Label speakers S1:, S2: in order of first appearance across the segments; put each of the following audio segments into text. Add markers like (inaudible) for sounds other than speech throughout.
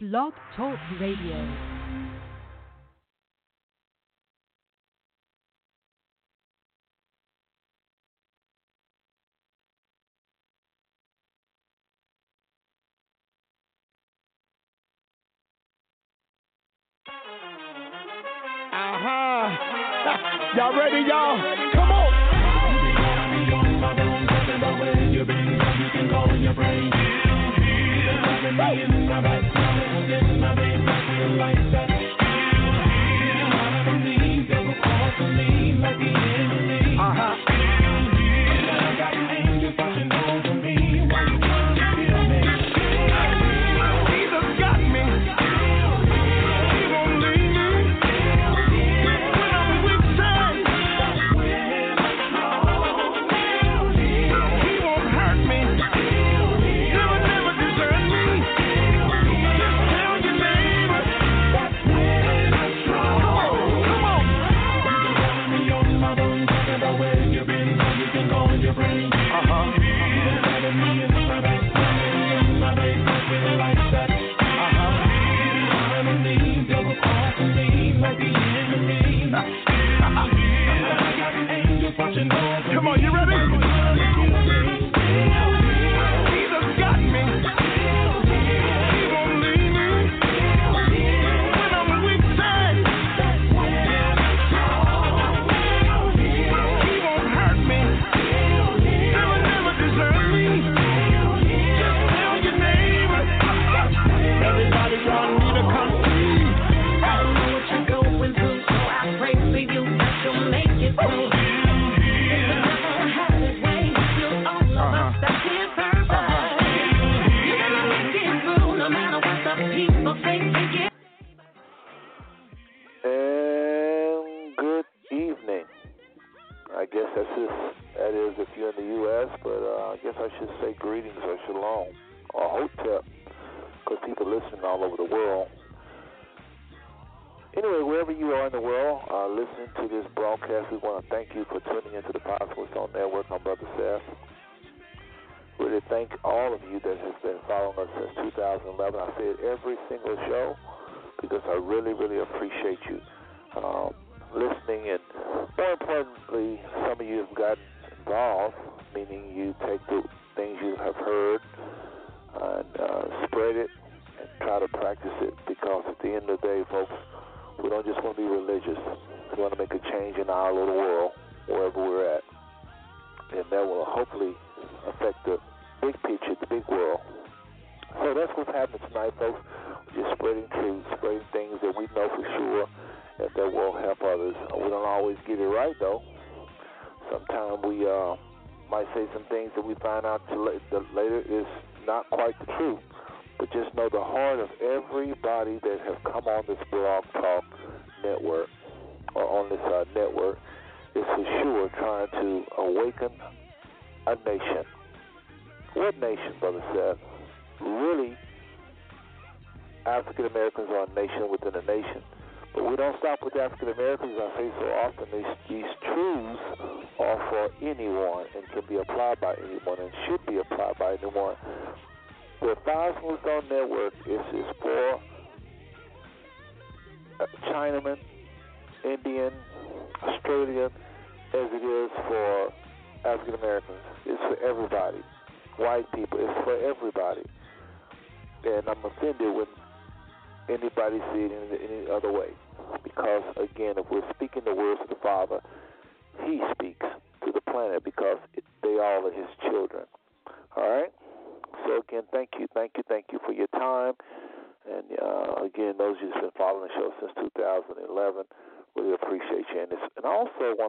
S1: Blog Talk Radio.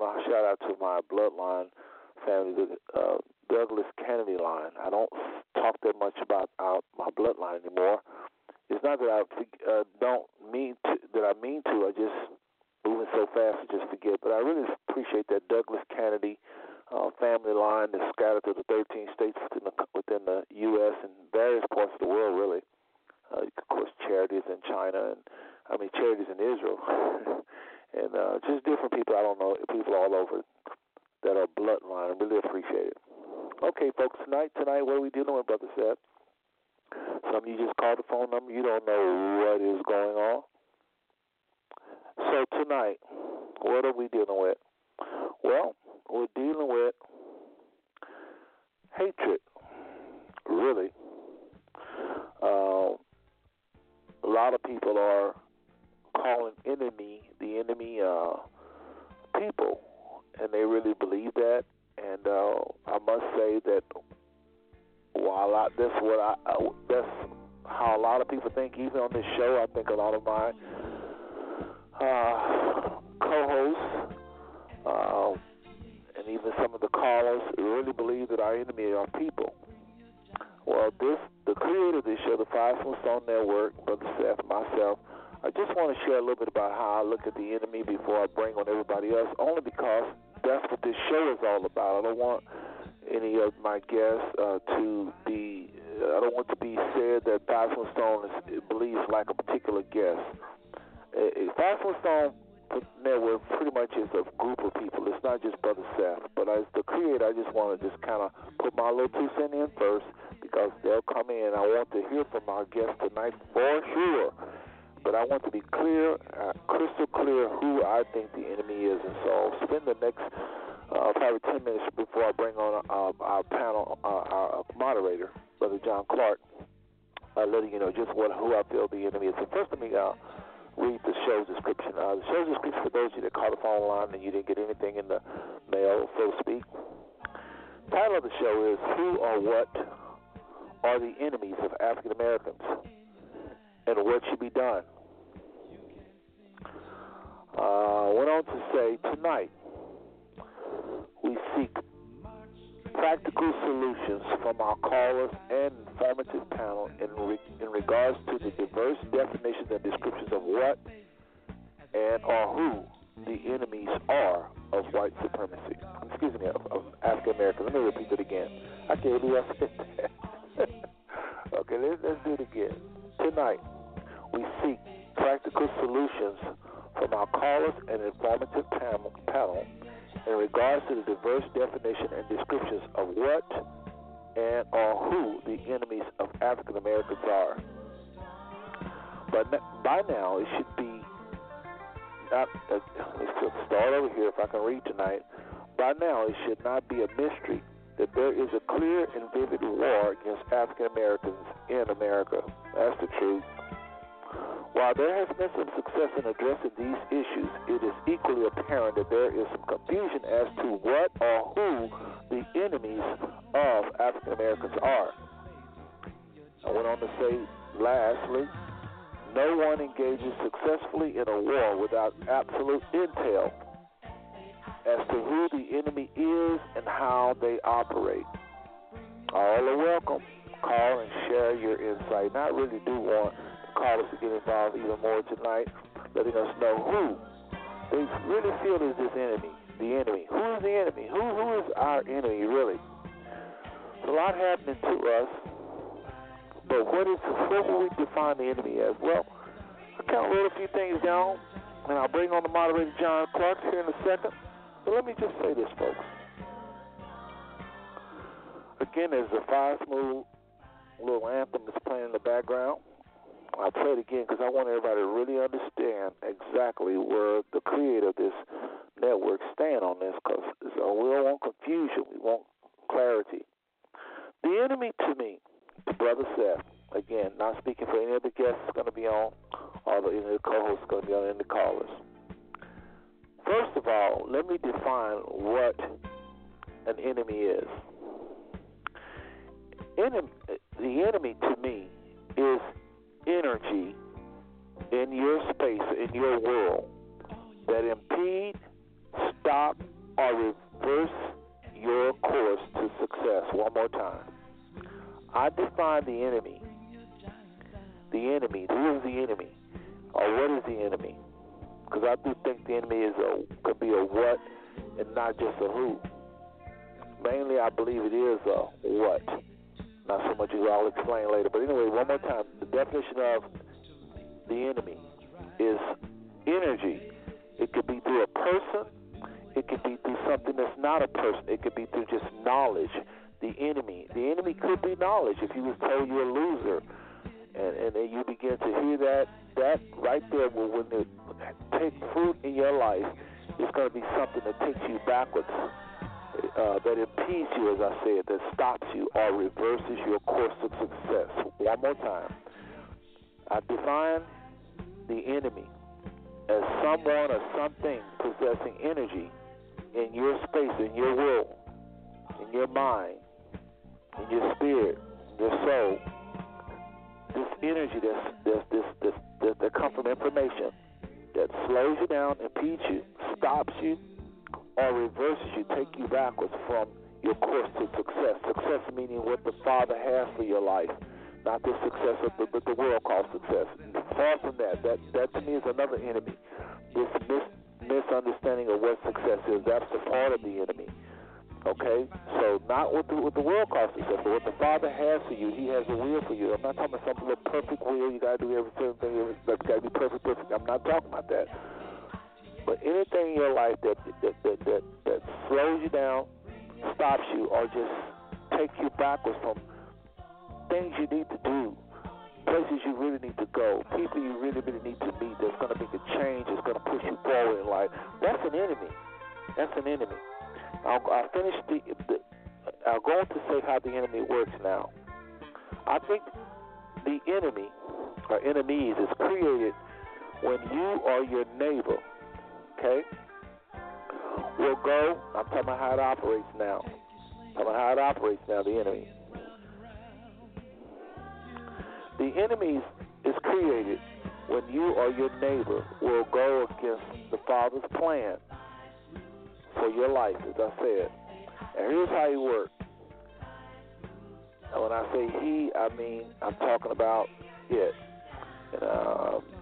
S2: want shout out to my bloodline family, the uh, Douglas Kennedy line. I don't talk that much about our, my bloodline anymore. It's not that I uh, don't mean to, that I mean to. I just moving so fast I just forget. But I really appreciate that Douglas Kennedy uh, family line that's scattered through the 13 states within the, within the U.S. and various parts of the world, really. Uh, of course, charities in China and I mean charities in Israel. (laughs) and uh, just different people I don't know, people all over that are bloodline. I really appreciate it. Okay, folks, tonight, tonight, what are we dealing with, Brother Seth?
S1: Some of you just called the phone number. You don't know what is going on. So tonight, what are we dealing with? Well, we're dealing with hatred, really. Uh, a lot of people are calling enemy the enemy uh, people, and they really believe that. And uh, I must say that while I, that's what I, uh, that's how a lot of people think. Even on this show, I think a lot of my uh, co-hosts uh, and even some of the callers really believe that our enemy are people. Well, this the creator of this show, the Five Stone Network, Brother Seth, myself. I just want to share a little bit about how I look at the enemy before I bring on everybody else, only because that's what this show is all about. I don't want any of my guests uh, to be. I don't want to be said that Smooth Stone is, believes like a particular guest. Five Stone Network pretty much is a group of people. It's not just Brother Seth, but as the creator, I just want to just kind of put my little two cents in first because they'll come in. I want to hear from our guests tonight for sure. But I want to be clear, uh, crystal clear, who I think the enemy is. And so I'll spend the next uh, or 10 minutes before I bring on uh, our panel, uh, our moderator, Brother John Clark, uh, letting you know just what who I feel the enemy is. So first, let me uh, read the show's description. Uh, the show's description for those of you that the phone line and you didn't get anything in the mail, so to speak. The Title of the show is Who or What are the enemies of African Americans and what should be done. Uh, went on to say tonight we seek practical solutions from our callers and informative panel in, re- in regards to the diverse definitions and descriptions of what and or who the enemies are of white supremacy. Excuse me, of, of African Americans. Let me repeat it again. I can't believe I said that. (laughs) okay, let's, let's do it again. Tonight, we seek practical solutions from our callers and informative panel, in regards to the diverse definition and descriptions of what and or who the enemies of African Americans are. But by now, it should be not. Uh, let's start over here. If I can read tonight, by now it should not be a mystery that there is a clear and vivid war against African Americans in America. That's the truth. While there has been some success in addressing these issues, it is equally apparent that there is some confusion as to what or who the enemies of African Americans are. I went on to say, lastly, no one engages successfully in a war without absolute intel as to who the enemy is and how they operate. All are welcome. Call and share your insight. I really do want callers to get involved even more tonight, letting us know who they really feel is this enemy. The enemy. Who is the enemy? Who who is our enemy really? A lot happening to us, but what is what will we define the enemy as? Well, I kind of wrote a few things down, and I'll bring on the moderator John Clark here in a second. But let me just say this, folks. Again, there's a five smooth little anthem that's playing in the background. I'll play it again because I want everybody to really understand exactly where the creator of this network stand on this because so we don't want confusion. We want clarity. The enemy to me, Brother Seth, again, not speaking for any of the guests going to be on, or the, any of the co-hosts going to be on, any the callers. First of all, let me define what an enemy is. Enemy, the enemy to me is energy in your space, in your world, that impede, stop, or reverse your course to success. One more time. I define the enemy. The enemy. Who is the enemy? Or what is the enemy? Because I do think the enemy is a could be a what and not just a who. Mainly, I believe it is a what. Not so much as I'll explain later. But anyway, one more time. The definition of the enemy is energy. It could be through a person. It could be through something that's not a person. It could be through just knowledge. The enemy. The enemy could be knowledge. If you was told you're a loser, and, and then you begin to hear that, that right there will when it take fruit in your life, it's going to be something that takes you backwards, uh, that impedes you, as I said, that stops you or reverses your course of success. One more time. I define the enemy as someone or something possessing energy in your space, in your will, in your mind, in your spirit, in your soul. This energy that's, that's this that, that comes from information that slows you down, impedes you, stops you, or reverses you, take you backwards from your course to success. Success meaning what the Father has for your life, not the success of the, the world calls success. Far from that. That that to me is another enemy. This mis- misunderstanding of what success is. That's the part of the enemy. Okay, so not what the, what the world calls success, but what the Father has for you. He has a will for you. I'm not talking about some little perfect will. You got to do everything. you got to be perfect, perfect. I'm not talking about that. But anything in your life that that that that, that slows you down, stops you, or just takes you backwards from things you need to do, places you really need to go, people you really really need to meet. That's going to make a change. That's going to push you forward in life. That's an enemy. That's an enemy. I'll, I'll finish the, the. I'll go on to say how the enemy works now. I think the enemy or enemies is created when you or your neighbor, okay, We'll go. I'm talking about how it operates now. I'm talking about how it operates now. The enemy. The enemies is created when you or your neighbor will go against the Father's plan for your life, as I said. And here's how he works. And when I say he, I mean I'm talking about it. And me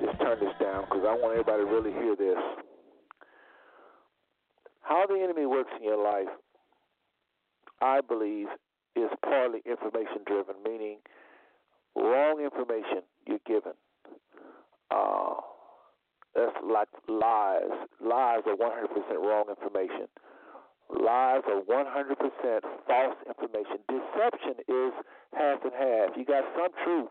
S1: just turn this down because I want everybody to really hear this. How the enemy works in your life, I believe, is partly information driven, meaning wrong information you're given. Uh, that's like lies. Lies are 100% wrong information. Lies are 100% false information. Deception is half and half. You got some truth,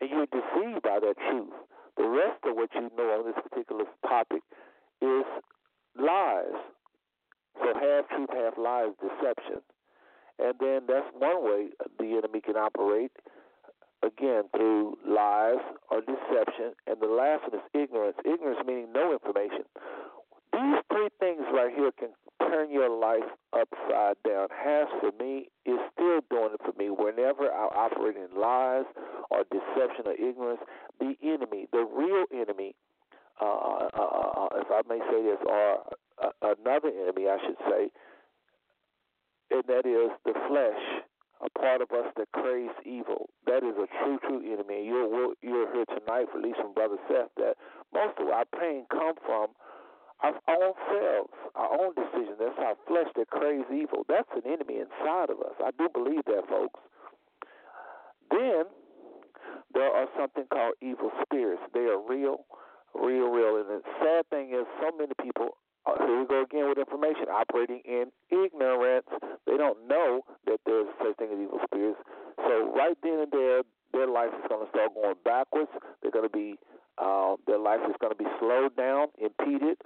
S1: and you're deceived by that truth. The rest of what you know on this particular topic is lies. So half truth, half lies, deception. And then that's one way the enemy can operate again through lies or deception, and the last one is ignorance. Ignorance meaning no information. These three things right here can turn your life upside down. Has for me is still doing it for me. Whenever I operate in lies or deception or ignorance, the enemy, the real enemy, uh, uh, uh, if I may say this, or uh, another enemy, I should say, and that is the flesh a part of us that craves evil. That is a true, true enemy. And you'll you'll hear tonight, at least from Brother Seth, that most of our pain come from our own selves, our own decisions. That's our flesh that craves evil. That's an enemy inside of us. I do believe that, folks. Then there are something called evil spirits. They are real, real, real. And the sad thing is, so many people uh, here we go again with information operating in ignorance. They don't know that there's such thing as evil spirits. So right then and there, their life is going to start going backwards. They're going to be uh, their life is going to be slowed down, impeded,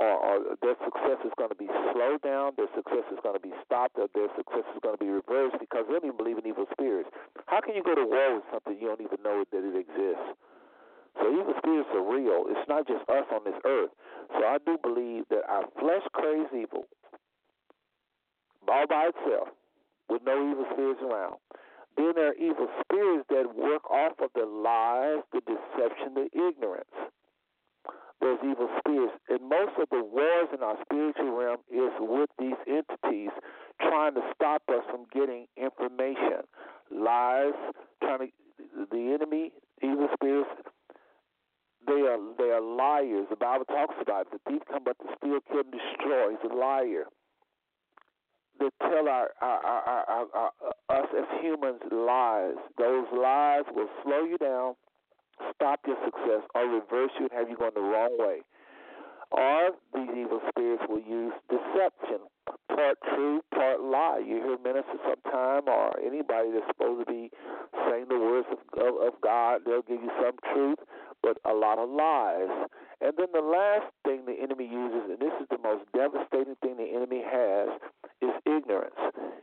S1: or, or their success is going to be slowed down. Their success is going to be stopped, or their success is going to be reversed because they don't even believe in evil spirits. How can you go to war with something you don't even know that it exists? So evil spirits are real. It's not just us on this earth. So I do believe that our flesh craves evil all by itself with no evil spirits around. Then there are evil spirits that work off of the lies, the deception, the ignorance. There's evil spirits. And most of the wars in our spiritual realm is with these entities trying to stop us from getting information. Lies, trying to the enemy, evil spirits, they are they are liars. The Bible talks about it. the thief come but to steal, kill, and destroy. He's a liar. They tell our, our, our, our, our uh, us as humans lies. Those lies will slow you down, stop your success, or reverse you and have you going the wrong way. Or these evil spirits will use deception, part true, part lie. You hear ministers sometime or anybody that's supposed to be saying the words of of God. They'll give you some truth, but a lot of lies. And then the last thing the enemy uses, and this is the most devastating thing the enemy has, is ignorance.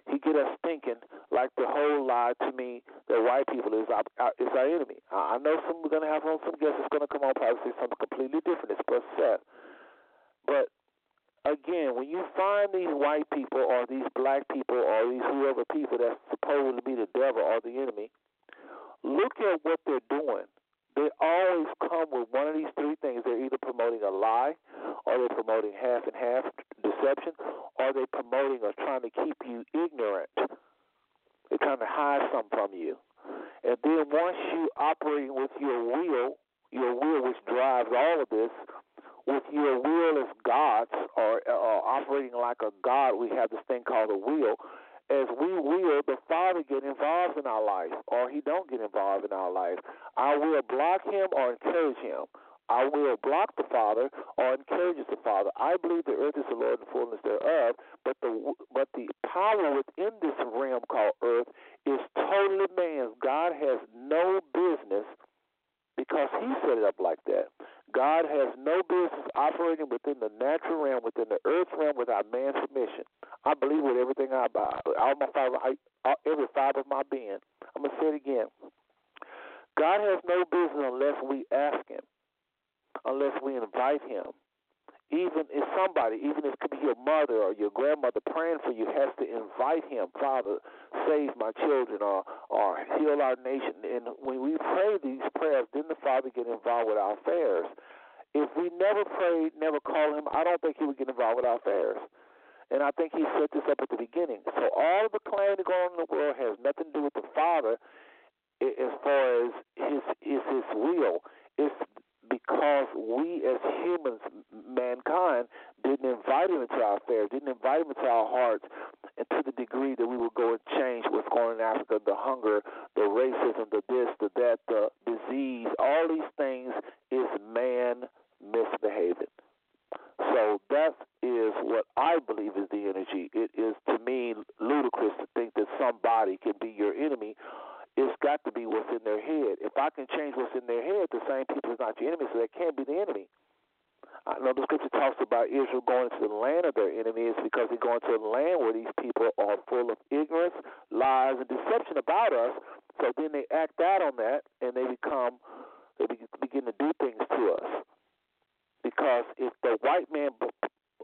S1: He get us thinking like the whole lie to me that white people is our, is our enemy. I know some we're gonna have on some guests that's gonna come on probably say something completely different. It's Brother Seth. But again, when you find these white people or these black people or these whoever people that's supposed to be the devil or the enemy, look at what they're doing. They always come with one of these three things. They're either promoting a lie, or they're promoting half and half deception, or they're promoting or trying to keep you ignorant. They're trying to hide something from you. And then once you operating with your will, your will which drives all of this, with your will as gods or, or operating like a god, we have this thing called a will. As we will, the Father get involved in our life, or He don't get involved in our life. I will block Him or encourage Him. I will block the Father or encourages the Father. I believe the earth is the Lord and fullness thereof, but the but the power within this realm called earth is totally man's. God has no business because He set it up like that. God has no business operating within the natural realm, within the earth realm, without man's permission. I believe with everything I buy, all my fiber, every fiber of my being. I'm gonna say it again. God has no business unless we ask Him, unless we invite Him. Even if somebody, even if it could be your mother or your grandmother praying for you, has to invite Him, Father, save my children or or heal our nation. And when we pray these prayers, then the Father get involved with our affairs. If we never prayed, never called Him, I don't think He would get involved with our affairs. And I think He set this up at the beginning. So all the calamity going on in the world has nothing to do with the Father as far as His is His will. It's because we as humans, mankind, didn't invite him into our affairs, didn't invite him into our hearts, and to the degree that we would go and change what's going on in Africa, the hunger, the racism, the this, the that, the disease, all these things is man misbehaving. So that is what I believe is the energy. It is to me ludicrous to think that somebody can be your enemy it's got to be what's in their head. If I can change what's in their head, the same people is not your enemy, so they can't be the enemy. I know the scripture talks about Israel going into the land of their enemies because they're going to a land where these people are full of ignorance, lies, and deception about us. So then they act out on that, and they become they begin to do things to us. Because if the white man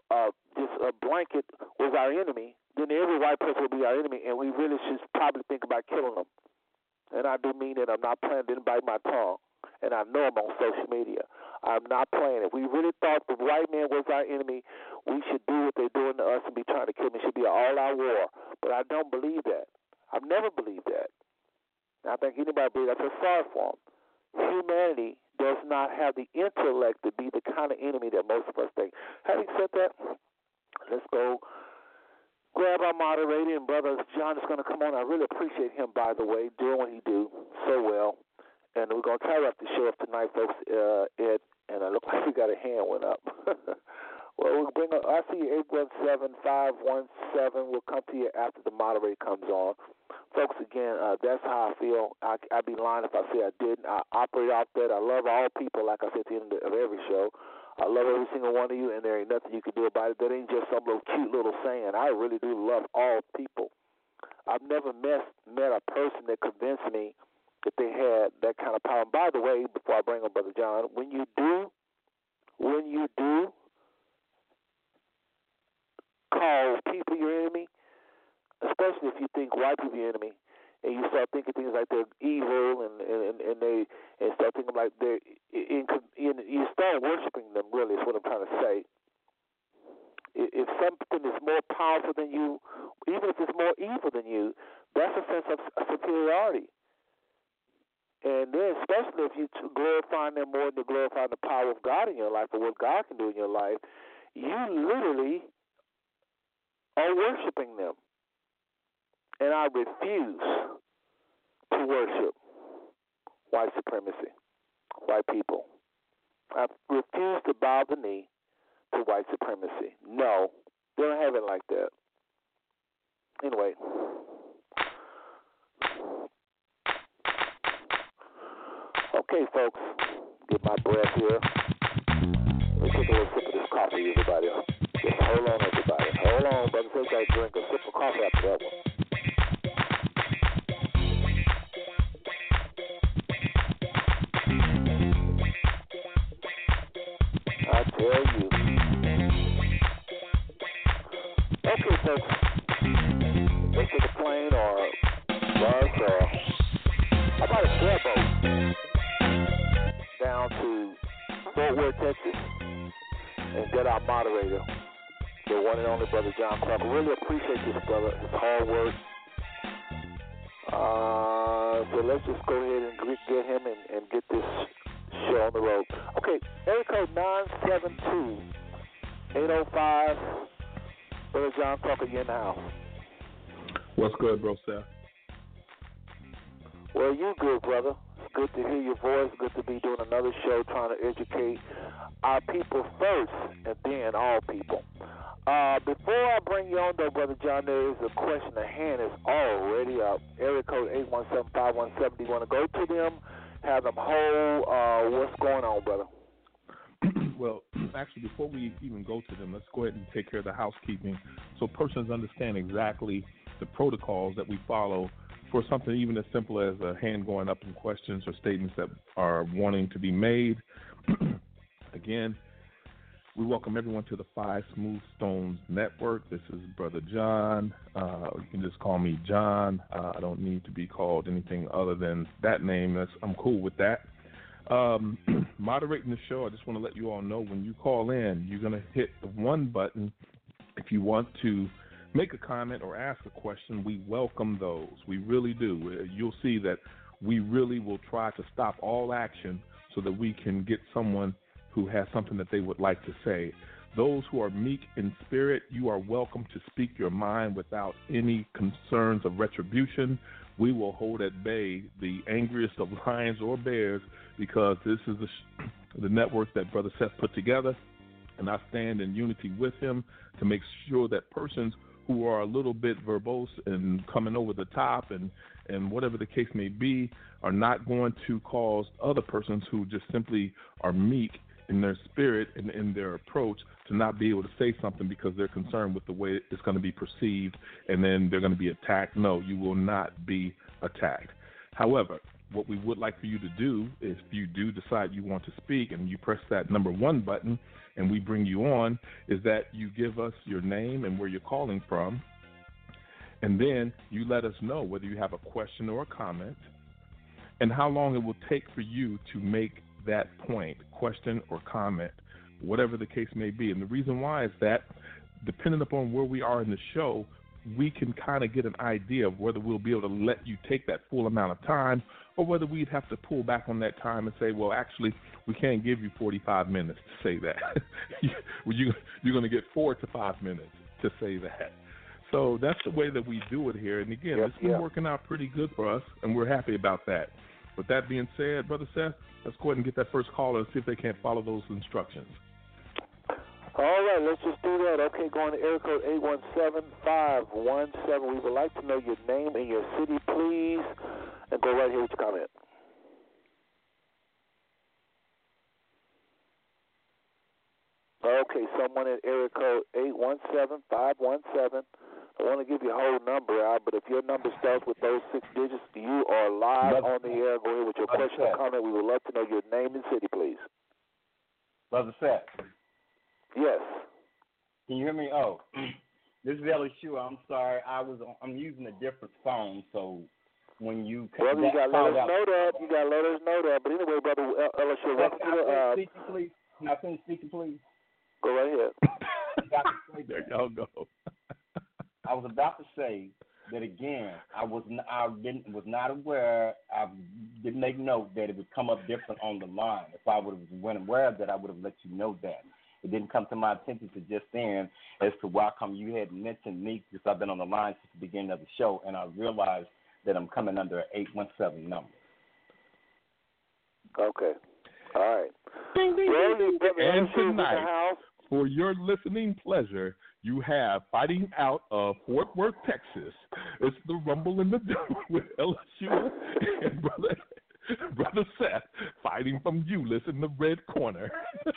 S1: uh, just a blanket was our enemy, then every white person would be our enemy, and we really should probably think about killing them and I do mean it. I'm not playing. Didn't bite my tongue, and I know I'm on social media. I'm not playing. If we really thought the white man was our enemy, we should do what they're doing to us and be trying to kill. It should be all-out war. But I don't believe that. I've never believed that. And I think anybody believes that's a sorry for them. Humanity does not have the intellect to be the kind of enemy that most of us think. Having said that, let's go grab our moderator and brother John is going to come on. I really appreciate him, by the way, doing what he do so well. And we're going to tie up the show up tonight, folks. Uh, Ed, and I look (laughs) like we got a hand went up. (laughs) well, we'll bring up, I see you, 817-517. We'll come to you after the moderator comes on. Folks, again, uh, that's how I feel. I, I'd be lying if I say I didn't. I operate out that. I love all people, like I said at the end of every show. I love every single one of you, and there ain't nothing you can do about it. That ain't just some little cute little saying. I really do love all people. I've never met met a person that convinced me that they had that kind of power. And by the way, before I bring up Brother John, when you do, when you do call people your enemy, especially if you think white people your enemy, and you start thinking things like they're evil and and and they and start thinking like they're in, in you start worshiping them really is what I'm trying to say. If something is more powerful than you, even if it's more evil than you, that's a sense of superiority. And then, especially if you glorify them more than glorifying the power of God in your life or what God can do in your life, you literally are worshiping them and I refuse to worship white supremacy, white people. I refuse to bow the knee to white supremacy. No, they don't have it like that. Anyway. Okay, folks, get my breath here. Let me take a little sip of this coffee, everybody. Just hold on, everybody. Hold on, brother. Got to drink a sip of coffee after that one. Tell you. Okay, folks. Let's take a plane or bus or how about a sailboat down to Fort Worth, Texas, and get our moderator, the one and only brother John Clark. Really appreciate this brother, his hard work. Uh, so let's just go ahead and get him and, and get this show on the road. Okay, area code 972 805. Brother John Clark, are you in the house?
S3: What's good, bro, Seth?
S1: Well, you good, brother. Good to hear your voice. Good to be doing another show trying to educate our people first and then all people. Uh, before I bring you on, though, Brother John, there is a question at hand. It's already up. Area code 817-517. Do you want to go to them, have them hold? Uh, what's going on, brother?
S3: Well, (clears throat) actually, before we even go to them, let's go ahead and take care of the housekeeping so persons understand exactly the protocols that we follow for something even as simple as a hand going up in questions or statements that are wanting to be made. (clears throat) Again, we welcome everyone to the Five Smooth Stones Network. This is Brother John. Uh, you can just call me John. Uh, I don't need to be called anything other than that name. That's, I'm cool with that. Um, (clears throat) moderating the show, I just want to let you all know when you call in, you're going to hit the one button if you want to make a comment or ask a question. We welcome those. We really do. Uh, You'll see that we really will try to stop all action so that we can get someone who has something that they would like to say. Those who are meek in spirit, you are welcome to speak your mind without any concerns of retribution. We will hold at bay the angriest of lions or bears because this is the, sh- (clears throat) the network that Brother Seth put together, and I stand in unity with him to make sure that persons who are a little bit verbose and coming over the top and and whatever the case may be are not going to cause other persons who just simply are meek in their spirit and in their approach to not be able to say something because they're concerned with the way it's going to be perceived and then they're going to be attacked. No, you will not be attacked. However, what we would like for you to do if you do decide you want to speak and you press that number one button and we bring you on, is that you give us your name and where you're calling from. And then you let us know whether you have a question or a comment and how long it will take for you to make that point, question or comment, whatever the case may be. And the reason why is that depending upon where we are in the show, we can kind of get an idea of whether we'll be able to let you take that full amount of time or whether we'd have to pull back on that time and say, well, actually, we can't give you 45 minutes to say that. (laughs) you, you're going to get four to five minutes to say that. So that's the way that we do it here. And again,
S1: Yep,
S3: it's been
S1: yep.
S3: working out pretty good for us, and we're happy about that. With that being said, Brother Seth, let's go ahead and get that first caller and see if they can't follow those instructions.
S1: All right, let's just do that. Okay, going to area code 817-517. We would like to know your name and your city, please, and go right here with your comment. Okay, someone at area code 817-517. I want to give your whole number out, but if your number starts with those six digits, you are live
S4: Brother-
S1: on the air. Go ahead with your
S4: Brother
S1: question or comment. We would love to know your name and city, please.
S4: Brother Seth,
S1: Yes.
S4: can you hear me? Oh, (clears throat) this is LSU. I'm sorry. I was on, I'm using a different phone, so when you
S1: Brother, you got to
S4: called
S1: let us
S4: out-
S1: know that. You got to let us know that. But anyway, brother, uh, LSU, welcome to the. Uh,
S4: Speaker, please. Can I finish speaking, please?
S1: go right ahead. (laughs)
S4: Dr. (laughs) Slater,
S3: There y'all go.
S4: I was about to say that again. I was n- I didn't was not aware. I didn't make note that it would come up different on the line. If I would have been aware of that, I would have let you know that. It didn't come to my attention to just then as to why come you had mentioned me because I've been on the line since the beginning of the show, and I realized that I'm coming under an eight one seven number.
S1: Okay. All right.
S3: Ding, ding, ding, ding. And
S1: LSU is in the
S3: tonight, for your listening pleasure, you have fighting out of Fort Worth, Texas. It's the Rumble in the (laughs) Dome with LSU and brother (laughs) brother Seth fighting from Euless in the red corner. (laughs)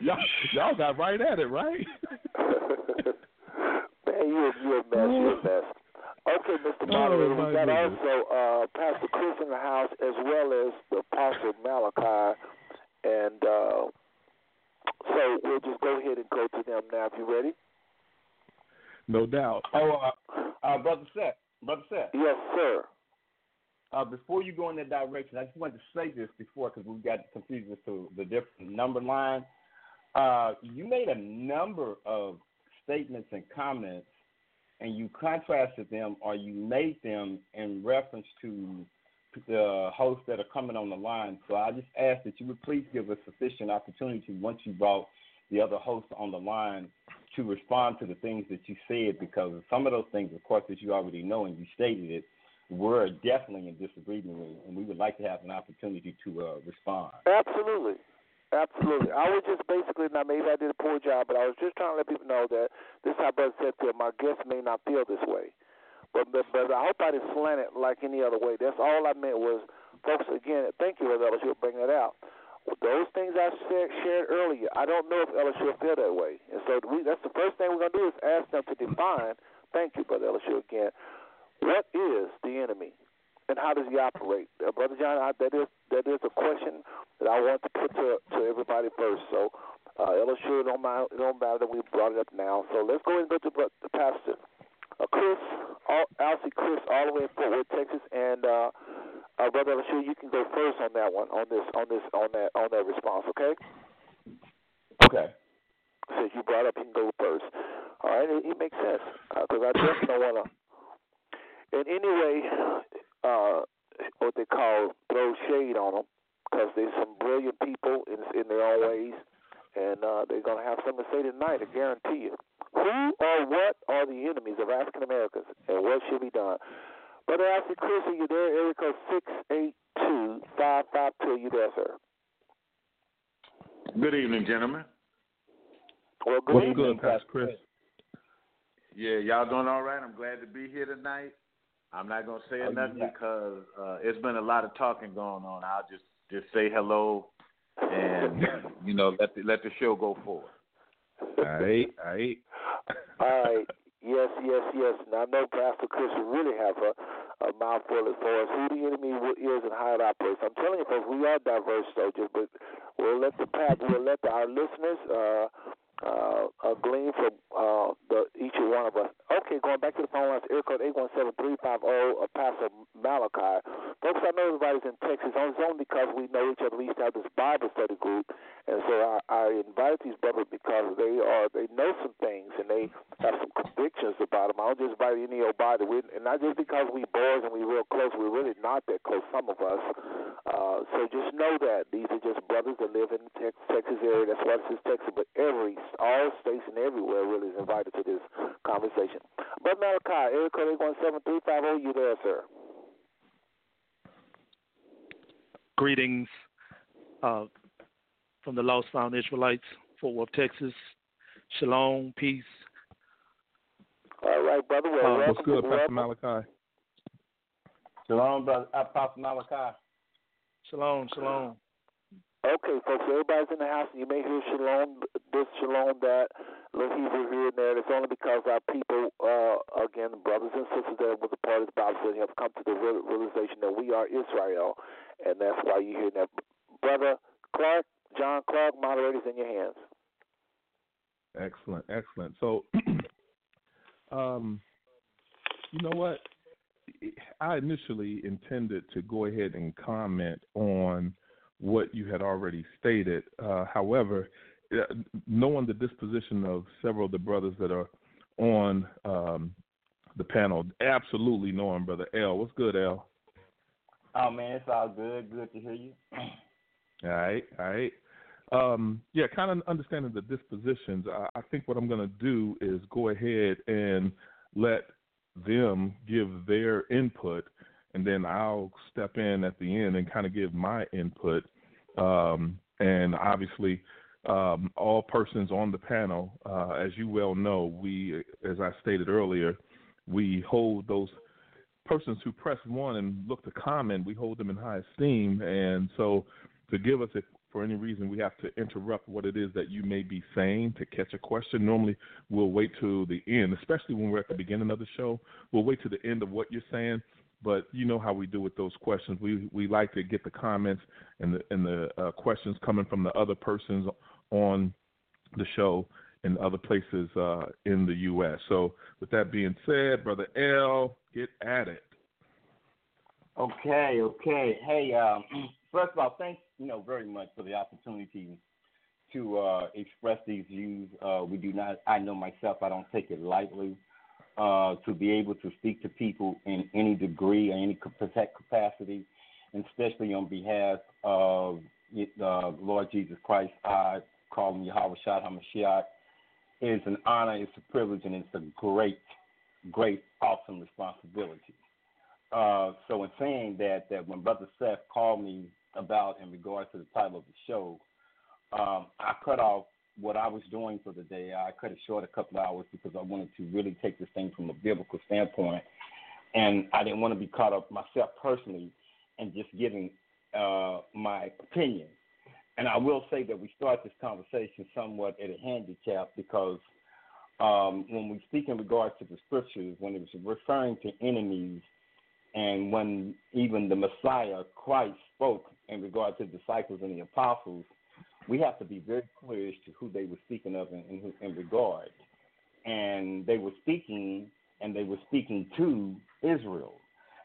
S3: y'all, y'all got right at it, right? (laughs)
S1: Man, you you a mess, you a (sighs) mess. Okay, Mr. Moderator,
S3: Oh,
S1: we got
S3: goodness.
S1: also uh, Pastor Chris in the house as well as the Apostle Malachi, and uh, so we'll just go ahead and go to them now. If you're ready?
S3: No doubt.
S4: Oh, uh, uh, brother Seth, brother Seth.
S1: Yes, sir.
S4: Uh, before you go in that direction, I just wanted to say this before because we got confused as to the different number line. Uh, you made a number of statements and comments, and you contrasted them or you made them in reference to the hosts that are coming on the line. So I just ask that you would please give us sufficient opportunity once you brought the other hosts on the line to respond to the things that you said because some of those things, of course, that you already know and you stated it, we're definitely in disagreement with, and we would like to have an opportunity to uh, respond.
S1: Absolutely. Absolutely. I was just basically, now maybe I did a poor job, but I was just trying to let people know that this is how Brother said him, my guests may not feel this way. But, but, but I hope I didn't slant it like any other way. That's all I meant was, folks, again, thank you, Brother Ellis, for bringing that out. Those things I said, shared earlier, I don't know if will feel that way. And so we, that's the first thing we're going to do is ask them to define, thank you, Brother LSU, again, what is the enemy and how does he operate? Uh, Brother John, I, that is that is a question that I want to put to to everybody first. So, uh, LSU, it don't mind, it don't matter that we brought it up now. So let's go ahead and go to the pastor, uh, Chris, all, Alcie Chris, all the way in Fort Worth, Texas, and uh, uh, Brother LSU, you can go first on that one, on this, on this, on that, on that response. Okay?
S4: Okay.
S1: Since you brought up, you can go first. All right, it, it makes sense because I definitely don't want to. In any way, uh, what they call throw shade on them because they're some brilliant people in in their own ways, and uh, they're gonna have something to say tonight. I guarantee you. Who or what are the enemies of African Americans, and what should be done? Brother Ashley Chris, are you there? Area code six eight two five five two. You there, sir?
S5: Good evening, gentlemen.
S1: Well, good
S3: What's
S1: evening.
S3: good, Pastor Chris?
S5: Yeah, y'all doing all right? I'm glad to be here tonight. I'm not gonna say
S4: Oh,
S5: nothing
S4: yeah.
S5: because uh, it's been a lot of talking going on. I'll just just say hello and (laughs) you know let the let the show go forward.
S3: All right, all right.
S1: All right. Yes, yes, yes. Now, I know Pastor Chris will really have a, a mouthful as far as who the enemy is and how it operates. I'm telling you, folks, we are diverse, though, just, but we'll let the path, we'll let the, our listeners uh, uh, uh, glean from uh, the, each one of us. Okay, going back to the phone lines, air code 817-350, uh, Pastor Malachi. Folks, I know everybody's in Texas. It's only because we know each other. We used to have this Bible study group, and so I, I invited these brothers because they are they know some things and they have some convictions about them. I don't just invite any old body, we, and not just because we boys and we real close. We're really not that close. Some of us. Uh, so just know that these are just brothers that live in the Texas area. That's why this is Texas, but every all states and everywhere really is invited to this conversation. But Malachi, area code eight one seven three five zero. You there, sir?
S6: Greetings uh, from the Lost Found Israelites, Fort Worth, Texas. Shalom, peace.
S1: All right, brother. Well,
S6: Uh.
S3: What's good, Pastor
S1: welcome.
S3: Malachi?
S4: Shalom, brother Apostle Malachi.
S6: Shalom, shalom.
S1: Okay, folks, everybody's in the house, and you may hear shalom, this, shalom, that, little Hebrew here and there. It's only because our people, uh, again, brothers and sisters that was a part of the Bible study, have come to the realization that we are Israel, and that's why you hear that. Brother Clark, John Clark, moderators in your hands.
S3: Excellent, excellent. So, (clears throat) um, you know what? I initially intended to go ahead and comment on what you had already stated. Uh, however, uh, knowing the disposition of several of the brothers that are on um, the panel, absolutely knowing Brother L. What's good, L?
S4: Oh man, it's all good. Good to hear you.
S3: All right, all right. Um, yeah, kind of understanding the dispositions. I, I think what I'm going to do is go ahead and let them give their input, and then I'll step in at the end and kind of give my input. Um, and obviously, um, all persons on the panel, uh, as you well know, we, as I stated earlier, we hold those persons who press one and look to comment, we hold them in high esteem. And so, to give us if for any reason we have to interrupt what it is that you may be saying to catch a question. Normally, we'll wait to the end, especially when we're at the beginning of the show. We'll wait to the end of what you're saying. But you know how we do with those questions. We we like to get the comments and the and the uh, questions coming from the other persons on the show and other places uh, in the U.S. So, with that being said, brother L, get at it.
S4: Okay, okay. Hey, um, (clears throat) first of all, thanks, you know, very much for the opportunity to uh, express these views. Uh, we do not. I know myself. I don't take it lightly. Uh, to be able to speak to people in any degree or any capacity, especially on behalf of uh, Lord Jesus Christ, I call him Yahweh Shad HaMashiach, is an honor, it's a privilege, and it's a great, great, awesome responsibility. Uh, so in saying that, that when Brother Seth called me about in regards to the title of the show, um, I cut off what I was doing for the day. I cut it short a couple of hours because I wanted to really take this thing from a biblical standpoint, and I didn't want to be caught up myself personally and just giving uh, my opinion. And I will say that we start this conversation somewhat at a handicap because um, when we speak in regards to the scriptures, when it was referring to enemies, and when even the Messiah, Christ, spoke in regard to the disciples and the apostles, we have to be very clear as to who they were speaking of in, in, in regard. And they were speaking, and they were speaking to Israel.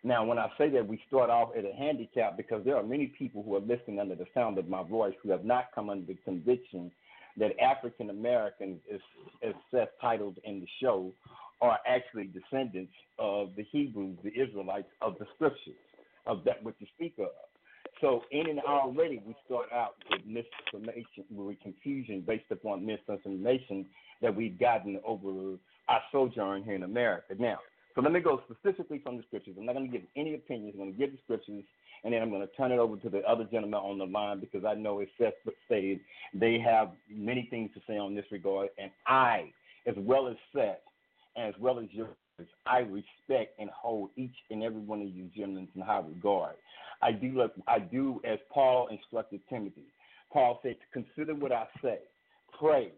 S4: Now, when I say that, we start off at a handicap because there are many people who are listening under the sound of my voice who have not come under the conviction that African Americans, as, as Seth titled in the show, are actually descendants of the Hebrews, the Israelites of the scriptures, of that which you speak of. So in and already we start out with misinformation, with confusion based upon misinformation that we've gotten over our sojourn here in America. Now, so let me go specifically from the scriptures. I'm not going to give any opinions. I'm going to give the scriptures, and then I'm going to turn it over to the other gentleman on the line because I know Seth stated they have many things to say on this regard, and I, as well as Seth, as well as yours, I respect and hold each and every one of you gentlemen in high regard. I do look, I do as Paul instructed Timothy. Paul said, to "Consider what I say, pray,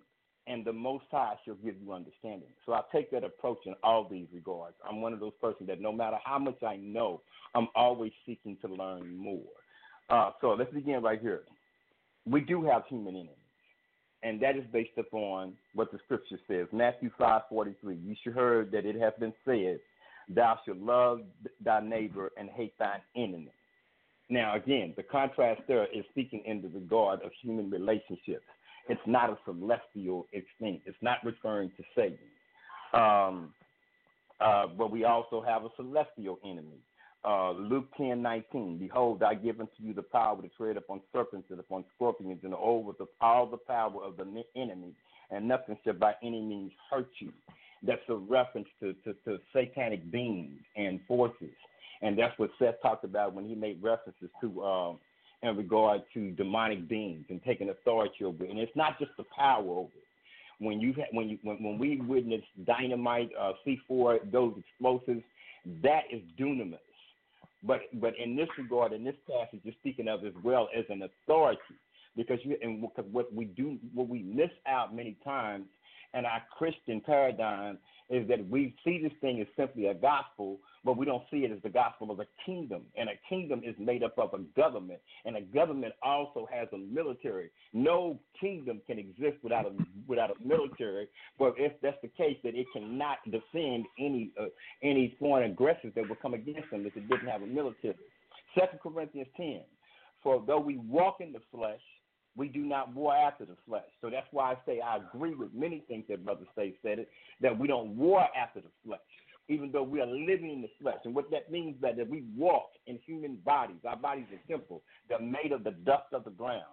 S4: and the Most High shall give you understanding." So I take that approach in all these regards. I'm one of those persons that no matter how much I know, I'm always seeking to learn more. Uh, so let's begin right here. We do have human enemies, and that is based upon what the Scripture says. Matthew five forty three. You should heard that it has been said, "Thou shalt love thy neighbor and hate thine enemy." Now, again, the contrast there is speaking in the regard of human relationships. It's not a celestial extinct. It's not referring to Satan. Um, uh, but we also have a celestial enemy. Uh, Luke ten nineteen. Behold, I give unto you the power to tread upon serpents and upon scorpions and over the, all the power of the enemy, and nothing shall by any means hurt you. That's a reference to, to, to satanic beings and forces and that's what Seth talked about when he made references to um, in regard to demonic beings and taking authority over it. And it's not just the power over it. When you when you when, when we witness dynamite, uh, C4, those explosives, that is dunamis. But but in this regard, in this passage, you're speaking of as well as an authority, because you and because what we do, what we miss out many times in our Christian paradigm is that we see this thing as simply a gospel, but we don't see it as the gospel of a kingdom. And a kingdom is made up of a government, and a government also has a military. No kingdom can exist without a without a military. But if that's the case, that it cannot defend any uh, any foreign aggressors that would come against them if it didn't have a military. Second Corinthians ten. For though we walk in the flesh, we do not war after the flesh. So that's why I say I agree with many things that Brother Stay said it, that we don't war after the flesh, even though we are living in the flesh. And what that means is that, that we walk in human bodies. Our bodies are temple. They're made of the dust of the ground.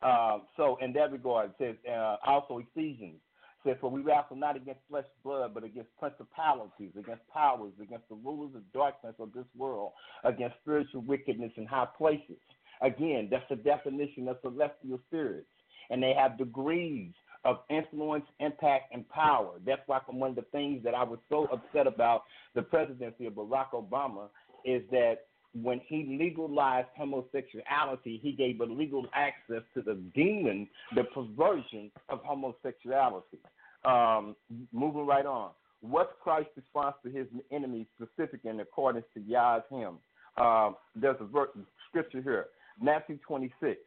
S4: Uh, so in that regard, it says uh, also Ephesians says, For we wrestle not against flesh and blood, but against principalities, against powers, against the rulers of darkness of this world, against spiritual wickedness in high places. Again, that's the definition of celestial spirits. And they have degrees of influence, impact, and power. That's why one of the things that I was so upset about the presidency of Barack Obama is that when he legalized homosexuality, he gave a legal access to the demon, the perversion of homosexuality. Um, moving right on. What's Christ's response to his enemies, specific in accordance to Yah's hymn? Um, there's a verse, scripture here, Matthew 26.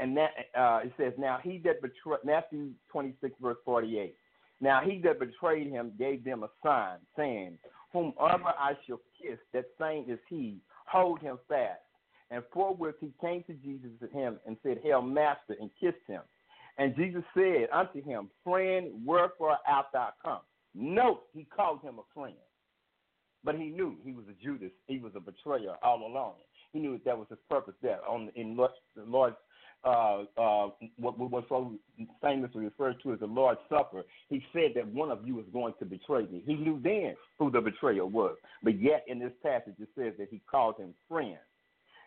S4: And that uh, it says, Now he that betrayed, Matthew 26, verse 48. Now he that betrayed him gave them a sign, saying, Whomever I shall kiss, that same is he, hold him fast. And forthwith he came to Jesus to him and said, Hail, Master, and kissed him. And Jesus said unto him, Friend, wherefore art thou come? Note, he called him a friend. But he knew he was a Judas. He was a betrayer all along. He knew that, was his purpose there. On in the Lord's uh, uh, what was so famously referred to as the Lord's Supper, he said that one of you is going to betray me. He knew then who the betrayer was, but yet in this passage it says that he called him friend.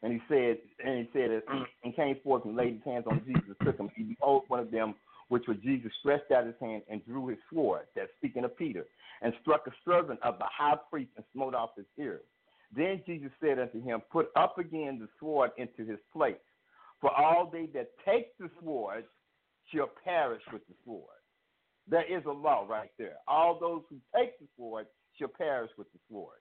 S4: And he said, and he said, (clears throat) and came forth and laid his hands on Jesus, took him. He behold one of them, which was Jesus, stretched out his hand and drew his sword. That's speaking of Peter, and struck a servant of the high priest and smote off his ear. Then Jesus said unto him, Put up again the sword into his place. For all they that take the sword shall perish with the sword. There is a law right there. All those who take the sword shall perish with the sword.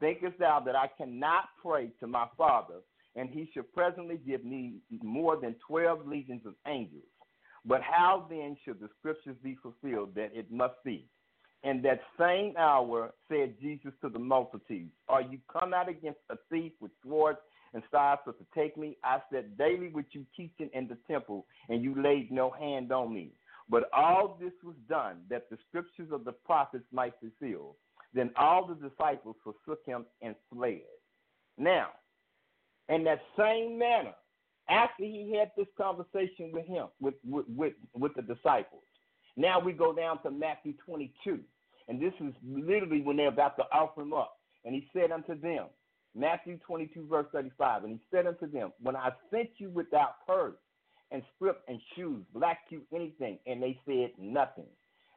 S4: Thinkest thou that I cannot pray to my Father, and he shall presently give me more than twelve legions of angels? But how then should the scriptures be fulfilled that it must be? And that same hour said Jesus to the multitudes, Are you come out against a thief with swords and strive to take me? I said, Daily with you teaching in the temple, and you laid no hand on me. But all this was done that the scriptures of the prophets might fulfill. Then all the disciples forsook him and fled. Now, in that same manner, after he had this conversation with him, with, with, with, with the disciples, now we go down to Matthew 22. And this is literally when they're about to offer him up. And he said unto them, Matthew 22, verse 35, and he said unto them, When I sent you without purse and scrip and shoes, lack you anything? And they said, Nothing.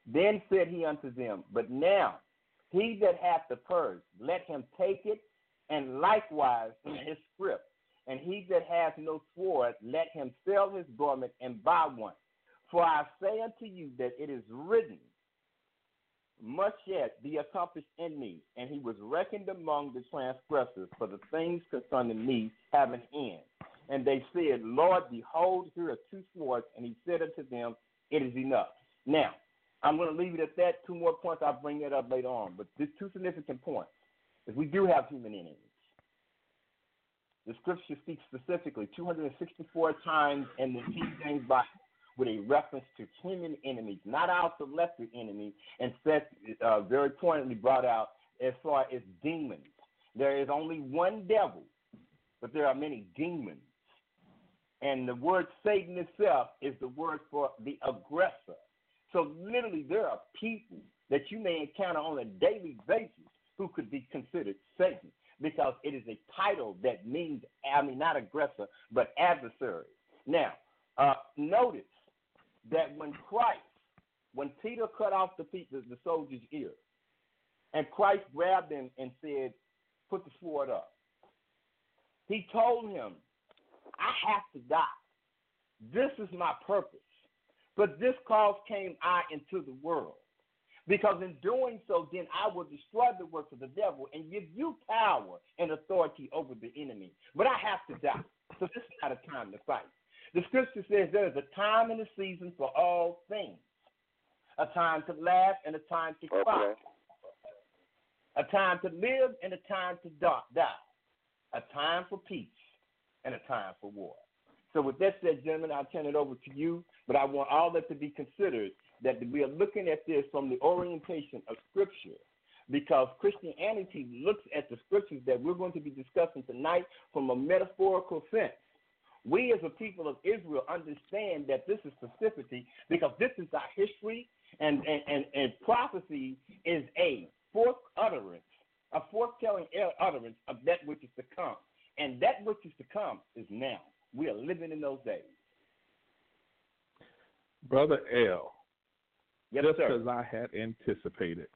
S4: Then said he unto them, But now he that hath the purse, let him take it, and likewise his scrip. And he that hath no sword, let him sell his garment and buy one. For I say unto you that it is written, much yet be accomplished in me. And he was reckoned among the transgressors, for the things concerning me have an end. And they said, Lord, behold, here are two swords. And he said unto them, It is enough. Now, I'm going to leave it at that. Two more points. I'll bring that up later on. But these two significant points is we do have human enemies. The scripture speaks specifically 264 times in the King James Bible with a reference to human enemies, not our celestial enemy, and set uh, very pointedly brought out as far as demons. There is only one devil, but there are many demons. And the word Satan itself is the word for the aggressor. So literally, there are people that you may encounter on a daily basis who could be considered Satan because it is a title that means, I mean, not aggressor, but adversary. Now, uh, notice that when Christ, when Peter cut off the, the, the soldier's ear, and Christ grabbed him and said, Put the sword up, he told him, I have to die. This is my purpose. But this cause came I into the world. Because in doing so, then I will destroy the works of the devil and give you power and authority over the enemy. But I have to die. So this is not a time to fight. The scripture says there is a time and a season for all things a time to laugh and a time to cry,
S1: Okay.
S4: a time to live and a time to die, a time for peace and a time for war. So, with that said, gentlemen, I'll turn it over to you, but I want all that to be considered that we are looking at this from the orientation of Scripture because Christianity looks at the scriptures that we're going to be discussing tonight from a metaphorical sense. We as a people of Israel understand that this is specificity because this is our history and, and, and, and prophecy is a fourth utterance, a foretelling utterance of that which is to come. And that which is to come is now. We are living in those days.
S3: Brother L,
S4: Yes,
S3: just
S4: sir.
S3: as I had anticipated,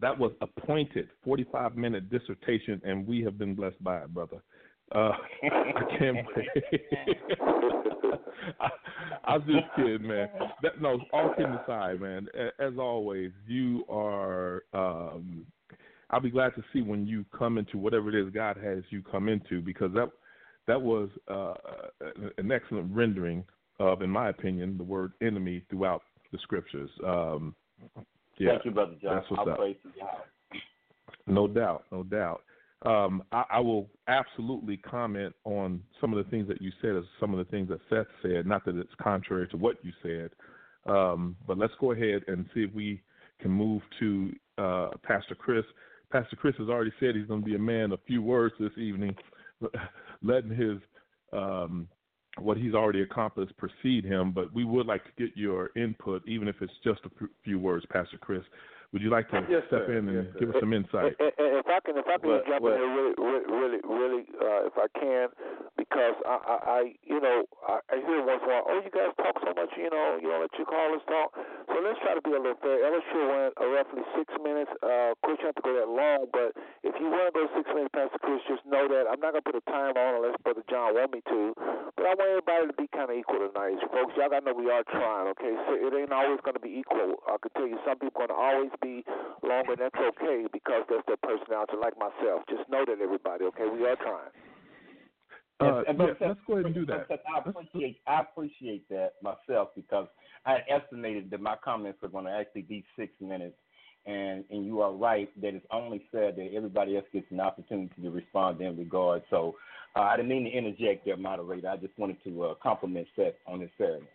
S3: that was a pointed 45 minute dissertation, and we have been blessed by it, brother. Uh, (laughs) I can't wait. (laughs) I, I'm just kidding, man. That, no, all kidding aside, man. As always, you are. Um, I'll be glad to see when you come into whatever it is God has you come into, because that that was uh, an excellent rendering of, in my opinion, the word enemy throughout the scriptures. Um, yeah,
S4: Thank you, brother John.
S3: that's what's
S4: I'll
S3: up.
S4: praise to God.
S3: no doubt, no doubt. Um, I, I will absolutely comment on some of the things that you said, as some of the things that Seth said. Not that it's contrary to what you said, um, but let's go ahead and see if we can move to uh, Pastor Chris. Pastor Chris has already said he's going to be a man of few words this evening, (laughs) letting his um, what he's already accomplished precede him. But we would like to get your input, even if it's just a few words, Pastor Chris. Would you like to
S5: Yes,
S3: step
S5: sir.
S3: in and
S5: Yes,
S3: give us some insight?
S1: And, and if I can, if I can
S5: What-
S1: jump
S5: what-
S1: in here really, really, really, really uh, if I can, because I, I, I you know, I, I hear once in a while, oh, you guys talk so much, you know, you don't let your callers talk. So let's try to be a little fair. Sure went uh, roughly six minutes. Uh, Chris, you don't have to go that long, but if you want to go six minutes, Pastor Chris, just know that I'm not gonna put a time on unless Brother John want me to. But I want everybody to be kind of equal tonight, folks. Y'all gotta know we are trying, okay? So it ain't always gonna be equal. I can tell you, some people gonna always be longer, and that's okay because that's their personality, like myself. Just know that, everybody, okay? We are trying.
S3: Uh,
S4: And- and
S3: let's go ahead and do that.
S4: I appreciate I appreciate that myself because I estimated that my comments were going to actually be six minutes, and and you are right that it's only fair that everybody else gets an opportunity to respond in regard. So uh, I didn't mean to interject there, moderator. I just wanted to uh, compliment Seth on his fairness.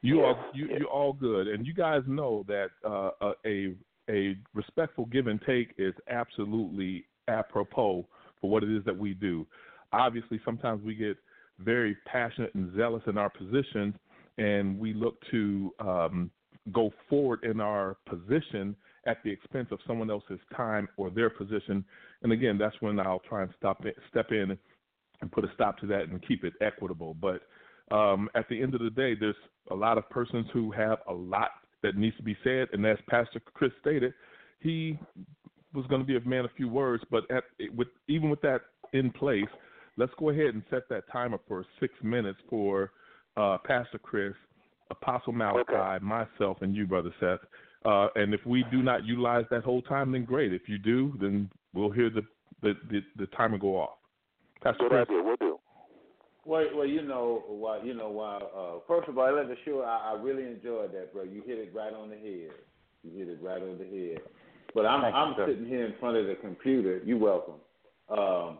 S3: You
S1: Yeah,
S3: are you
S1: yeah.
S3: you're all good, and you guys know that uh, a- a a respectful give and take is absolutely apropos for what it is that we do. Obviously, sometimes we get very passionate and zealous in our positions, and we look to um, go forward in our position at the expense of someone else's time or their position. And again, that's when I'll try and stop it, step in and put a stop to that and keep it equitable. But um, at the end of the day, there's a lot of persons who have a lot that needs to be said, and as Pastor Chris stated, he was going to be a man of few words. But at, with even with that in place, let's go ahead and set that timer for six minutes for uh, Pastor Chris, Apostle Malachi,
S1: Okay.
S3: myself, and you, Brother Seth. Uh, and if we do not utilize that whole time, then great. If you do, then we'll hear the the, the, the timer go off. Pastor
S1: Good
S3: Chris.
S1: idea. We'll do.
S5: Well, well, you know, why, you know, why. Uh, first of all, let me sure I, I really enjoyed that, bro. You hit it right on the head. You hit it right on the head. But I'm
S4: Thank
S5: I'm
S4: sir.
S5: sitting here in front of the computer. You're welcome. Um,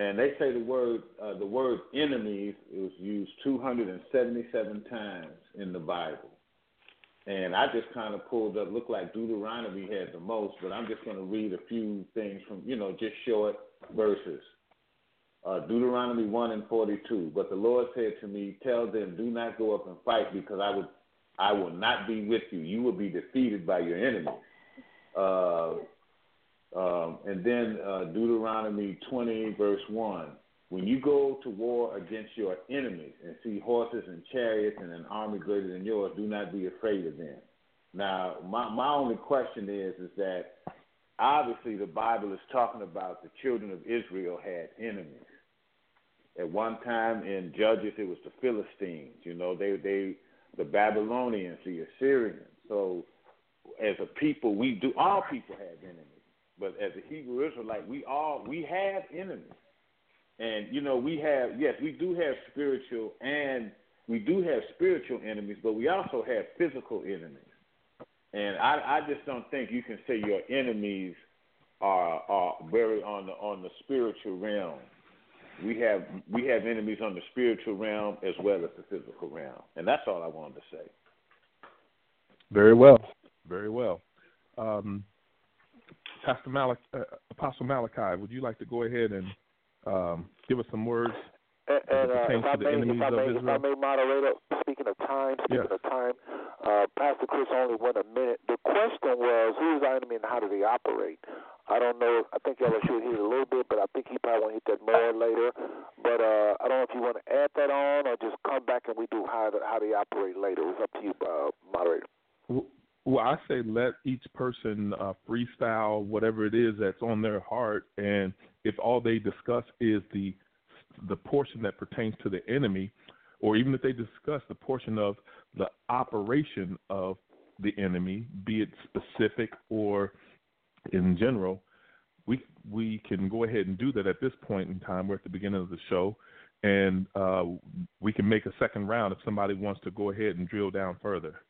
S5: and they say the word uh, the word enemies is used 277 times in the Bible. And I just kind of pulled up. Looked like Deuteronomy had the most, but I'm just going to read a few things from you know just short verses uh, Deuteronomy 1 and 42. But the Lord said to me, Tell them, do not go up and fight, because I would, I will not be with you. You will be defeated by your enemies. Uh, um, and then uh, Deuteronomy 20, verse 1. When you go to war against your enemies and see horses and chariots and an army greater than yours, do not be afraid of them. Now, my, my only question is, is that obviously the Bible is talking about the children of Israel had enemies. At one time in Judges, it was the Philistines. You know, they they the Babylonians, the Assyrians. So, as a people, we do all people have enemies. But as a Hebrew Israelite, we all we have enemies. And you know, we have yes, we do have spiritual and we do have spiritual enemies, but we also have physical enemies. And I, I just don't think you can say your enemies are are very on the on the spiritual realm. We have we have enemies on the spiritual realm as well as the physical realm, and that's all I wanted to say.
S3: Very well. Very well. Um, Pastor Malach, uh, Apostle Malachi, would you like to go ahead and um, give us some words?
S1: And, and uh, if I
S3: to the
S1: may,
S3: enemies
S1: if I
S3: of
S1: may, if I may, moderator. Speaking of time, speaking
S3: Yes.
S1: of time, uh, Pastor Chris only went a minute. The question was, who is our enemy and how do they operate? I don't know. I think y'all should hear it a little bit, but I think he probably want to hit that more later. But uh, I don't know if you want to add that on or just come back and we do how how they operate later. It's up to you, uh, moderator.
S3: Well, I say let each person uh, freestyle whatever it is that's on their heart, and if all they discuss is the the portion that pertains to the enemy, or even if they discuss the portion of the operation of the enemy, be it specific or in general, we we can go ahead and do that at this point in time. We're at the beginning of the show, and uh, we can make a second round if somebody wants to go ahead and drill down further.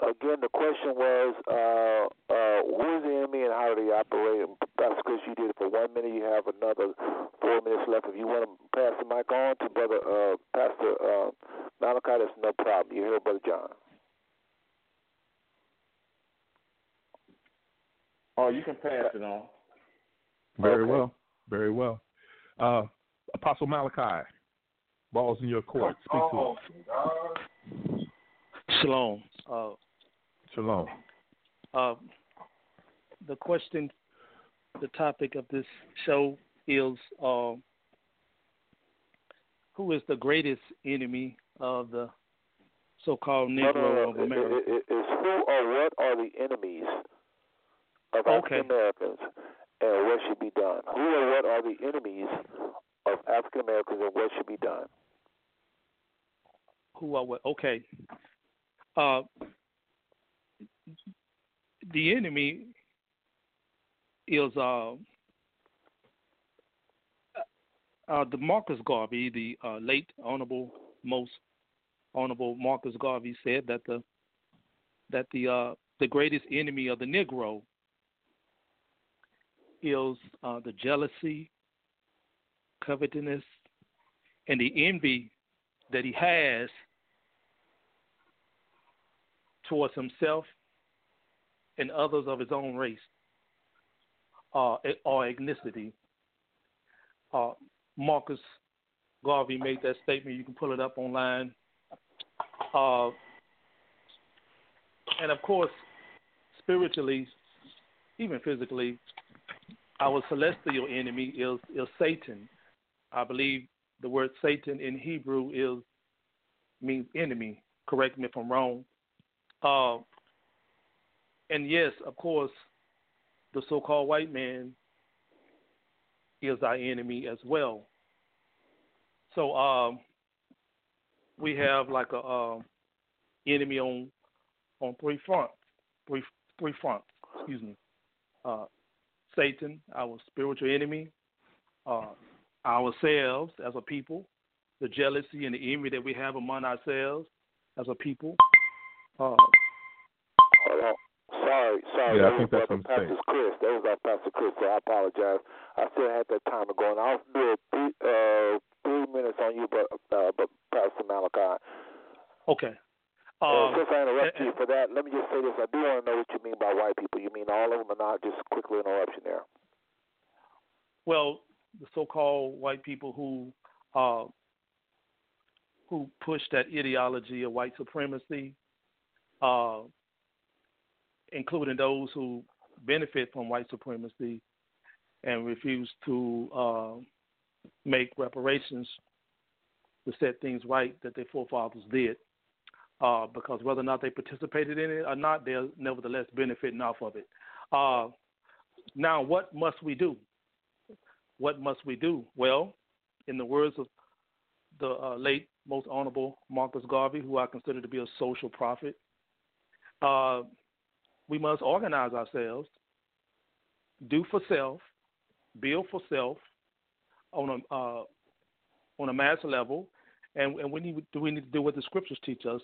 S1: Again, the question was, uh, uh, who is the enemy and how do they operate? Pastor Chris, you did it for one minute. You have another four minutes left. If you want to pass the mic on to Brother uh, Pastor uh, Malachi, that's no problem. You hear Brother John.
S5: Oh, you can pass it on.
S3: Very
S1: Okay.
S3: well. Very well. Uh, Apostle Malachi, balls in your court. Speak to us.
S6: Shalom. Uh,
S3: Shalom.
S6: uh, the question, the topic of this show is uh, who is the greatest enemy of the so-called
S1: No,
S6: Negro
S1: no, no.
S6: of America?
S1: it- it- it's who or what are the enemies of
S6: Okay.
S1: African Americans and what should be done? Who or what are the enemies of African Americans and what should be done?
S6: who are what? Okay. Uh, the enemy is uh, uh, the Marcus Garvey, the uh, late honorable, most honorable Marcus Garvey said that the that the uh, the greatest enemy of the Negro is uh, the jealousy, covetousness, and the envy that he has towards himself and others of his own race uh, or ethnicity. Uh, Marcus Garvey made that statement. You can pull it up online. Uh, and of course, spiritually, even physically, our celestial enemy is, is Satan. I believe the word Satan in Hebrew is means enemy. Correct me if I'm wrong. Uh, and yes, of course, the so-called white man is our enemy as well. So um, we have like a uh, enemy on on three fronts, three three fronts. Excuse me. Uh, Satan, our spiritual enemy, uh, ourselves as a people, the jealousy and the envy that we have among ourselves as a people. Uh.
S1: Sorry, sorry.
S3: Yeah, I
S1: that
S3: think that's what I'm saying.
S1: Pastor Chris. That was our Pastor Chris, so I apologize. I still had that time going. I'll do a three, uh, three minutes on you, but, uh, but Pastor Malachi.
S6: okay.
S1: Uh,
S6: Um,
S1: since I interrupted
S6: and-
S1: you for that, let me just say this. I do want to know what you mean by white people. You mean all of them or not? Just quickly interruption there.
S6: well, the so-called white people who uh, who push that ideology of white supremacy, uh, including those who benefit from white supremacy and refuse to uh, make reparations to set things right that their forefathers did. Uh, because whether or not they participated in it or not, they're nevertheless benefiting off of it. Uh, now, what must we do? What must we do? Well, in the words of the uh, late, most honorable Marcus Garvey, who I consider to be a social prophet, uh, we must organize ourselves, do for self, build for self on a uh, on a mass level, and, and we need do we need to do what the scriptures teach us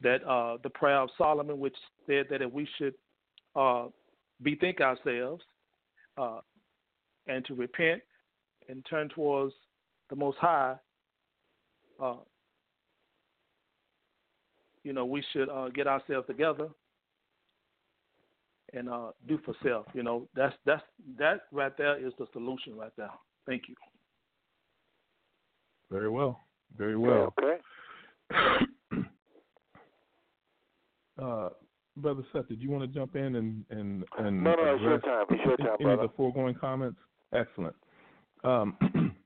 S6: that uh, the prayer of Solomon, which said that we should uh, bethink ourselves uh, and to repent and turn towards the Most High, uh, you know, we should uh, get ourselves together and uh, do for self. You know, that's that's that right there is the solution right there. Thank you.
S3: Very well. Very well.
S1: Okay. (coughs)
S3: Uh, Brother Seth, did you want to jump in and and and
S1: No, no, it's your
S3: address
S1: time. It's your time,
S3: any of the foregoing comments? Excellent. Um, (clears throat)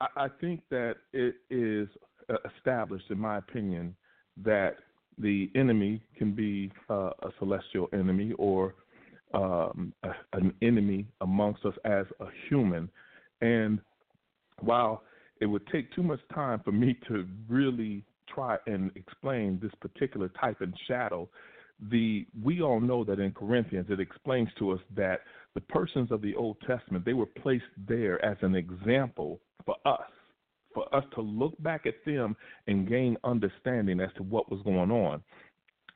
S3: I, I think that it is uh, established, in my opinion, that the enemy can be uh, a celestial enemy or um, a, an enemy amongst us as a human. And while it would take too much time for me to really try and explain this particular type and shadow, the we all know that in Corinthians it explains to us that the persons of the Old Testament they were placed there as an example for us, for us to look back at them and gain understanding as to what was going on.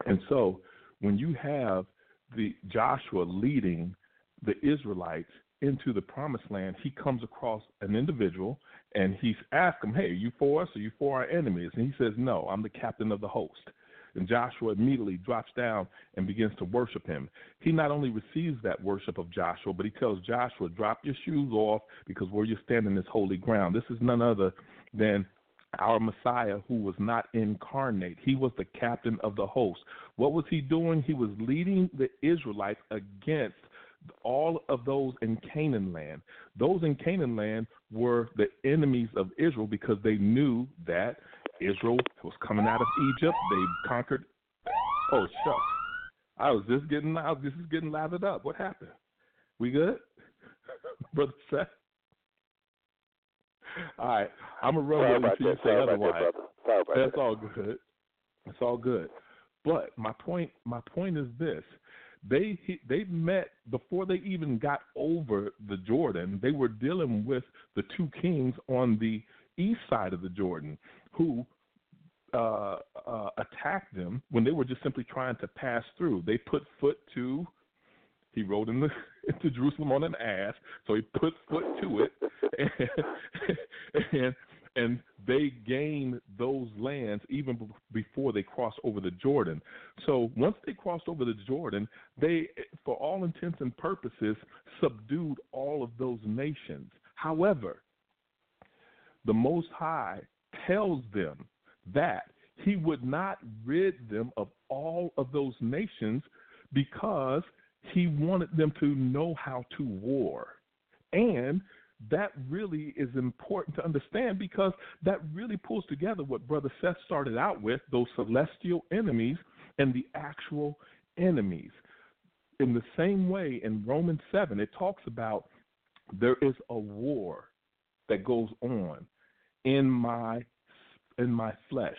S3: And so when you have the Joshua leading the Israelites into the promised land, he comes across an individual and he's asked him, Hey, are you for us or you for our enemies? And he says, No, I'm the captain of the host. And Joshua immediately drops down and begins to worship him. He not only receives that worship of Joshua, but he tells Joshua, Drop your shoes off because where you're standing is holy ground. This is none other than our Messiah who was not incarnate. He was the captain of the host. What was he doing? He was leading the Israelites against all of those in Canaan land. Those in Canaan land were the enemies of Israel because they knew that Israel was coming out of Egypt. They conquered. Oh shucks! I was just getting loud. This is getting lathered up. What happened? We good, (laughs) brother Seth? All right, I'm gonna run with you say otherwise.
S1: that, brother. Sorry about
S3: That's
S1: that.
S3: all good. That's all good. But my point, my point is this: they they met before they even got over the Jordan. They were dealing with the two kings on the east side of the Jordan, who uh, uh, attacked them when they were just simply trying to pass through. They put foot to. He rode in the, (laughs) into Jerusalem on an ass, so he put foot to it, and, (laughs) and and they gained those lands even b- before they crossed over the Jordan. So once they crossed over the Jordan, they, for all intents and purposes, subdued all of those nations. However, the Most High tells them that He would not rid them of all of those nations because He wanted them to know how to war. And that really is important to understand because that really pulls together what Brother Seth started out with those celestial enemies and the actual enemies. In the same way, in Romans 7, it talks about there is a war that goes on in my in my flesh.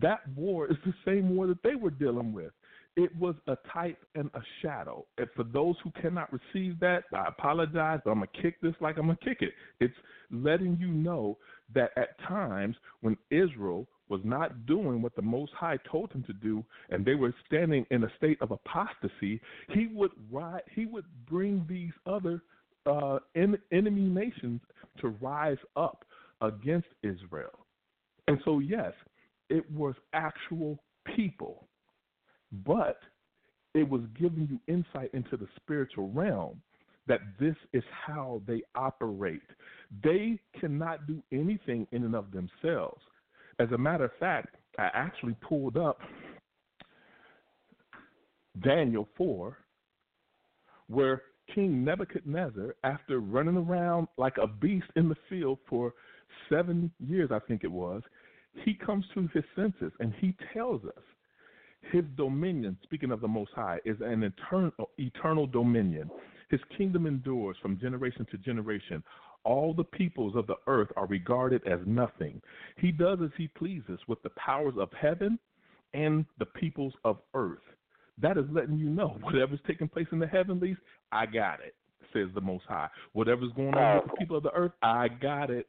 S3: That war is the same war that they were dealing with. It was a type and a shadow. And for those who cannot receive that, I apologize, but I'm going to kick this like I'm going to kick it. It's letting you know that at times when Israel was not doing what the Most High told him to do, and they were standing in a state of apostasy, he would ri he would bring these other uh, en- enemy nations to rise up against Israel. And so, yes, it was actual people but it was giving you insight into the spiritual realm that this is how they operate. They cannot do anything in and of themselves. As a matter of fact, I actually pulled up Daniel 4, where King Nebuchadnezzar, after running around like a beast in the field for seven years, I think it was, he comes to his senses and he tells us his dominion, speaking of the Most High, is an eternal, eternal dominion. His kingdom endures from generation to generation. All the peoples of the earth are regarded as nothing. He does as he pleases with the powers of heaven and the peoples of earth. That is letting you know (laughs) whatever's taking place in the heavenlies, I got it, says the Most High. Whatever's going on with the people of the earth, I got it.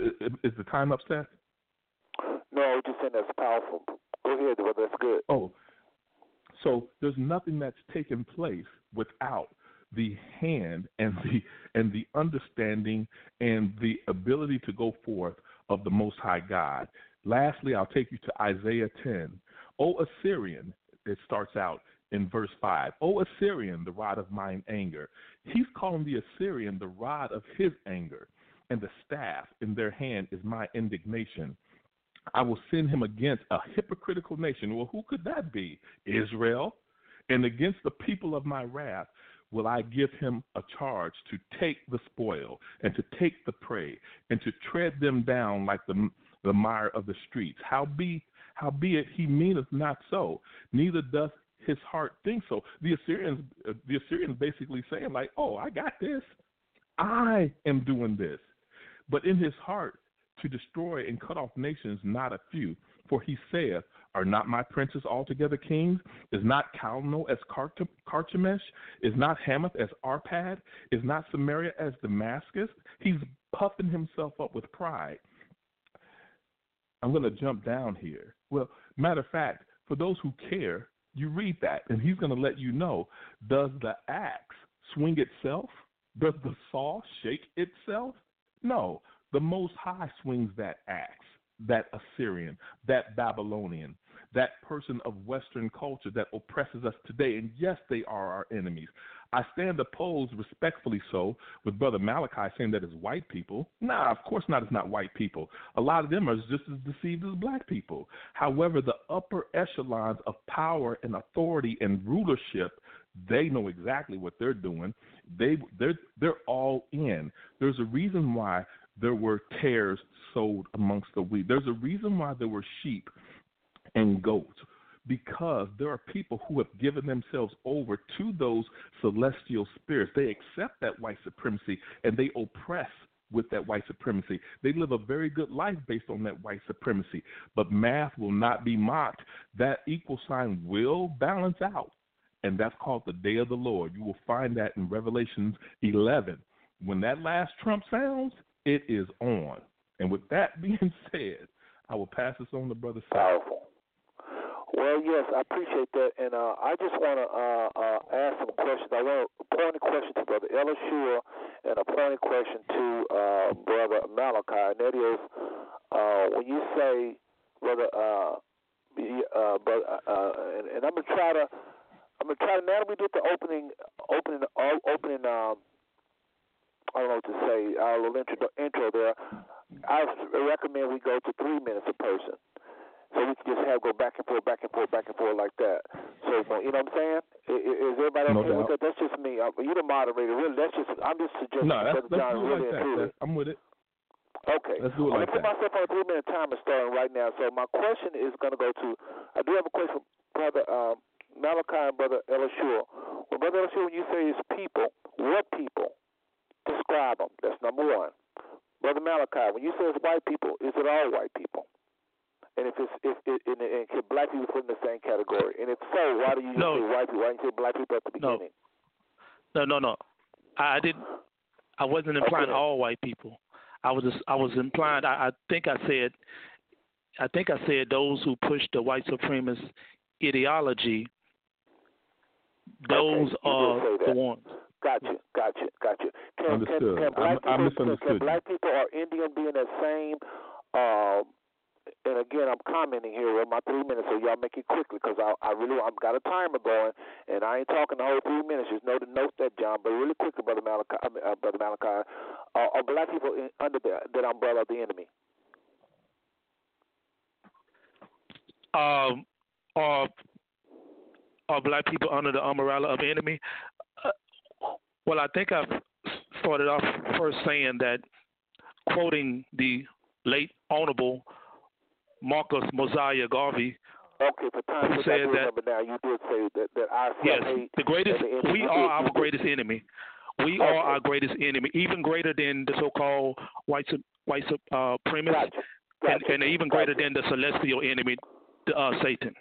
S3: Is the time up, Seth?
S1: No, I was just saying that's powerful. Go ahead, brother. That's good.
S3: Oh, so there's nothing that's taken place without the hand and the and the understanding and the ability to go forth of the Most High God. Lastly, I'll take you to Isaiah 10. O Assyrian, it starts out in verse 5. O Assyrian, the rod of mine anger. He's calling the Assyrian the rod of his anger, and the staff in their hand is my indignation. I will send him against a hypocritical nation. Well, who could that be? Israel. And against the people of my wrath, will I give him a charge to take the spoil and to take the prey and to tread them down like the the mire of the streets. Howbeit, howbeit he meaneth not so, neither doth his heart think so. The Assyrians, uh, the Assyrians basically saying like, "Oh, I got this. I am doing this," but in his heart to destroy and cut off nations, not a few. For he saith, Are not my princes altogether kings? Is not Calno as Carchemish? Is not Hamath as Arpad? Is not Samaria as Damascus? He's puffing himself up with pride. I'm going to jump down here. Well, matter of fact, for those who care, you read that, and he's going to let you know does the axe swing itself? Does the saw shake itself? No. The Most High swings that axe, that Assyrian, that Babylonian, that person of Western culture that oppresses us today. And yes, they are our enemies. I stand opposed, respectfully so, with Brother Malachi saying that it's white people. Nah, of course not. It's not white people. A lot of them are just as deceived as black people. However, the upper echelons of power and authority and rulership, they know exactly what they're doing. They they're they're all in. There's a reason why there were tares sold amongst the wheat. There's a reason why there were sheep and goats because there are people who have given themselves over to those celestial spirits. They accept that white supremacy and they oppress with that white supremacy. They live a very good life based on that white supremacy. But math will not be mocked. That equal sign will balance out. And that's called the day of the Lord. You will find that in Revelations 11. When that last trump sounds, it is on. And with that (laughs) being said, I will pass this on to Brother.
S1: Powerful. Well, yes, I appreciate that, and uh, I just want to uh, uh, ask some questions. I want a pointed question to Brother Elishua and a pointed question to uh, Brother Malachi, and that is, uh, when you say, Brother, uh, uh, uh, uh, and, and I'm gonna try to, I'm gonna try to now that we did the opening, opening, uh, opening. Um, I don't know what to say. Our little intro, intro there. I recommend we go to three minutes a person, so we can just have go back and forth, back and forth, back and forth like that. So you know what I'm saying? Is, everybody okay
S3: doubt.
S1: with that? That's just me. Uh, You the moderator, really. That's just. I'm just suggesting.
S3: No, that's, let's
S1: John really
S3: like that. That's- I'm with it.
S1: Okay.
S3: Let's do it
S1: I'm
S3: like
S1: gonna put
S3: that.
S1: myself on a three minute timer starting right now. So my question is gonna go to I do have a question for Brother um, Malachi and Brother Elishua. Well Brother Elishua, when you say it's people, what people? Describe them. That's number one. Brother Malachi, when you say it's white people, is it all white people? And if it's if it and, and can black people put in the same category? And if so, why do you
S6: No.
S1: say white people? Why didn't you say black people at the
S6: No.
S1: beginning?
S6: No, no, no. I didn't. I wasn't implying
S1: Okay.
S6: all white people. I was just, I was implying. I, I think I said. I think I said those who push the white supremacist ideology. Those
S1: you did
S6: are the ones.
S1: Gotcha, gotcha, gotcha. Can,
S3: Understood.
S1: Can, can black
S3: I- I
S1: people,
S3: misunderstood
S1: can,
S3: you.
S1: can black people or Indian be in that same? Um, and again, I'm commenting here with my three minutes, so y'all make it quickly because I, I really I've got a timer going, and I ain't talking the whole three minutes. Just know to note that, John. But really quickly, brother Malachi, uh, brother Malachi, uh, are black people in, under the, that umbrella of the enemy?
S6: Um, are are black people under the umbrella of enemy? Uh, well, I think I've started off first saying that, quoting the late honorable Marcus Mosiah Garvey.
S1: Okay, for time
S6: Who said that-
S1: now. You did say that that I
S6: Yes, the greatest.
S1: the.
S6: We are our greatest enemy. We
S1: Okay.
S6: are our greatest enemy, even greater than the so-called white white uh, premise,
S1: Gotcha.
S6: and, and even greater
S1: Gotcha.
S6: than the celestial enemy, uh, Satan.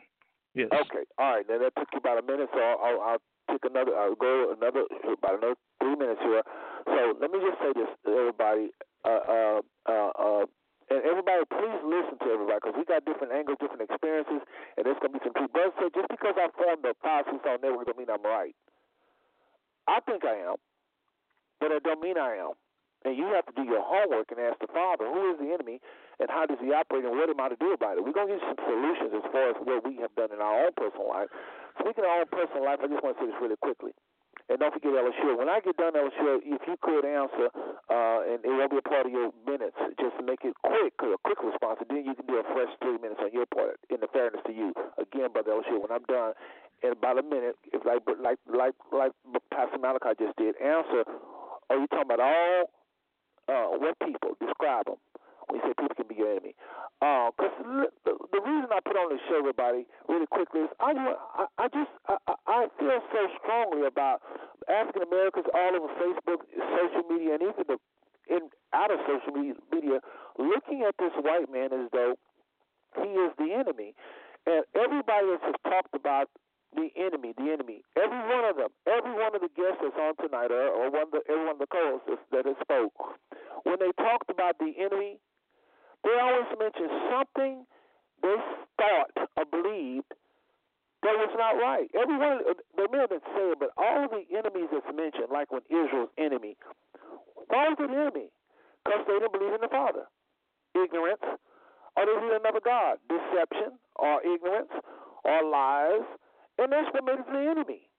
S6: Yes.
S1: Okay, all right. Now that took you about a minute, so I'll, I'll, take another. I'll go another about another three minutes here. So let me just say this, to everybody. Uh, uh, uh, uh, and everybody, please listen to everybody because we got different angles, different experiences, and there's gonna be some truth. Brother said just because I formed the Five Six Network don't mean I'm right. I think I am, but it don't mean I am. And you have to do your homework and ask the Father, who is the enemy, and how does he operate, and what am I to do about it? We're going to give you some solutions as far as what we have done in our own personal life. Speaking of our own personal life, I just want to say this really quickly. And don't forget Elishua. When I get done, Elishua, if you could answer, uh, and it won't be a part of your minutes, just to make it quick, a quick response, and then you can do a fresh three minutes on your part, in the fairness to you. Again, Brother Elishua, when I'm done, in about a minute, if like like like like Pastor Malachi just did, answer. Are you talking about all uh, what people? Describe them. When you say people can be your enemy, because uh, the, the reason I put on this show, everybody, really quickly is I I, I just I, I feel so strongly about African Americans all over Facebook, social media, and even the in out of social media, looking at this white man as though he is the enemy. And everybody else has talked about the enemy, the enemy. Every one of them, every one of the guests that's on tonight, or, or one of the, every one of the co-hosts that has spoke, when they talked about the enemy, they always mentioned something they thought or believed that was not right. Every one, they may have been saying, but all of the enemies that's mentioned, like when Israel's enemy, why was it enemy? Because they didn't believe in the Father. Ignorance, or they believe another God. Deception, or ignorance, or lies, and that's what made it the enemy.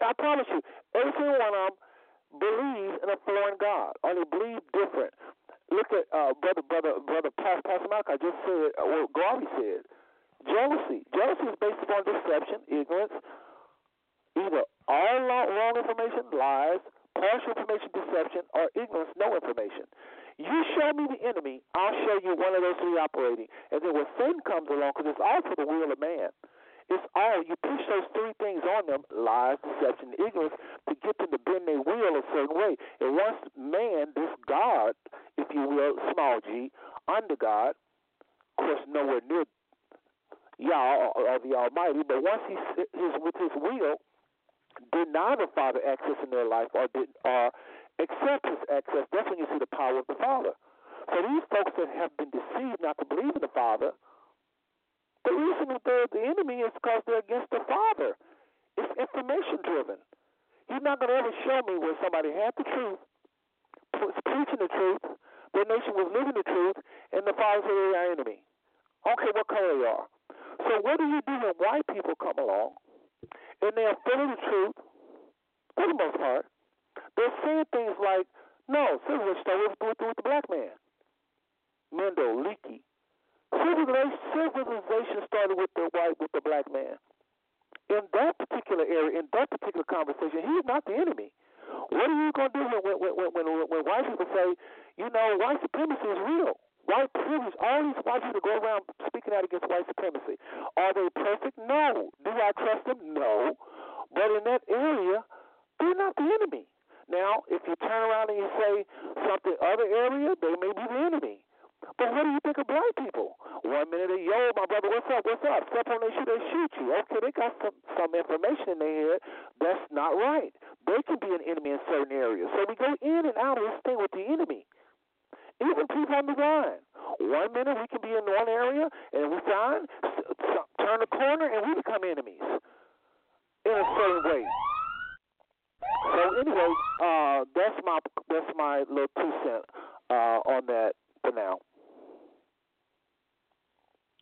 S1: I promise you, every single one of them believes in a foreign God, or they believe different. Look at uh, brother, brother, brother, Pastor, Pastor Malcolm. I just said uh, what Garvey said. Jealousy. Jealousy is based upon deception, ignorance, either all wrong information, lies, partial information, deception, or ignorance, no information. You show me the enemy, I'll show you one of those three operating. And then when Satan comes along, because it's all for the will of man, it's all you push those three things on them: lies, deception, ignorance, to get them to bend their will a certain way. And once man, this God, if you will, small g, under God, of course, nowhere near Yah uh, or the Almighty, but once he his with his will deny the Father access in their life or did or accept his access, that's when you see the power of the Father. So these folks that have been deceived not to believe in the Father the reason that they're the enemy is because they're against the Father. It's information driven. You're not going to ever show me where somebody had the truth, was preaching the truth, their nation was living the truth, and the Father said they are enemy. I don't care what color they are. So what do you do when white people come along and they're full of the truth, for the most part? They're saying things like, no, civilization started with, with, with the black man. Mendo, Leakey, Civilization started with the white, with the black man. In that particular area, in that particular conversation, he's not the enemy. What are you going to do when, when, when, when, when white people say, you know, white supremacy is real? White privilege, all these white people go around speaking out against white supremacy. Are they perfect? No. Do I trust them? No. But in that area, they're not the enemy. Now, if you turn around and you say something other area, they may be the enemy. But what do you think of black people? One minute they yo, my brother, what's up? What's up? Step on their shoe, they shoot you. Okay, they got some some information in their head that's not right. They can be an enemy in certain areas. So we go in and out of this thing with the enemy. Even people on the line. One minute we can be in one area and we find turn the corner and we become enemies in a certain way. So anyway, uh, that's my that's my little two cent uh, on that for now.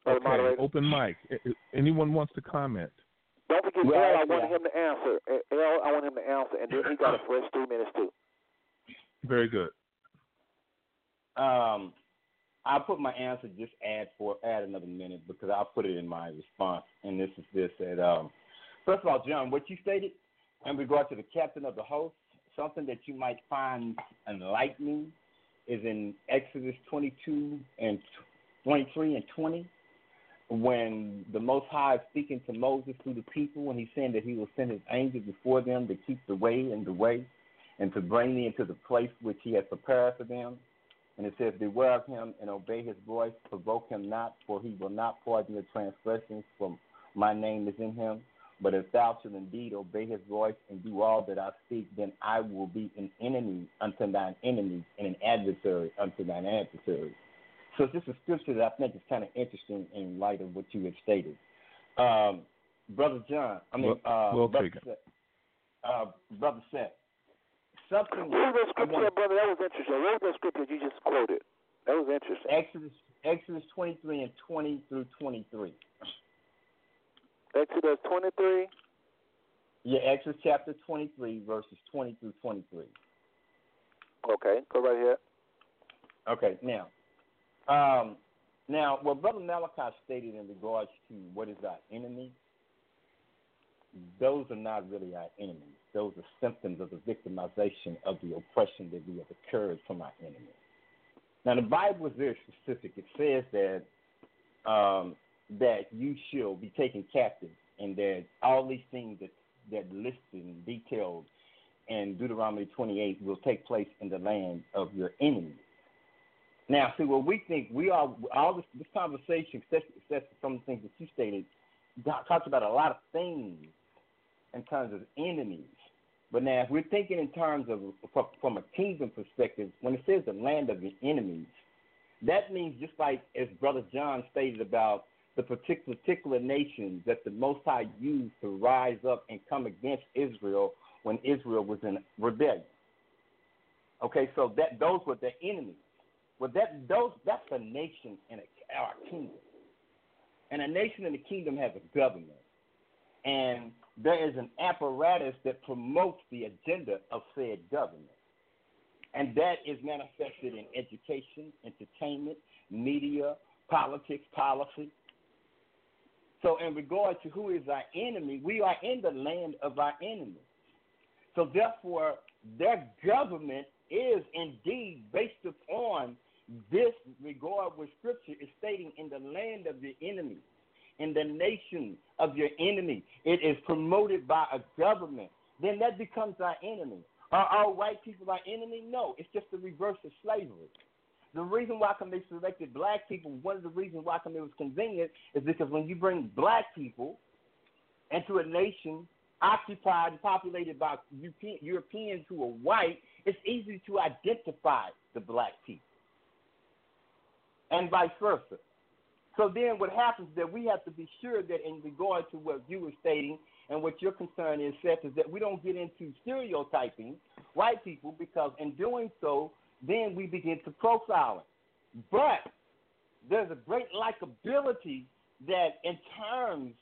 S3: Okay, open mic. Anyone wants to comment?
S1: Don't forget well, L. I yeah. want him to answer. L. I want him to answer, and then he got a fresh three minutes too.
S3: Very good.
S4: Um, I'll put my answer. Just add for add another minute because I'll put it in my response. And this is this that um, first of all, John, what you stated in regard to the captain of the host, something that you might find enlightening is in Exodus 22 and 23 and 20 when the Most High is speaking to Moses through the people, and he's saying that he will send his angel before them to keep the way and the way, and to bring them to the place which he has prepared for them. And it says, Beware of him and obey his voice, provoke him not, for he will not pardon your transgressions, for my name is in him. But if thou shalt indeed obey his voice and do all that I speak, then I will be an enemy unto thine enemies and an adversary unto thine adversaries. So this is scripture that I think is kind of interesting in light of what you have stated. Um, Brother John, I mean,
S3: uh,
S4: well
S3: Brother,
S4: Seth, uh, Brother Seth, something.
S1: What was that scripture, want, brother? That was interesting. What that scripture you just quoted? That was interesting.
S4: Exodus, Exodus 23 and 20 through 23.
S1: Exodus 23?
S4: Yeah, Exodus chapter 23, verses 20 through 23.
S1: Okay, go right here.
S4: Okay, now, um, now what Brother Malachi stated in regards to what is our enemy, those are not really our enemies. Those are symptoms of the victimization of the oppression that we have occurred from our enemies. Now, the Bible is very specific. It says that um, that you shall be taken captive, and that all these things that that listed and detailed in Deuteronomy 28 will take place in the land of your enemies. Now, see, what we think we are all this, this conversation, some of the things that you stated, talks about a lot of things in terms of enemies. But now, if we're thinking in terms of from, a kingdom perspective, when it says the land of your enemies, that means just like as Brother John stated about the particular, particular nations that the Most High used to rise up and come against Israel when Israel was in rebellion. Okay, so that those were the enemies. Well, that those that's a nation and a, our kingdom, and a nation and a kingdom has a government, and there is an apparatus that promotes the agenda of said government. And that is manifested in education, entertainment, media, politics, policy. So, in regard to who is our enemy, we are in the land of our enemy. So, therefore, their government is indeed based upon this regard what Scripture is stating in the land of your enemy in the nation of your enemy. It is promoted by a government. Then that becomes our enemy. Are all white people our enemy? No, it's just the reverse of slavery. The reason why they selected black people, one of the reasons why it was convenient is because when you bring black people into a nation occupied and populated by Europeans who are white, it's easy to identify the black people. And vice versa. So then what happens is that we have to be sure that in regard to what you were stating and what your concern is, Seth, is that we don't get into stereotyping white people because in doing so, then we begin to profile it. But there's a great likability that in terms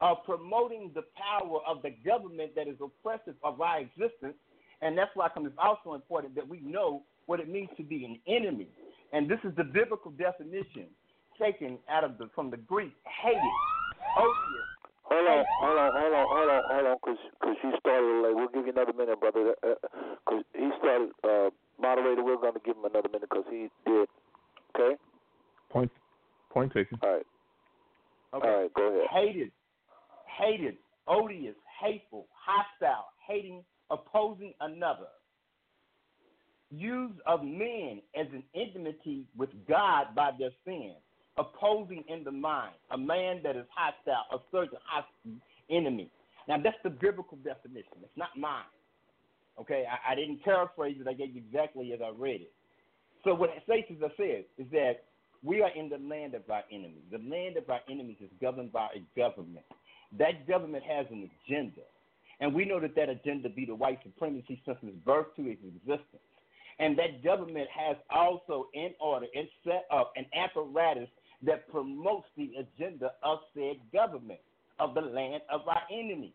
S4: of promoting the power of the government that is oppressive of our existence, and that's why it's also important that we know what it means to be an enemy. And this is the biblical definition taken out of the from the Greek hated, odious.
S1: Hold on, hold on, hold on, hold on, hold on, because cause you started late. We'll give you another minute, brother. Because uh, he started, uh, moderator, we're going to give him another minute because he did. Okay?
S3: Point, point taken.
S1: All right.
S4: Okay.
S1: All right, go ahead.
S4: Hated, hated, odious, hateful, hostile, hating, opposing another. Use of men as an enmity with God by their sin opposing in the mind, a man that is hostile, a certain hostile enemy. Now that's the biblical definition. It's not mine. Okay, I, I didn't paraphrase it. I gave you exactly as I read it. So what it says, is that we are in the land of our enemies. The land of our enemies is governed by a government. That government has an agenda. And we know that that agenda be the white supremacy since its birth to its existence. And that government has also in order and set up an apparatus that promotes the agenda of said government of the land of our enemies.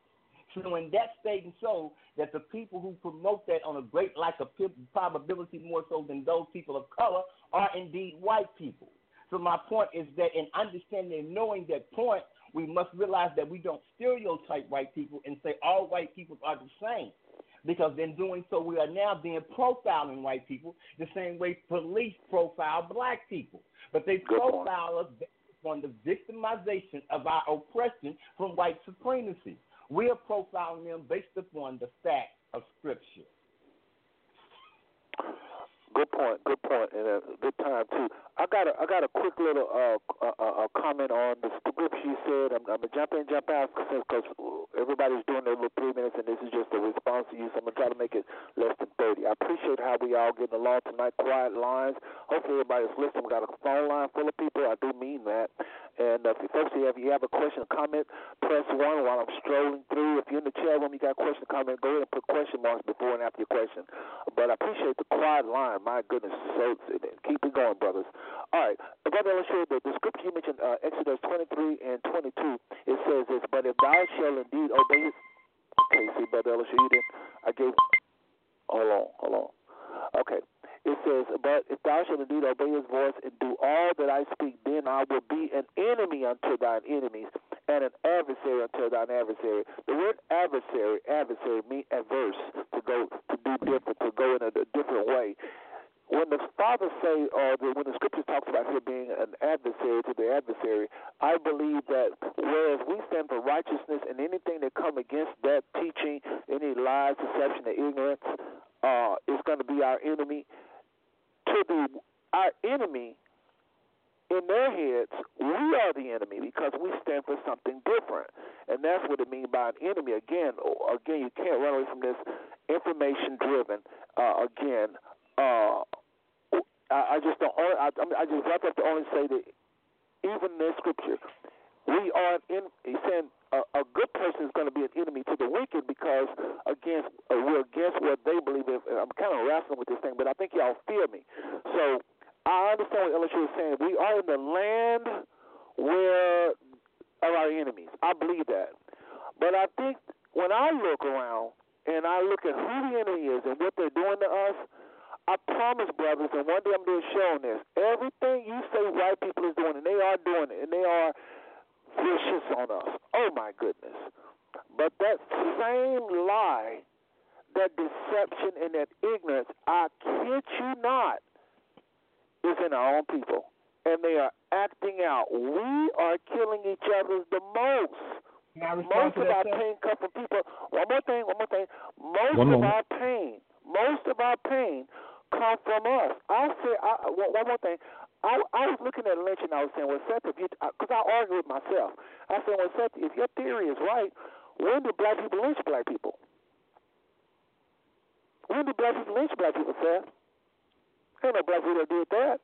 S4: So in that state and so that the people who promote that on a great like a probability more so than those people of color are indeed white people. So my point is that in understanding and knowing that point, we must realize that we don't stereotype white people and say all white people are the same. Because in doing so, we are now being profiling white people the same way police profile black people. But they profile us based on the victimization of our oppression from white supremacy. We are profiling them based upon the fact of Scripture.
S1: Good point. Good point, and a good time too. I got a I got a quick little uh, uh, uh, comment on the script you said. I'm, I'm gonna jump in, jump out because everybody's doing their little three minutes, and this is just a response to you. So I'm gonna try to make it less than thirty. I appreciate how we all getting along tonight. Quiet lines. Hopefully everybody's listening. We got a phone line full of people. I do mean that. And uh, if folks, if you have a question or comment, press one while I'm strolling through. If you're in the chat room, you got a question or comment, go ahead and put question marks before and after your question. But I appreciate the quiet line. My goodness, so keep it going, brothers. All right, brother, let's share the, the scripture you mentioned, uh, Exodus 23 and 22. It says this, but if thou shalt indeed obey. Okay, see, brother, let's you didn't. I gave. Hold on, hold on. Okay. It says, But if thou shalt indeed obey his voice and do all that I speak, then I will be an enemy unto thine enemies, and an adversary unto thine adversary. The word adversary, adversary mean adverse, to go to do different, to go in a, a different way. When the Father say, or the, when the Scripture talks about him being an adversary to the adversary, I believe that whereas we stand for righteousness and anything that come against that teaching, any lies, deception, or ignorance, uh, is going to be our enemy. To the our enemy, in their heads, we are the enemy because we stand for something different, and that's what it means by an enemy. Again, again, you can't run away from this information driven. Uh, again, uh, I, I just don't. I, I just up to only say that even in scripture, we are in. He's saying a, a good person is going to be an enemy to the wicked because against uh, we're against what they believe. In. I'm kind of wrestling with this thing, but I think y'all feel me. So I understand what Elishua is saying. We are in the land where of our enemies. I believe that. But I think when I look around and I look at who the enemy is and what they're doing to us, I promise, brothers, and one day I'm doing a show on this. Everything you say white people is doing, and they are doing it, and they are vicious on us. Oh my goodness! But that same lie, that deception, and that ignorance, I kid you not, is in our own people. And they are acting out. We are killing each other the most. Most of our pain comes from people. One more thing, one more thing. Most
S3: one
S1: of
S3: moment.
S1: our pain, most of our pain come from us. I say, I, one one more thing. I, I was looking at Lynch and I was saying, well, Seth, because uh, I argue with myself. I said, well, Seth, if your theory is right, when do black people lynch black people? When do black people lynch black people, Seth? Ain't no black people that did that.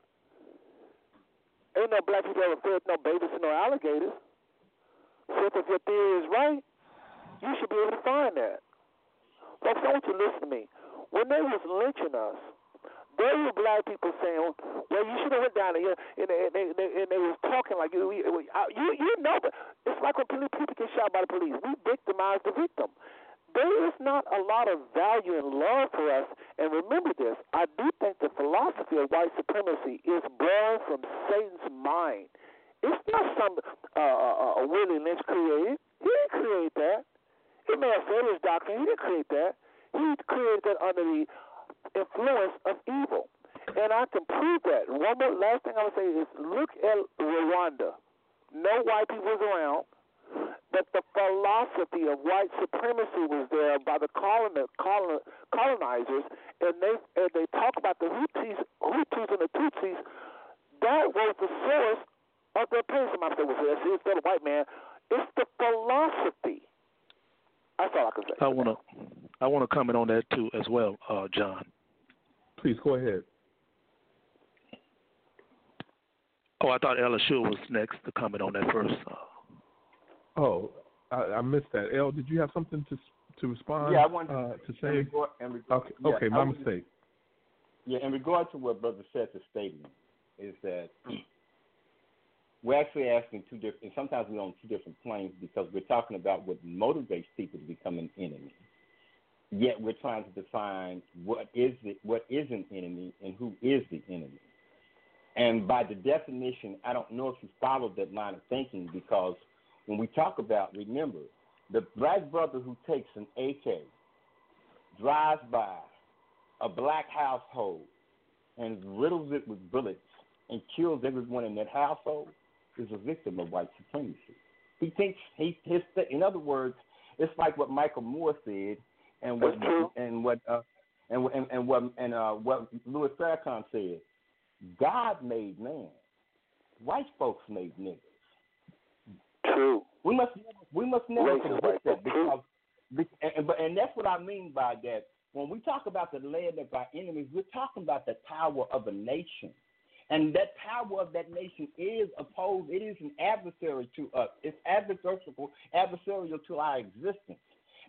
S1: Ain't no black people ever fed no babies to no alligators. So if your theory is right, you should be able to find that. Folks, I want you to listen to me. When they was lynching us, there were black people saying, "Well, you should have went down there," and they, they, they, and they was talking like you, you, know, but it's like when people get shot by the police. We victimize the victim. There is not a lot of value and love for us. And remember this: I do think the philosophy of white supremacy is born from Satan's mind. It's not some uh, uh, uh, Willie Lynch created. He didn't create that. He may have said his doctrine. He didn't create that. He created that under the influence of evil. And I can prove that. One more last thing I would say is look at Rwanda. No white people was around, but the philosophy of white supremacy was there by the colon, colon, colonizers, and they and they talk about the Hutus, Hutus and the Tutsis. That was the source of their pain. Somebody said, "Well, see, it's still a white man." It's the philosophy. That's all I can say.
S6: I want to I want to comment on that too as well, uh, John.
S3: Please go ahead.
S6: Oh, I thought Ella Shule was next to comment on that first. Uh,
S3: Oh, I, I missed that. El, did you have something to to respond?
S4: Yeah, I wanted
S3: uh, to
S4: in
S3: say.
S4: regard- in regard-
S3: Okay,
S4: yeah,
S3: okay, my
S4: was-
S3: mistake.
S4: Yeah, in regard to what Brother Seth's statement is that (clears throat) we're actually asking two different, and sometimes we're on two different planes because we're talking about what motivates people to become an enemy. Yet we're trying to define what is it, what is an enemy, and who is the enemy. And by the definition, I don't know if you followed that line of thinking because when we talk about, remember, the black brother who takes an AK, drives by a black household, and riddles it with bullets and kills everyone in that household is a victim of white supremacy. He thinks he his in other words, it's like what Michael Moore said and what and what uh, and and and what and uh, what Louis Farrakhan said. God made man. White folks made niggas.
S1: True.
S4: We must we must never
S1: Racist
S4: forget that because and, but and that's what I mean by that. When we talk about the land of our enemies, we're talking about the power of a nation. And that power of that nation is opposed, it is an adversary to us. It's adversarial, adversarial to our existence.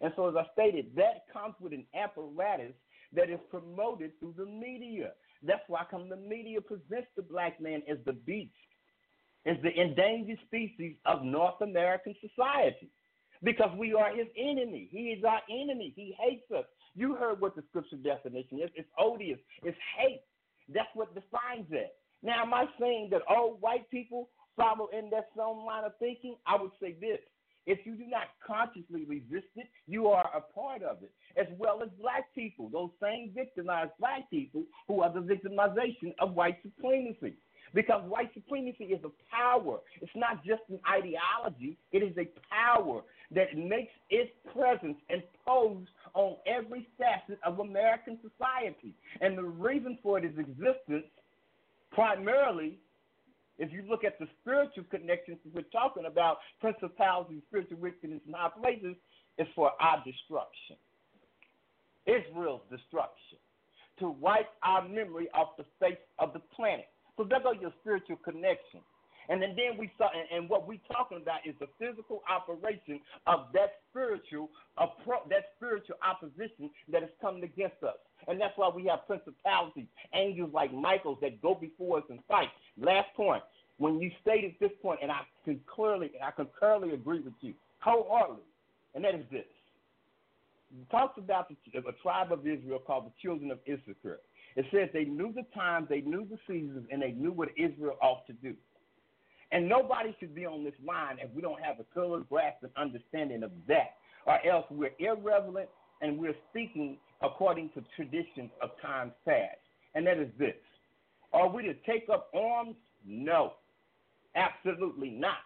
S4: And so, as I stated, that comes with an apparatus that is promoted through the media. That's why come the media presents the black man as the beast, as the endangered species of North American society. Because we are his enemy. He is our enemy. He hates us. You heard what the scripture definition is. It's odious. It's hate. That's what defines it. Now, am I saying that all white people follow in that same line of thinking, I would say this. If you do not consciously resist it, you are a part of it, as well as black people, those same victimized black people who are the victimization of white supremacy. Because white supremacy is a power. It's not just an ideology, it is a power that makes its presence imposed on every facet of American society. And the reason for its existence, primarily, if you look at the spiritual connections we're talking about, principalities, spiritual wickedness in high places, is for our destruction. Israel's destruction. To wipe our memory off the face of the planet. So there go your spiritual connection. And then, then we saw, and, and what we're talking about is the physical operation of that spiritual, appro- that spiritual opposition that is coming against us. And that's why we have principalities, angels like Michael's that go before us and fight. Last point, when you stated this point, and I can clearly, and I can clearly agree with you wholeheartedly, and that is this. You talks about the, a tribe of Israel called the children of Issachar. It says they knew the times, they knew the seasons, and they knew what Israel ought to do. And nobody should be on this line if we don't have a clear grasp and understanding of that, or else we're irrelevant and we're speaking according to traditions of times past. And that is this. Are we to take up arms? No, absolutely not.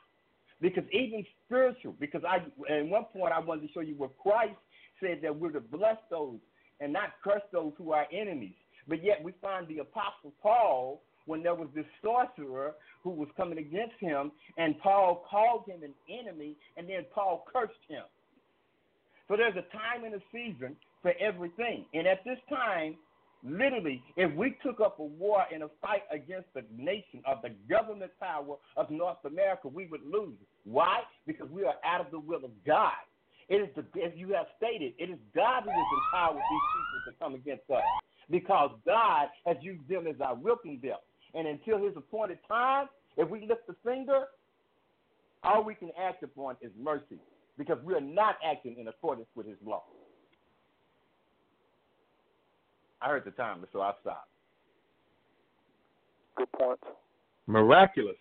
S4: Because even spiritual, because I at one point I wanted to show you where Christ said that we're to bless those and not curse those who are enemies. But yet we find the Apostle Paul when there was this sorcerer who was coming against him, and Paul called him an enemy, and then Paul cursed him. So there's a time and a season for everything. And at this time, literally, if we took up a war and a fight against the nation of the government power of North America, we would lose. Why? Because we are out of the will of God. It is the, as you have stated, it is God who has empowered these people to come against us. Because God has used them as our whipping belt. And until his appointed time, if we lift the finger, all we can act upon is mercy because we are not acting in accordance with his law. I heard the time, so I stopped.
S1: Good points.
S3: Miraculous,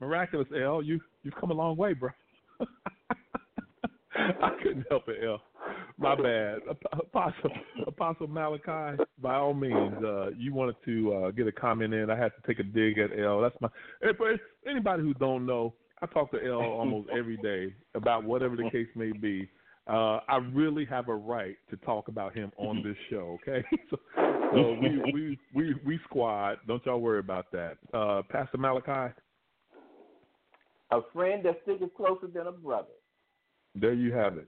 S3: miraculous, L. You you've come a long way, bro. (laughs) I couldn't help it, L. My (laughs) bad. Apostle Apostle Malachi, by all means, uh, you wanted to uh, get a comment in. I had to take a dig at L. That's my. For anybody who don't know, I talk to L almost every day about whatever the case may be. Uh, I really have a right to talk about him on this (laughs) show. Okay, (laughs) so, so we, (laughs) we we we squad. Don't y'all worry about that. Uh, Pastor Malachi.
S4: A friend that sticks closer than a brother.
S3: There you have it.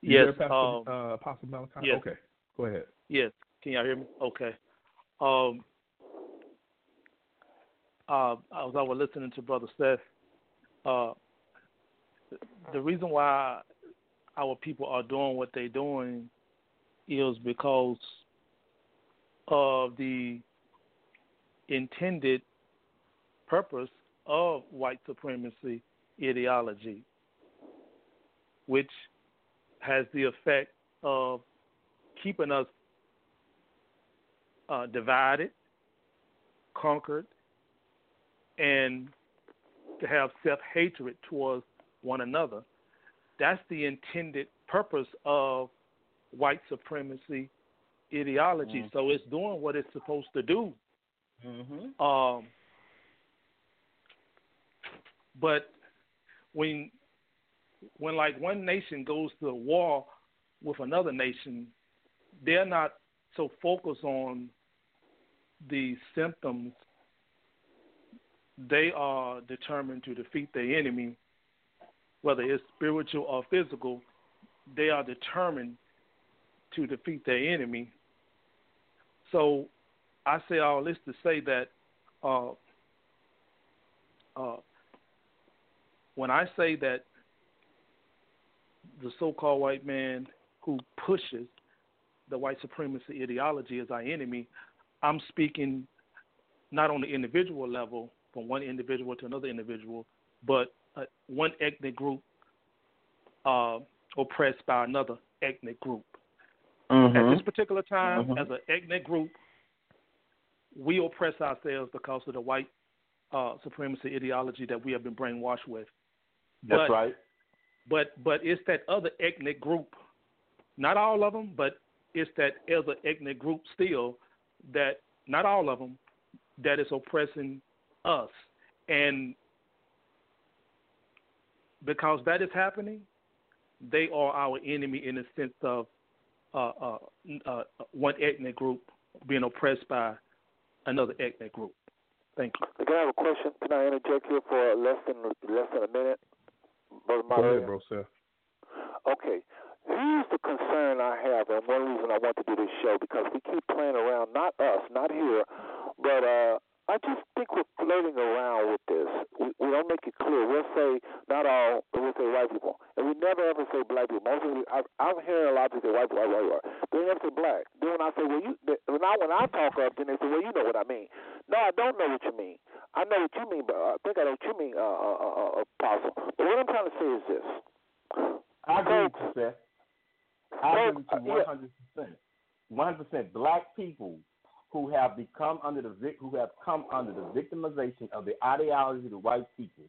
S3: You
S6: Yes,
S3: Pastor,
S6: um,
S3: uh, Apostle Malachi?
S6: yes.
S3: Okay, go ahead.
S6: Yes. Can y'all hear me? Okay. Um, uh, I was I was listening to Brother Seth, uh, the reason why our people are doing what they're doing is because of the intended purpose of white supremacy ideology, which has the effect of keeping us uh, divided, conquered, and to have self hatred towards one another. That's the intended purpose of white supremacy ideology.
S4: Mm.
S6: So it's doing what it's supposed to do.
S4: Mm-hmm.
S6: Um, but when when like one nation goes to war with another nation, they're not so focused on the symptoms. They are determined to defeat the enemy, whether it's spiritual or physical. They are determined to defeat their enemy. So I say all this to say that uh, uh, when I say that the so-called white man who pushes the white supremacy ideology as our enemy, I'm speaking not on the individual level from one individual to another individual, but uh, one ethnic group uh, oppressed by another ethnic group. At this particular time,
S4: Mhm.
S6: as an ethnic group, we oppress ourselves because of the white uh, supremacy ideology that we have been brainwashed with.
S4: That's
S6: but,
S4: right.
S6: But but it's that other ethnic group, not all of them, but it's that other ethnic group still that not all of them that is oppressing us, and because that is happening, they are our enemy in the sense of uh, uh, uh, one ethnic group being oppressed by another ethnic group. Thank you.
S1: Can I have a question? Can I interject here for less than less than a minute, brother
S3: Go ahead, bro, sir.
S1: Okay. Here's the concern I have, and one reason I want to do this show because we keep playing around, not us, not here, but uh, I just think we're flirting around with this. We, we don't make it clear. We'll say not all, but we'll say white people, and we never ever say black people. Most of the, I, I'm hearing a lot of people say white, white, white, white. They never say black. Then when I say, well, you, when I when I talk up, then they say, well, you know what I mean. No, I don't know what you mean. I know what you mean, but I think I know what you mean, uh, uh, uh, uh, Apostle. But what I'm trying to say is this.
S4: I agree with you, Seth. I agree with you
S1: Uh,
S4: one
S1: yeah.
S4: hundred percent. One hundred percent. Black people who have become under the who have come under the victimization of the ideology of the white people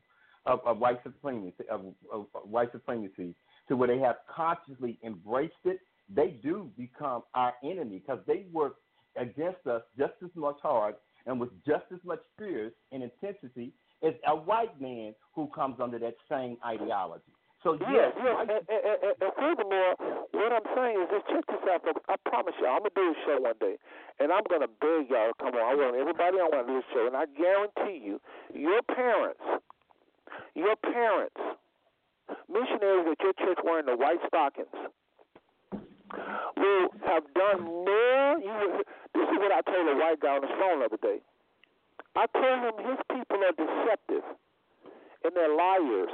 S4: of, of white supremacy of, of, of white supremacy to where they have consciously embraced it. They do become our enemy because they work against us just as much hard and with just as much fierce and intensity as a white man who comes under that same ideology. So
S1: Yes,
S4: yes,
S1: yes. And, and, and, and furthermore, what I'm saying is this: check this out, folks. I promise y'all, I'm gonna do a show one day, and I'm gonna beg y'all to come on. I want everybody on want to do this show, and I guarantee you, your parents, your parents, missionaries at your church wearing the white stockings, will have done more. You, this is what I told a white guy on the phone the other day. I told him his people are deceptive and they're liars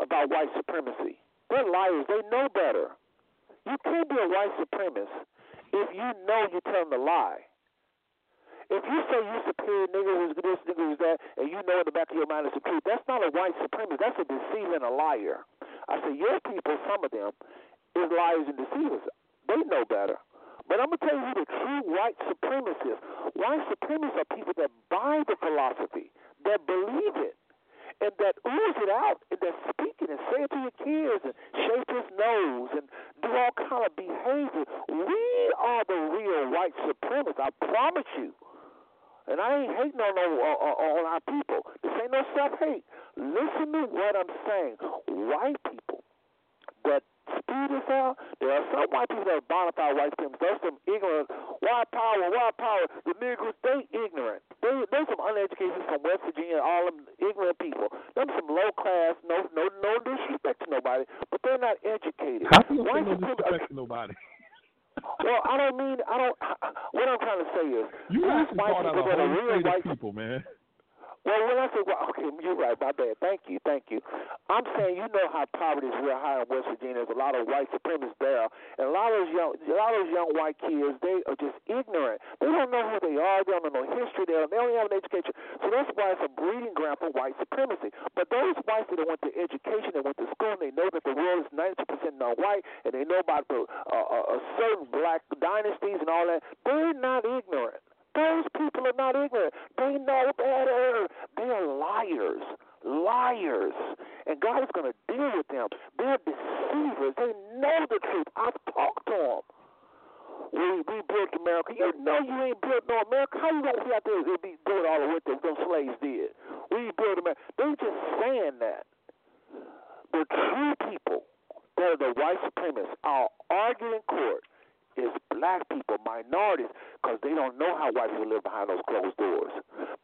S1: about white supremacy. They're liars. They know better. You can't be a white supremacist if you know you're telling a lie. If you say you're superior, nigga who's this, nigga who's that, and you know in the back of your mind it's the truth, that's not a white supremacist. That's a deceiver and a liar. I say your people, some of them, is liars and deceivers. They know better. But I'm gonna tell you the true white supremacists. White supremacists are people that buy the philosophy, that believe it, and that ooze it out, and that speak it and say it to your kids, and shape his nose, and do all kind of behavior. We are the real white supremacists. I promise you. And I ain't hating on, no, on, on our people. This ain't no self hate. Listen to what I'm saying. White people that spew this out, there are some white people that bonafide white supremacists. There's some ignorant, white power, white power. The Negroes, they ignorant. They, there's some uneducated from West Virginia, all them ignorant people. Them some low class, no, no, no disrespect to nobody, but they're not educated.
S3: How can you say
S1: White
S3: no disrespect to nobody? (laughs)
S1: Well, I don't mean I don't. (laughs) What I'm trying to say is,
S3: You
S1: these white people that are real white
S3: people, man.
S1: Well, when I say, well, okay, you're right, my bad. Thank you, thank you. I'm saying, you know how poverty is real high in West Virginia. There's a lot of white supremacists there, and a lot of those young, a lot of those young white kids, they are just ignorant. They don't know who they are. They don't know history. They don't, they don't have an education. So that's why it's a breeding ground for white supremacy. But those whites that went to education, they went to school, and they know that the world is 90% non-white, and they know about the uh, uh, uh, certain black dynasties and all that. They're not ignorant. Those people are not ignorant. They know better. They are liars. Liars. And God is going to deal with them. They're deceivers. They know the truth. I've talked to them. We built America. You know you ain't built no America. How you gonna be out there be doing all the work that them slaves did? We built America. They just saying that. The true people that are the white supremacists are arguing in court is black people, minorities, because they don't know how white people live behind those closed doors.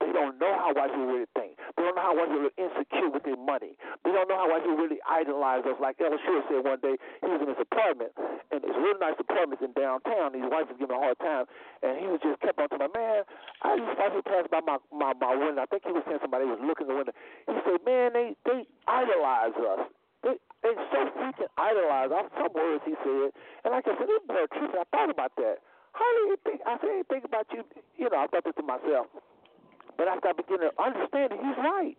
S1: They don't know how white people really think. They don't know how white people are insecure with their money. They don't know how white people really idolize us. Like Elishua said one day, he was in his apartment, and it's real nice apartments in downtown. These whites was giving him a hard time, and he was just kept on to my man. I used to pass by my, my my window. I think he was saying somebody was looking in the window. He said, "Man, they they idolize us." They so freaking idolize. I some words he said, and like I said, this boy tripping. I thought about that. How do you think? I said, I think about you. You know, I thought this to myself. But after I began to understand it, he's right.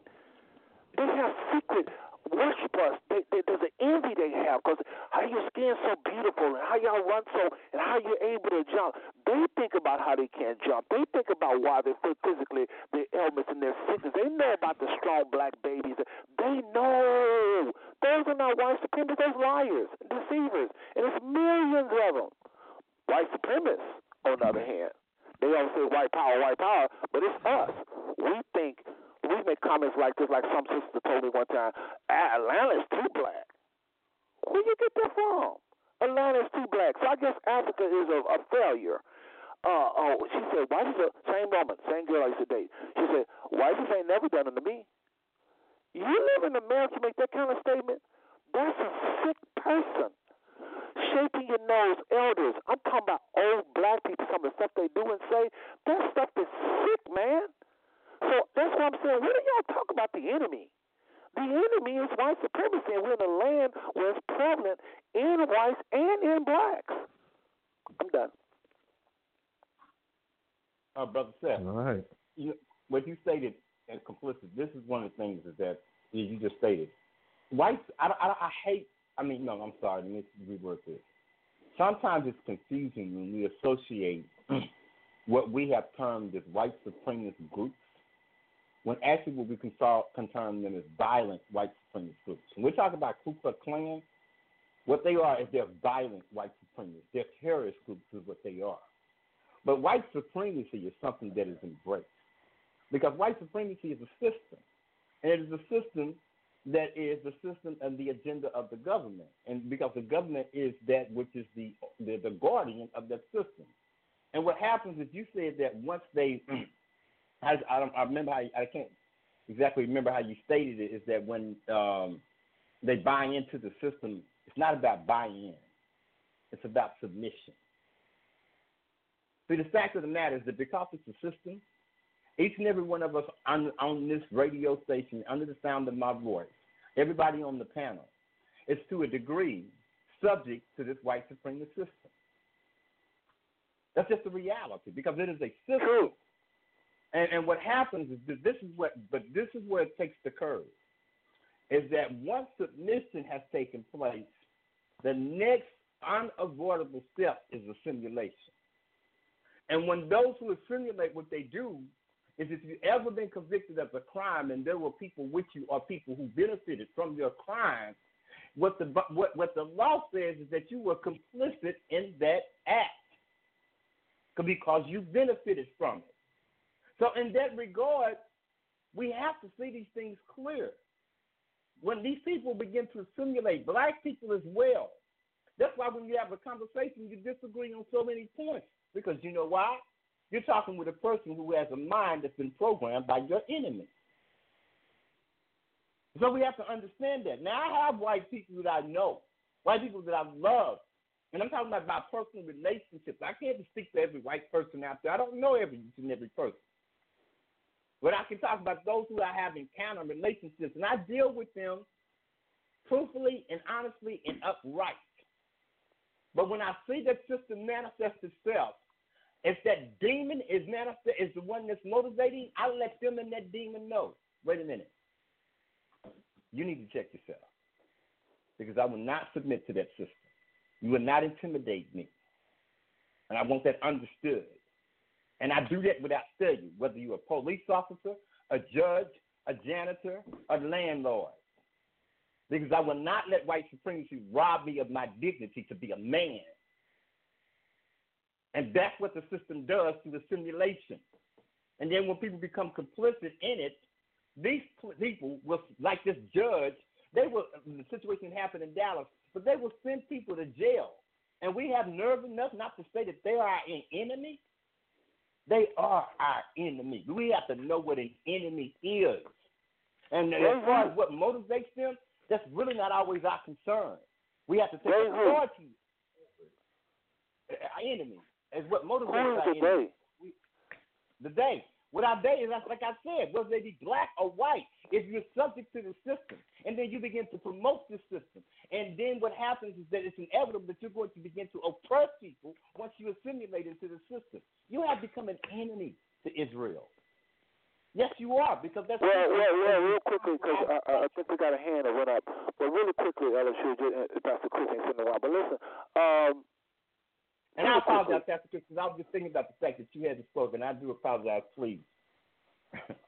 S1: They have secret worship us. They, they, there's an envy they have because how your skin's so beautiful and how y'all run so and how you're able to jump. They think about how they can't jump. They think about why they feel physically their ailments and their sickness. They know about the strong black babies. They know those are not white supremacists. Those liars, deceivers, and there's millions of them. White supremacists, on the other hand, they all say white power, white power, but it's us. We think we make comments like this, like some sister told me one time, Atlanta's too black. Where you get that from? Atlanta's too black. So I guess Africa is a, a failure. Uh, oh, she said, why does the same woman, same girl I used to date, she said, why this ain't never done to me? You live in America, to make that kind of statement. That's a sick person. Shaping your nose, elders. I'm talking about old black people. Some of the stuff they do and say, that stuff is sick, man. So that's what I'm saying. What do y'all talk about the enemy? The enemy is white supremacy, and we're in a land where it's prevalent in whites and in blacks. I'm done.
S4: Uh, Brother Seth,
S3: All right.
S4: you, what you stated as complicit, this is one of the things is that you just stated. Whites, I, I, I hate, I mean, no, I'm sorry, let me reword this. Sometimes it's confusing when we associate (clears throat) what we have termed as white supremacist groups when actually what we term them as violent white supremacist groups. When we talk about Ku Klux Klan, what they are is they're violent white supremacists. They're terrorist groups is what they are. But white supremacy is something that is embraced. Because white supremacy is a system. And it is a system that is the system and the agenda of the government. And because the government is that which is the the, the guardian of that system. And what happens is you said that once they (clears throat) I, I, don't, I remember how I can't exactly remember how you stated it. Is that when um, they buy into the system, it's not about buying in; it's about submission. See, the fact of the matter is that because it's a system, each and every one of us on, on this radio station, under the sound of my voice, everybody on the panel, is to a degree subject to this white supremacist system. That's just the reality because it is a system. And, and what happens is that this is what, but this is where it takes the courage, is that once submission has taken place, the next unavoidable step is assimilation. And when those who assimilate, what they do is if you've ever been convicted of a crime and there were people with you or people who benefited from your crime, what the what, what the law says is that you were complicit in that act because you benefited from it. So, in that regard, we have to see these things clear. When these people begin to assimilate, black people as well, that's why when you have a conversation, you disagree on so many points. Because you know why? You're talking with a person who has a mind that's been programmed by your enemy. So we have to understand that. Now, I have white people that I know, white people that I love, and I'm talking about my personal relationships. I can't speak to every white person out there. I don't know every and every person. But I can talk about those who I have encountered relationships, and I deal with them truthfully and honestly and upright. But when I see that system manifest itself, if that demon is manifest is the one that's motivating, I let them and that demon know. Wait a minute. You need to check yourself. Because I will not submit to that system. You will not intimidate me. And I want that understood. And I do that without study, whether you're a police officer, a judge, a janitor, a landlord. Because I will not let white supremacy rob me of my dignity to be a man. And that's what the system does through the simulation. And then when people become complicit in it, these people will, like this judge, they will, the situation happened in Dallas, but they will send people to jail. And we have nerve enough not to say that they are an enemy. They are our enemy. We have to know what an enemy is. And as far as what motivates them, that's really not always our concern. We have to take authority. Our enemy is what motivates
S1: Who is
S4: our
S1: the
S4: enemy.
S1: day?
S4: We, the day. What our day is, like I said, whether they be black or white, if you're subject to the system, and then you begin to promote the system, and then what happens is that it's inevitable that you're going to begin to oppress people once you assimilate into the system. You have become an enemy to Israel. Yes, you are because that's
S1: Well, well, well, real quickly, because I, I think we got a hand that went up. But really quickly, Elishua, uh, Pastor Chris ain't sitting a while. But listen, um,
S4: And I apologize, Pastor Chris, because I was just thinking about the fact that you hadn't spoken. I do apologize, please.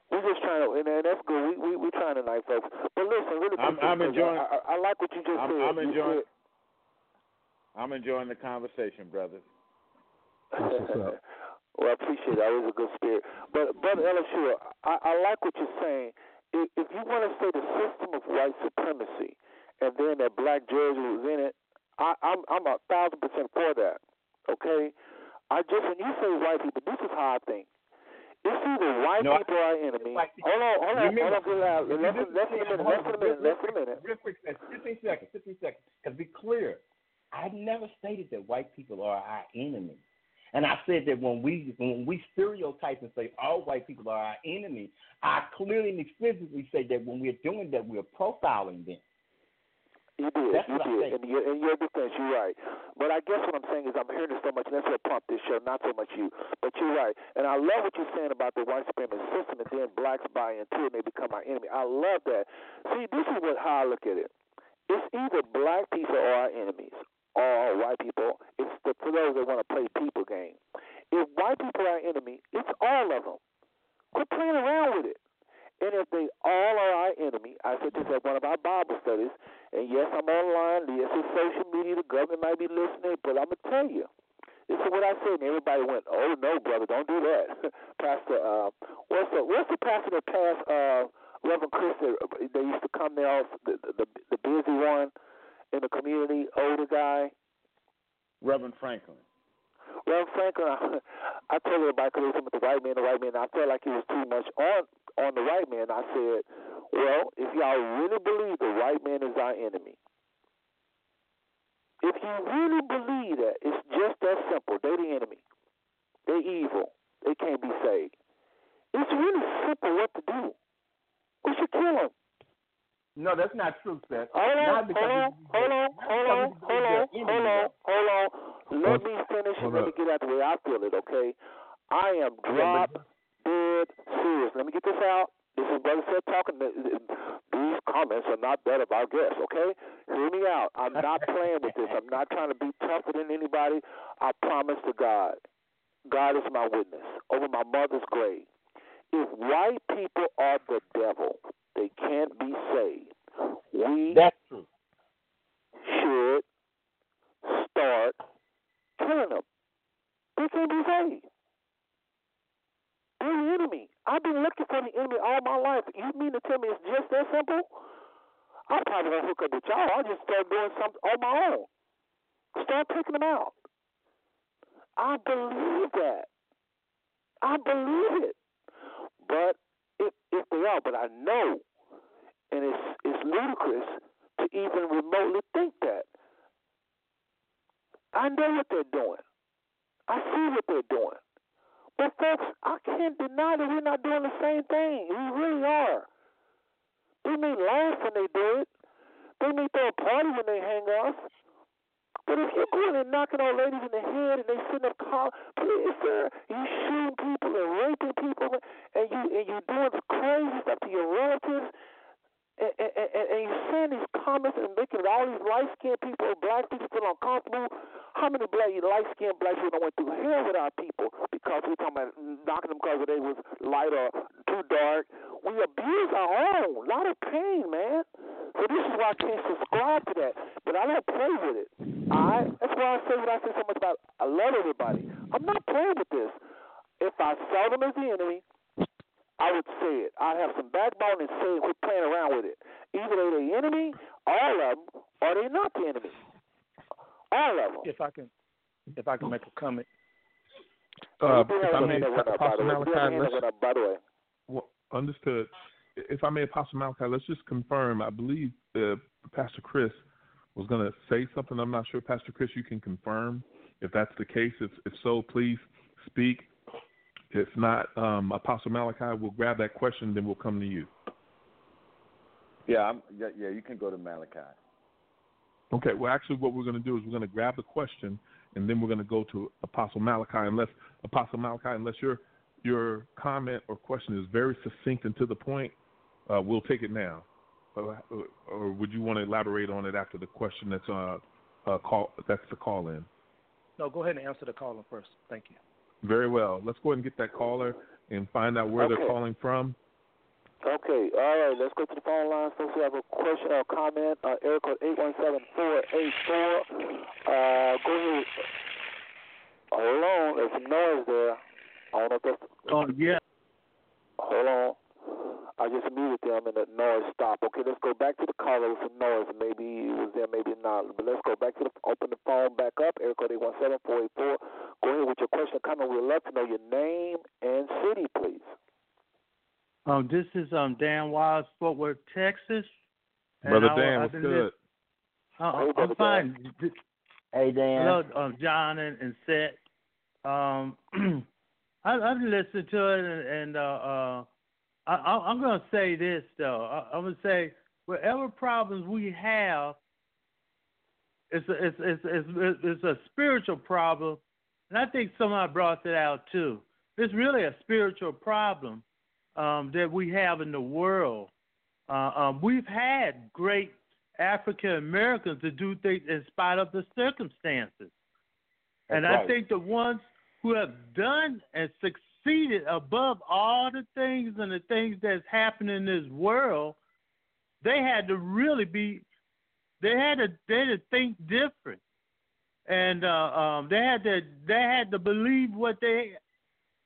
S1: we're just trying to, and, and that's good. We we we trying to tonight, folks. But listen, really
S5: I'm- I'm
S1: 'cause
S5: enjoying-
S1: I, I, I like what you just
S5: I'm,
S1: said.
S5: I'm enjoying.
S1: said-
S5: I'm enjoying the conversation, brother. (laughs)
S1: well, I appreciate it. That was a good spirit. But, Brother Elishua, I, I like what you're saying. If, if you want to say the system of white supremacy and then that black jersey was in it, I, I'm, I'm a thousand percent for that. Okay? I just, when you say white people, this is how I think. It's either white
S4: No, I-
S1: people are our
S4: enemy. People.
S1: Hold on, hold on,
S4: Remember-
S1: hold on, get loud. Less less than a minute, less than a minute, less than a minute.
S4: Real quick, 15 seconds, 15 seconds. Because be clear, I never stated that white people are our enemy. And I said that when we when we stereotype and say all white people are our enemy, I clearly and explicitly say that when we're doing that, we're profiling them.
S1: You did,
S4: That's
S1: you did. In your, in your defense, you're right. But I guess what I'm saying is I'm hearing it so much, and that's what prompted this show, not so much you. But you're right. And I love what you're saying about the white supremacist system, and then blacks buy into it and they become our enemy. I love that. See, this is what how I look at it. It's either black people are our enemies, or white people. It's the, for those that want to play people game. If white people are our enemy, it's all of them. Quit playing around with it. And if they all are our enemy, I said this at one of our Bible studies, and yes, I'm online. Yes, it's social media. The government might be listening, but I'm gonna tell you, this is what I said, and everybody went, "Oh no, brother, don't do that." (laughs) pastor, uh, what's the what's the pastor that passed uh, Reverend Chris? That, they used to come there, the, the the busy one in the community, older guy.
S5: Reverend Franklin.
S1: Well, Franklin, I, (laughs) I told everybody because they was with the white man, the white man. I felt like he was too much on on the white man. I said, well, if y'all really believe the white man is our enemy, if you really believe that, it's just that simple. They the enemy. They evil. They can't be saved. It's really simple what to do. We should kill them.
S4: No, that's not true, Seth.
S1: Hold on, hold on, hold on, hold on, hold on, hold on, hold on. Let me finish and let me get out the way I feel it, okay? I am drop dead serious. Let me get this out. This is Brother Seth talking. These comments are not that of our guests, okay? Hear me out. I'm not playing with this. I'm not trying to be tougher than anybody. I promise to God. God is my witness over my mother's grave. If white people are the
S3: Apostle Malachi, let's just confirm. I believe uh, Pastor Chris was going to say something. I'm not sure, Pastor Chris. You can confirm if that's the case. If, if so, please speak. If not, um, Apostle Malachi, we'll grab that question, then we'll come to you.
S5: Yeah, I'm, yeah, yeah. You can go to Malachi.
S3: Okay. Well, actually, what we're going to do is we're going to grab the question, and then we're going to go to Apostle Malachi. Unless Apostle Malachi, unless you're your comment or question is very succinct and to the point, uh, we'll take it now. Uh, or would you want to elaborate on it after the question that's uh, uh call that's the call in?
S6: No, go ahead and answer the caller first. Thank you.
S3: Very well. Let's go ahead and get that caller and find out where
S1: Okay.
S3: they're calling from.
S1: Okay, all right, let's go to the phone lines. Folks who have a question or comment, uh, area code 817-484. Uh, go ahead. Hold on, there's some noise there. I don't know if that's,
S7: Oh yeah.
S1: hold on. I just muted them and the noise stopped. Okay, let's go back to the caller with some noise. Maybe it was there, maybe not. But let's go back to the, open the phone back up, area code 817-484. Go ahead with your question or comment. We'd love to know your name and city, please.
S7: Um, this is um Dan Wiles, Fort Worth, Texas.
S3: Brother
S7: I-
S3: Dan,
S7: I've
S3: good?
S7: lis- Uh,
S1: Hey,
S7: I'm fine. D-
S4: Hey Dan.
S7: Hello, um, John and, and Seth. Um, (clears throat) I, I've listened to it, and, and uh, uh, I, I- I'm going to say this though. I, I'm going to say whatever problems we have, it's a, it's, it's it's it's a spiritual problem, and I think somebody brought that out too. It's really a spiritual problem um, that we have in the world. Uh, um, we've had great African Americans to do things in spite of the circumstances. and
S4: That's
S7: I
S4: right.
S7: think the ones who have done and succeeded above all the things and the things that's happened in this world, they had to really be, they had to, they had to think different, and uh, um, they had to, they had to believe what they,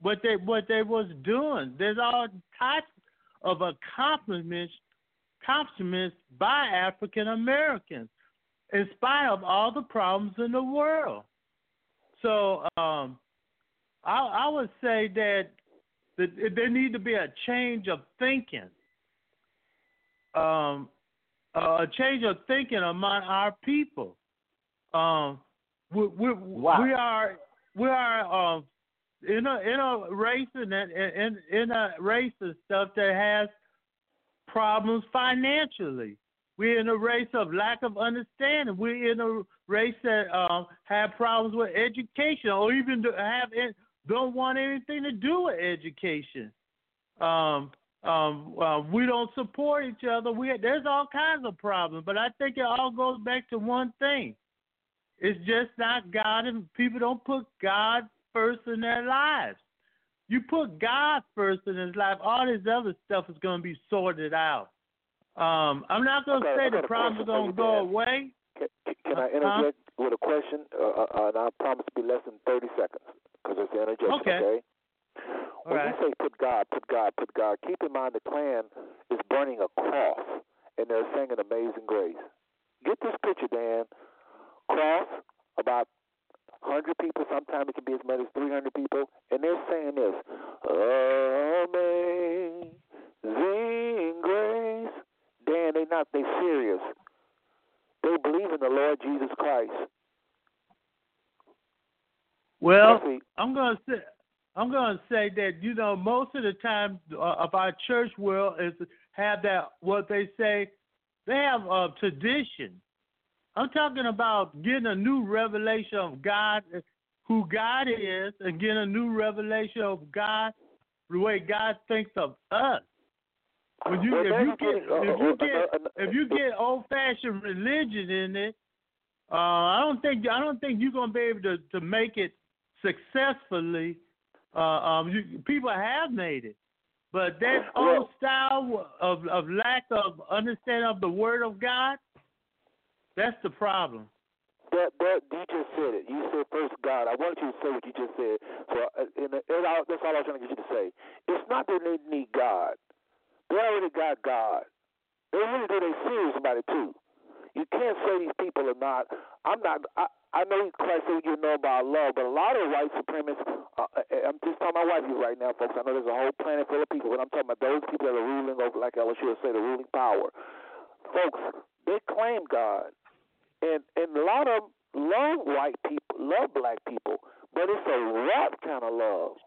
S7: what they, what they was doing. There's all types of accomplishments, accomplishments by African Americans, in spite of all the problems in the world. So um, I, I would say that, that there need to be a change of thinking, um, a change of thinking among our people. Um, we, we,
S4: Wow.
S7: we are we are um, in a in a race and in, in a race of stuff that has problems financially. We're in a race of lack of understanding. We're in a race that um, have problems with education, or even have in, don't want anything to do with education. Um, um, uh, we don't support each other. We there's all kinds of problems, but I think it all goes back to one thing: it's just not God, and people don't put God first in their lives. You put God first in his life, all this other stuff is going to be sorted out. Um, I'm not going to
S1: Okay,
S7: say the problems are going to go away.
S1: Can, can I interject with a question? Uh, uh, and I promise to be less than 30 seconds because it's the interjection,
S7: Okay.
S1: okay? When
S7: right.
S1: you say put God, put God, put God, keep in mind the Klan is burning a cross and they're singing Amazing Grace. Get this picture, Dan. Cross, about 100 people, sometimes it can be as many as 300 people, and they're saying this Amazing Grace. Dan, they not, they serious. They believe in the Lord Jesus Christ.
S7: Well, I'm going to say I'm going to say that you know most of the time uh, of our church world is have that what they say they have a tradition. I'm talking about getting a new revelation of God, who God is, and getting a new revelation of God, the way God thinks of us. When you,
S1: Well,
S7: if you get
S1: uh,
S7: if
S1: uh,
S7: you
S1: uh,
S7: get
S1: uh, uh,
S7: if you get old fashioned religion in it, uh, I don't think I don't think you're gonna be able to, to make it successfully. Uh, um, you, people have made it, but that
S1: Well-
S7: old style of of lack of understanding of the Word of God, that's the problem.
S1: That that you just said it. You said first God. I want you to say what you just said. So and, and I, that's all I was trying to get you to say. It's not that they need God. They already got God. They really do. They serious about it too. You can't say these people are not. I'm not. I, I know Christ said you know about love, but a lot of white supremacists. Uh, uh, I'm just talking my wife here right now, folks. I know there's a whole planet full of people, but I'm talking about those people that are ruling over, like LSU would say, the ruling power. Folks, they claim God, and and a lot of them love white people, love black people, but it's a rap kind of love.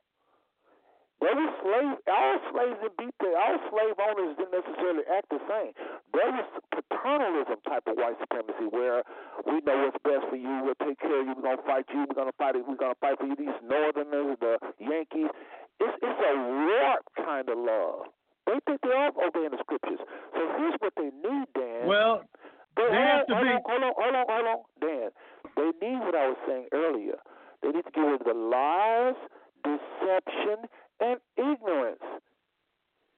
S1: There was slave, all slaves that beat all slave owners didn't necessarily act the same. There was paternalism type of white supremacy where we know what's best for you, we'll take care of you, we're gonna fight you, we're gonna fight, we're gonna fight for you. These Northerners, the Yankees, it's it's a sharp kind of love. They think they are obeying the scriptures. So here's what they need, Dan.
S7: Well,
S1: They,
S7: They
S1: hold,
S7: have to
S1: hold
S7: be-
S1: on, hold on, hold on, hold on, Dan. They need what I was saying earlier. They need to get rid of the lies, deception, and ignorance.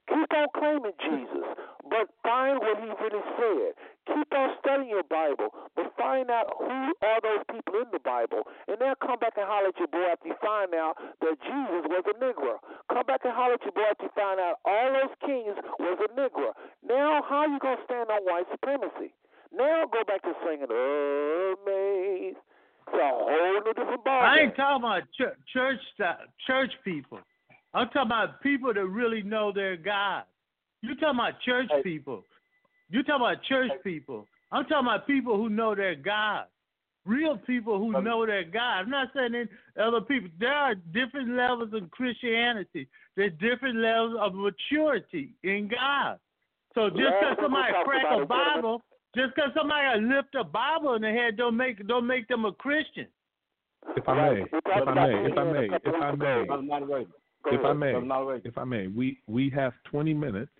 S1: Keep on claiming Jesus, but find what he really said. Keep on studying your Bible, but find out who are those people in the Bible, and then come back and holler at your boy after you find out that Jesus was a Negro. Come back and holler at your boy after you find out all those kings was a Negro. Now, how you gonna stand on white supremacy? Now go back to singing "Amazed." It's a whole new different ball.
S7: I ain't talking about church church church people. I'm talking about people that really know their God. You're talking about church
S4: Hey.
S7: people. You're talking about church people. I'm talking about people who know their God. Real people who
S4: Um,
S7: know their God. I'm not saying any other people. There are different levels of Christianity. There's different levels of maturity in God. So just
S1: Last
S7: because
S1: week
S7: somebody crack a. Bible, just because somebody lift a Bible in their head, don't make don't make them a Christian.
S3: If I may, if I may, if I
S1: a
S3: may, if I may,
S1: ago.
S4: Brother Moderator.
S1: Go
S3: if I
S1: ahead.
S3: may,
S4: Brother Moderator.
S3: if I may, we we have 20 minutes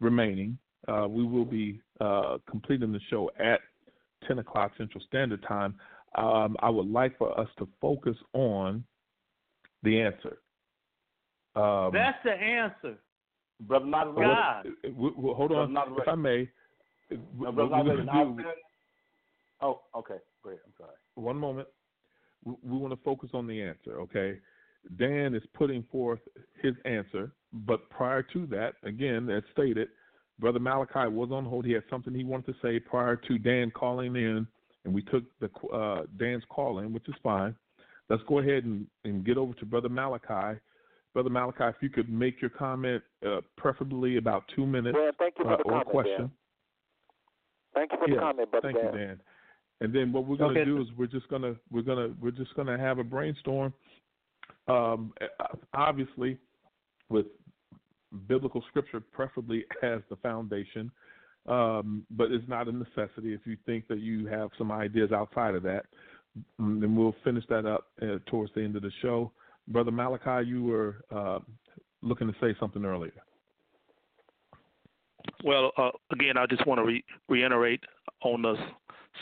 S3: remaining. Uh, we will be uh, completing the show at 10 o'clock Central Standard Time. Um, I would like for us to focus on the answer. Um,
S7: That's the answer.
S4: Brother Moderator.
S7: God.
S3: uh, w- w- hold on,
S4: Brother
S3: if I may. uh,
S4: No,
S3: what
S4: Brother
S3: we're
S4: Moderator.
S3: gonna
S4: I'll
S3: do-
S4: Oh, okay. Great. I'm sorry.
S3: one moment. We, we want to focus on the answer, okay? Dan is putting forth his answer, but prior to that, again, as stated, Brother Malachi was on hold. He had something he wanted to say prior to Dan calling in, and we took the uh, Dan's call in, which is fine. Let's go ahead and, and get over to Brother Malachi. Brother Malachi, if you could make your comment, uh, preferably about two minutes
S1: Dan, thank you for
S3: uh,
S1: the
S3: or
S1: comment,
S3: question.
S1: Dan. Thank you for the comment, brother
S3: Thank
S1: Dan.
S3: you, Dan. And then what we're going to
S6: Okay.
S3: do is we're just going to we're going to we're just going to have a brainstorm. Um, uh, obviously, with biblical scripture, preferably (laughs) as the foundation, um, but it's not a necessity. If you think that you have some ideas outside of that, mm, then we'll finish that up uh, towards the end of the show. Brother Malachi, you were uh, looking to say something earlier.
S6: Well, uh, again, I just want to re- reiterate on the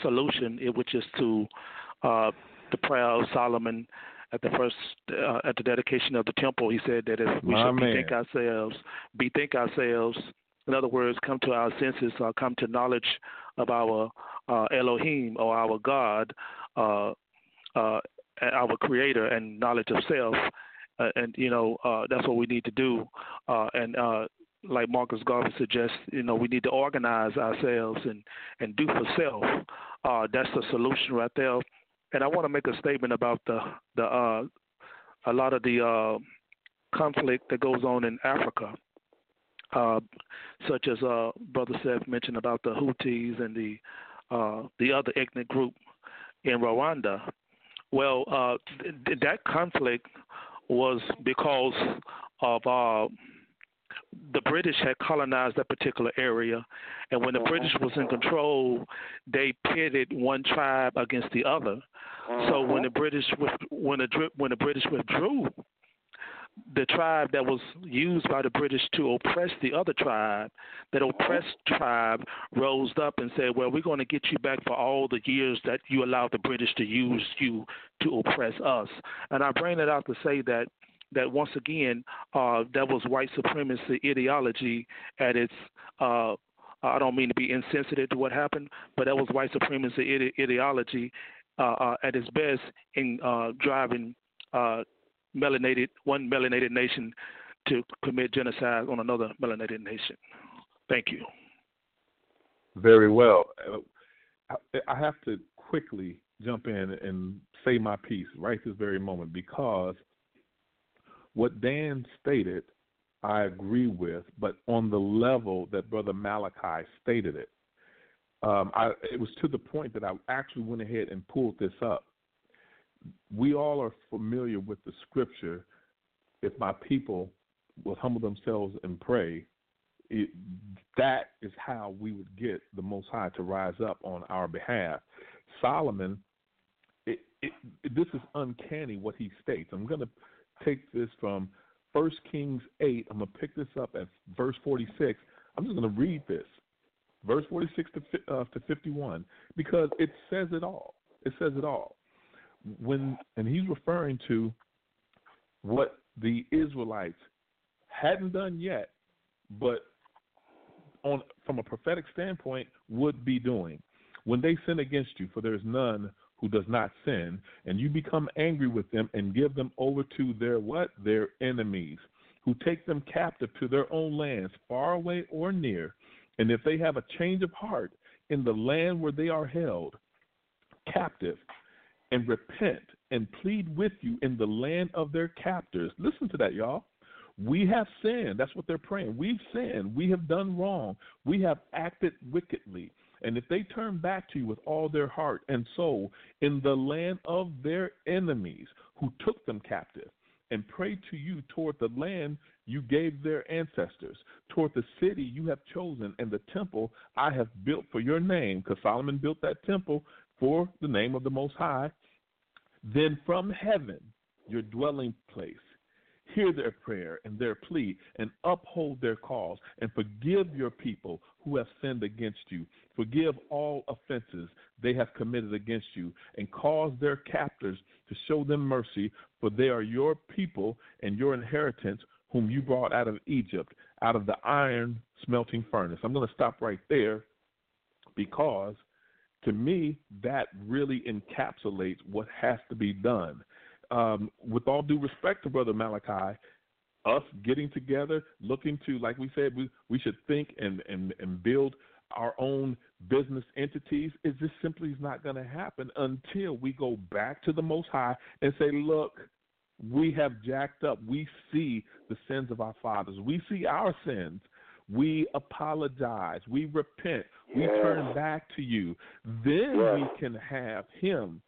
S6: solution, eh, which is to uh, the prayer of Solomon at the first uh, at the dedication of the temple. He said that if we
S3: My
S6: should
S3: man.
S6: bethink ourselves, bethink ourselves. In other words, come to our senses, or come to knowledge of our uh, Elohim or our God, uh, uh, our Creator, and knowledge of self. Uh, and you know uh, that's what we need to do. Uh, and uh, like Marcus Garvey suggests, you know, we need to organize ourselves and and do for self. Uh, that's the solution right there. And I want to make a statement about the the uh, a lot of the uh, conflict that goes on in Africa, uh, such as uh, Brother Seth mentioned about the Hutus and the uh, the other ethnic group in Rwanda. Well, uh, th- that conflict was because of the British had colonized that particular area, and when the uh-huh. British was in control, they pitted one tribe against the other. So when uh-huh. the British when the when the British withdrew, the tribe that was used by the British to oppress the other tribe, that uh-huh. oppressed tribe rose up and said, "Well, we're going to get you back for all the years that you allowed the British to use you to oppress us." And I bring it out to say that that once again, uh, that was white supremacy ideology at its. Uh, I don't mean to be insensitive to what happened, but that was white supremacy ide- ideology uh, uh, at its best in uh, driving uh, melanated one melanated nation to commit genocide on another melanated nation. Thank you.
S3: Very well. I have to quickly jump in and say my piece right this very moment because what Dan stated, I agree with, but on the level that Brother Malachi stated it, um, I, it was to the point that I actually went ahead and pulled this up. We all are familiar with the scripture. If my people will humble themselves and pray, it, that is how we would get the Most High to rise up on our behalf. Solomon, it, it, this is uncanny what he states. I'm going to take this from First Kings 8. I'm going to pick this up at verse 46. I'm just going to read this, verse 46 to, uh, to 51, because it says it all. It says it all. When and he's referring to what the Israelites hadn't done yet, but on from a prophetic standpoint would be doing. When they sin against you, for there is none who does not sin, and you become angry with them and give them over to their what? Their enemies, who take them captive to their own lands, far away or near. And if they have a change of heart in the land where they are held captive, and repent and plead with you in the land of their captors. Listen to that, y'all. We have sinned. That's what they're praying. We've sinned. We have done wrong. We have acted wickedly. And if they turn back to you with all their heart and soul in the land of their enemies who took them captive, and pray to you toward the land you gave their ancestors, toward the city you have chosen, and the temple I have built for your name, because Solomon built that temple for the name of the Most High, then from heaven, your dwelling place, hear their prayer and their plea, and uphold their cause, and forgive your people who have sinned against you. Forgive all offenses they have committed against you, and cause their captors to show them mercy, for they are your people and your inheritance, whom you brought out of Egypt, out of the iron smelting furnace. I'm going to stop right there because to me, that really encapsulates what has to be done. Um, with all due respect to Brother Malachi, us getting together, looking to, like we said, we, we should think and, and, and build our own business entities is just simply is not going to happen until we go back to the Most High and say, look, we have jacked up. We see the sins of our fathers. We see our sins. We apologize. We repent. We
S1: Yes.
S3: turn back to you. Then
S1: Yes.
S3: we can have Him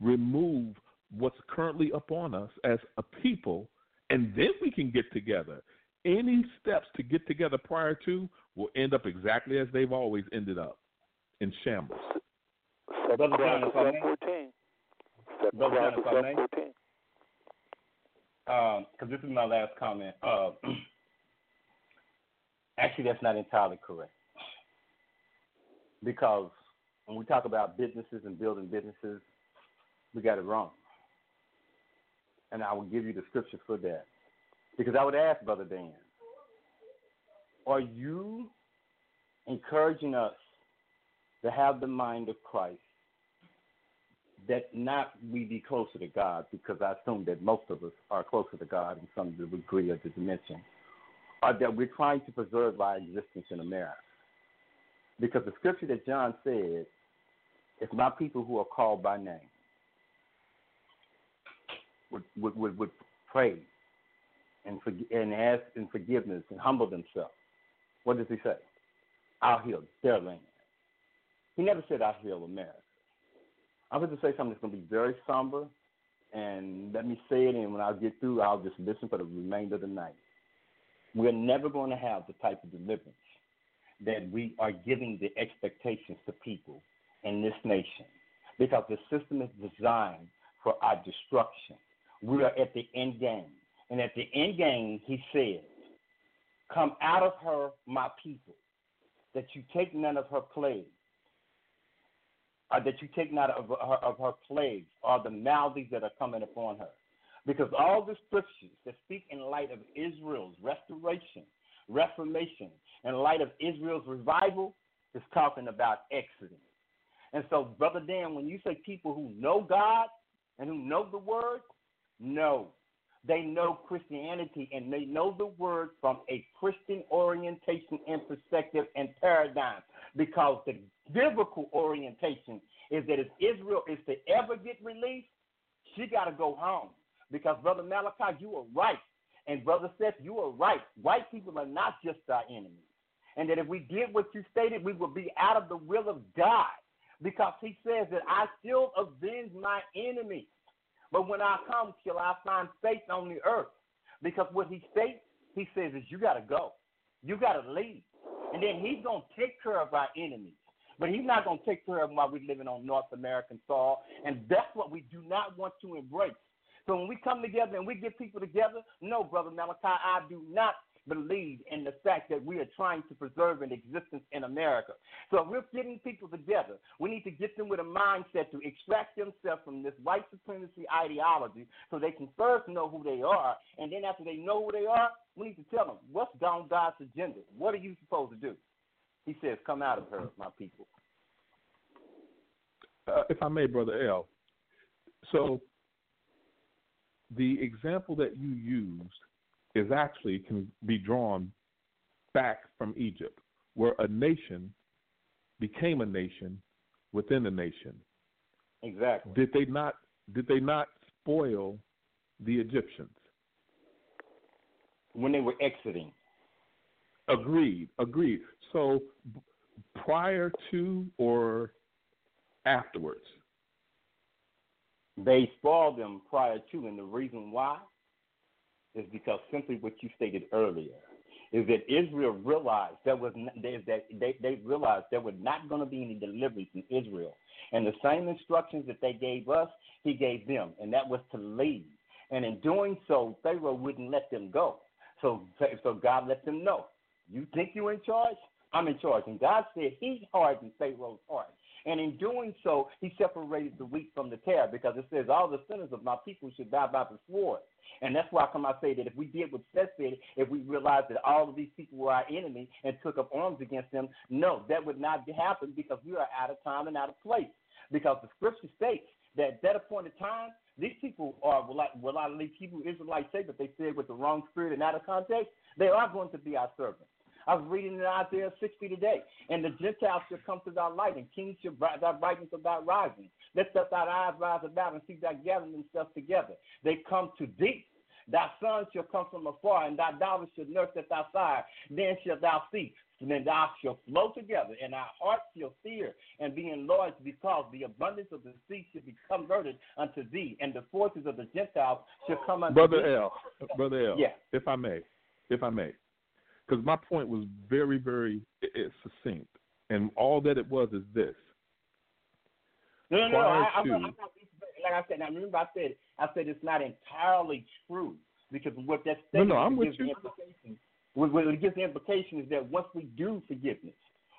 S3: remove what's currently upon us as a people, and then we can get together. Any steps to get together prior to will end up exactly as they've always ended up in shambles.
S1: Second
S4: Brother John,
S1: Chronicles
S4: if I may?
S1: 7:14. Second
S4: Brother John,
S1: Chronicles
S4: if I may?
S1: 7:14.
S4: because this is my last comment. Uh, (clears throat) actually, that's not entirely correct. Because when we talk about businesses and building businesses, we got it wrong. And I will give you the scripture for that. Because I would ask Brother Dan, are you encouraging us to have the mind of Christ that not we be closer to God, because I assume that most of us are closer to God in some degree of the dimension, or that we're trying to preserve our existence in America. Because the scripture that John said, if my people who are called by name would would, would, would pray and forg- and ask in forgiveness and humble themselves, what does he say? I'll heal their land. He never said I'll heal America. I'm going to say something that's going to be very somber, and let me say it, and when I get through, I'll just listen for the remainder of the night. We're never going to have the type of deliverance that we are giving the expectations to people in this nation because the system is designed for our destruction. We are at the end game. And at the end game, he says, Come out of her, my people, that you take none of her plagues uh, that you take not of her, of her plagues or the maladies that are coming upon her. Because all the scriptures that speak in light of Israel's restoration, reformation, in light of Israel's revival, is talking about Exodus. And so, Brother Dan, when you say people who know God and who know the Word, no. They know Christianity and they know the Word from a Christian orientation and perspective and paradigm because the biblical orientation is that if Israel is to ever get released, she got to go home. Because, Brother Malachi, you are right. And, Brother Seth, you are right. White people are not just our enemies. And that if we did what you stated, we would be out of the will of God. Because he says that I still avenge my enemies. But when I come, shall I find faith on the earth? Because what he states, he says is you got to go. You got to leave. And then he's going to take care of our enemies. But he's not going to take care of them while we're living on North American soil. And that's what we do not want to embrace. So when we come together and we get people together, no, brother Malachi, I do not believe in the fact that we are trying to preserve an existence in America. So if we're getting people together, we need to get them with a mindset to extract themselves from this white supremacy ideology so they can first know who they are. And then after they know who they are, we need to tell them, what's down God's agenda? What are you supposed to do? He says, come out of her, my people.
S3: Uh, if I may, Brother L. So the example that you used is actually can be drawn back from Egypt, where a nation became a nation within a nation.
S4: Exactly.
S3: Did they not? Did they not spoil the Egyptians?
S4: When they were exiting.
S3: Agreed. Agreed. So b- prior to or afterwards?
S4: They spoiled them prior to, and the reason why is because simply what you stated earlier is that Israel realized there was n- they, that they, they realized there was not going to be any deliverance in Israel, and the same instructions that they gave us, he gave them, and that was to leave. And in doing so, Pharaoh wouldn't let them go. So, so God let them know, you think you're in charge? I'm in charge. And God said he hardened Pharaoh's heart. And in doing so, he separated the wheat from the tare because it says all the sinners of my people should die by the sword. And that's why I come I say that if we did what Seth said, if we realized that all of these people were our enemy and took up arms against them, no, that would not happen because we are out of time and out of place. Because the scripture states that at that appointed time, these people are, will I, will I leave Hebrew Israelites say, but they said with the wrong spirit and out of context, they are going to be our servants. I was reading in Isaiah 60 today. And the Gentiles shall come to thy light, and kings shall bright thy brightness of thy rising. Let thy eyes rise about, and see thy gathering themselves together. They come to thee. Thy sons shall come from afar, and thy daughters shall nurse at thy side. Then shalt thou see, and then thou shalt flow together, and our hearts shall fear and be enlarged, because the abundance of the sea shall be converted unto thee, and the forces of the Gentiles shall come unto
S3: Brother
S4: thee.
S3: Brother L. Brother L.
S4: Yeah.
S3: If I may, if I may, because my point was very, very i- i- succinct, and all that it was is this:
S4: No, no, no. I, I'm,
S3: to-
S4: I'm not, like I said, now remember I said I said it's not entirely true because what that
S3: No,
S4: statement
S3: no, I'm with
S4: gives
S3: you.
S4: the implication. What, what it gives the implication is that once we do forgiveness,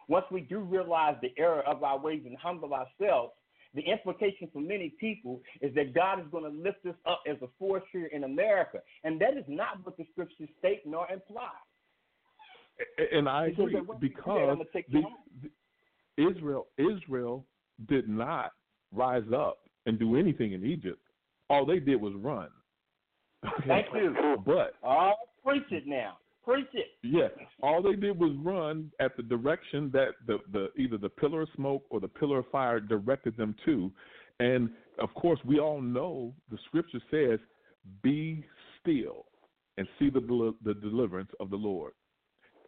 S4: once we do realize the error of our ways and humble ourselves, the implication for many people is that God is going to lift us up as a force here in America, and that is not what the scriptures state nor imply.
S3: And I agree
S4: they want you to do that,
S3: because
S4: I'm gonna take
S3: the, the- Israel Israel did not rise up and do anything in Egypt. All they did was run.
S4: Thank you.
S3: But
S4: Oh, preach it now. Preach it.
S3: yeah, all they did was run at the direction that the, the either the pillar of smoke or the pillar of fire directed them to. And of course, we all know the scripture says, "Be still and see the the deliverance of the Lord."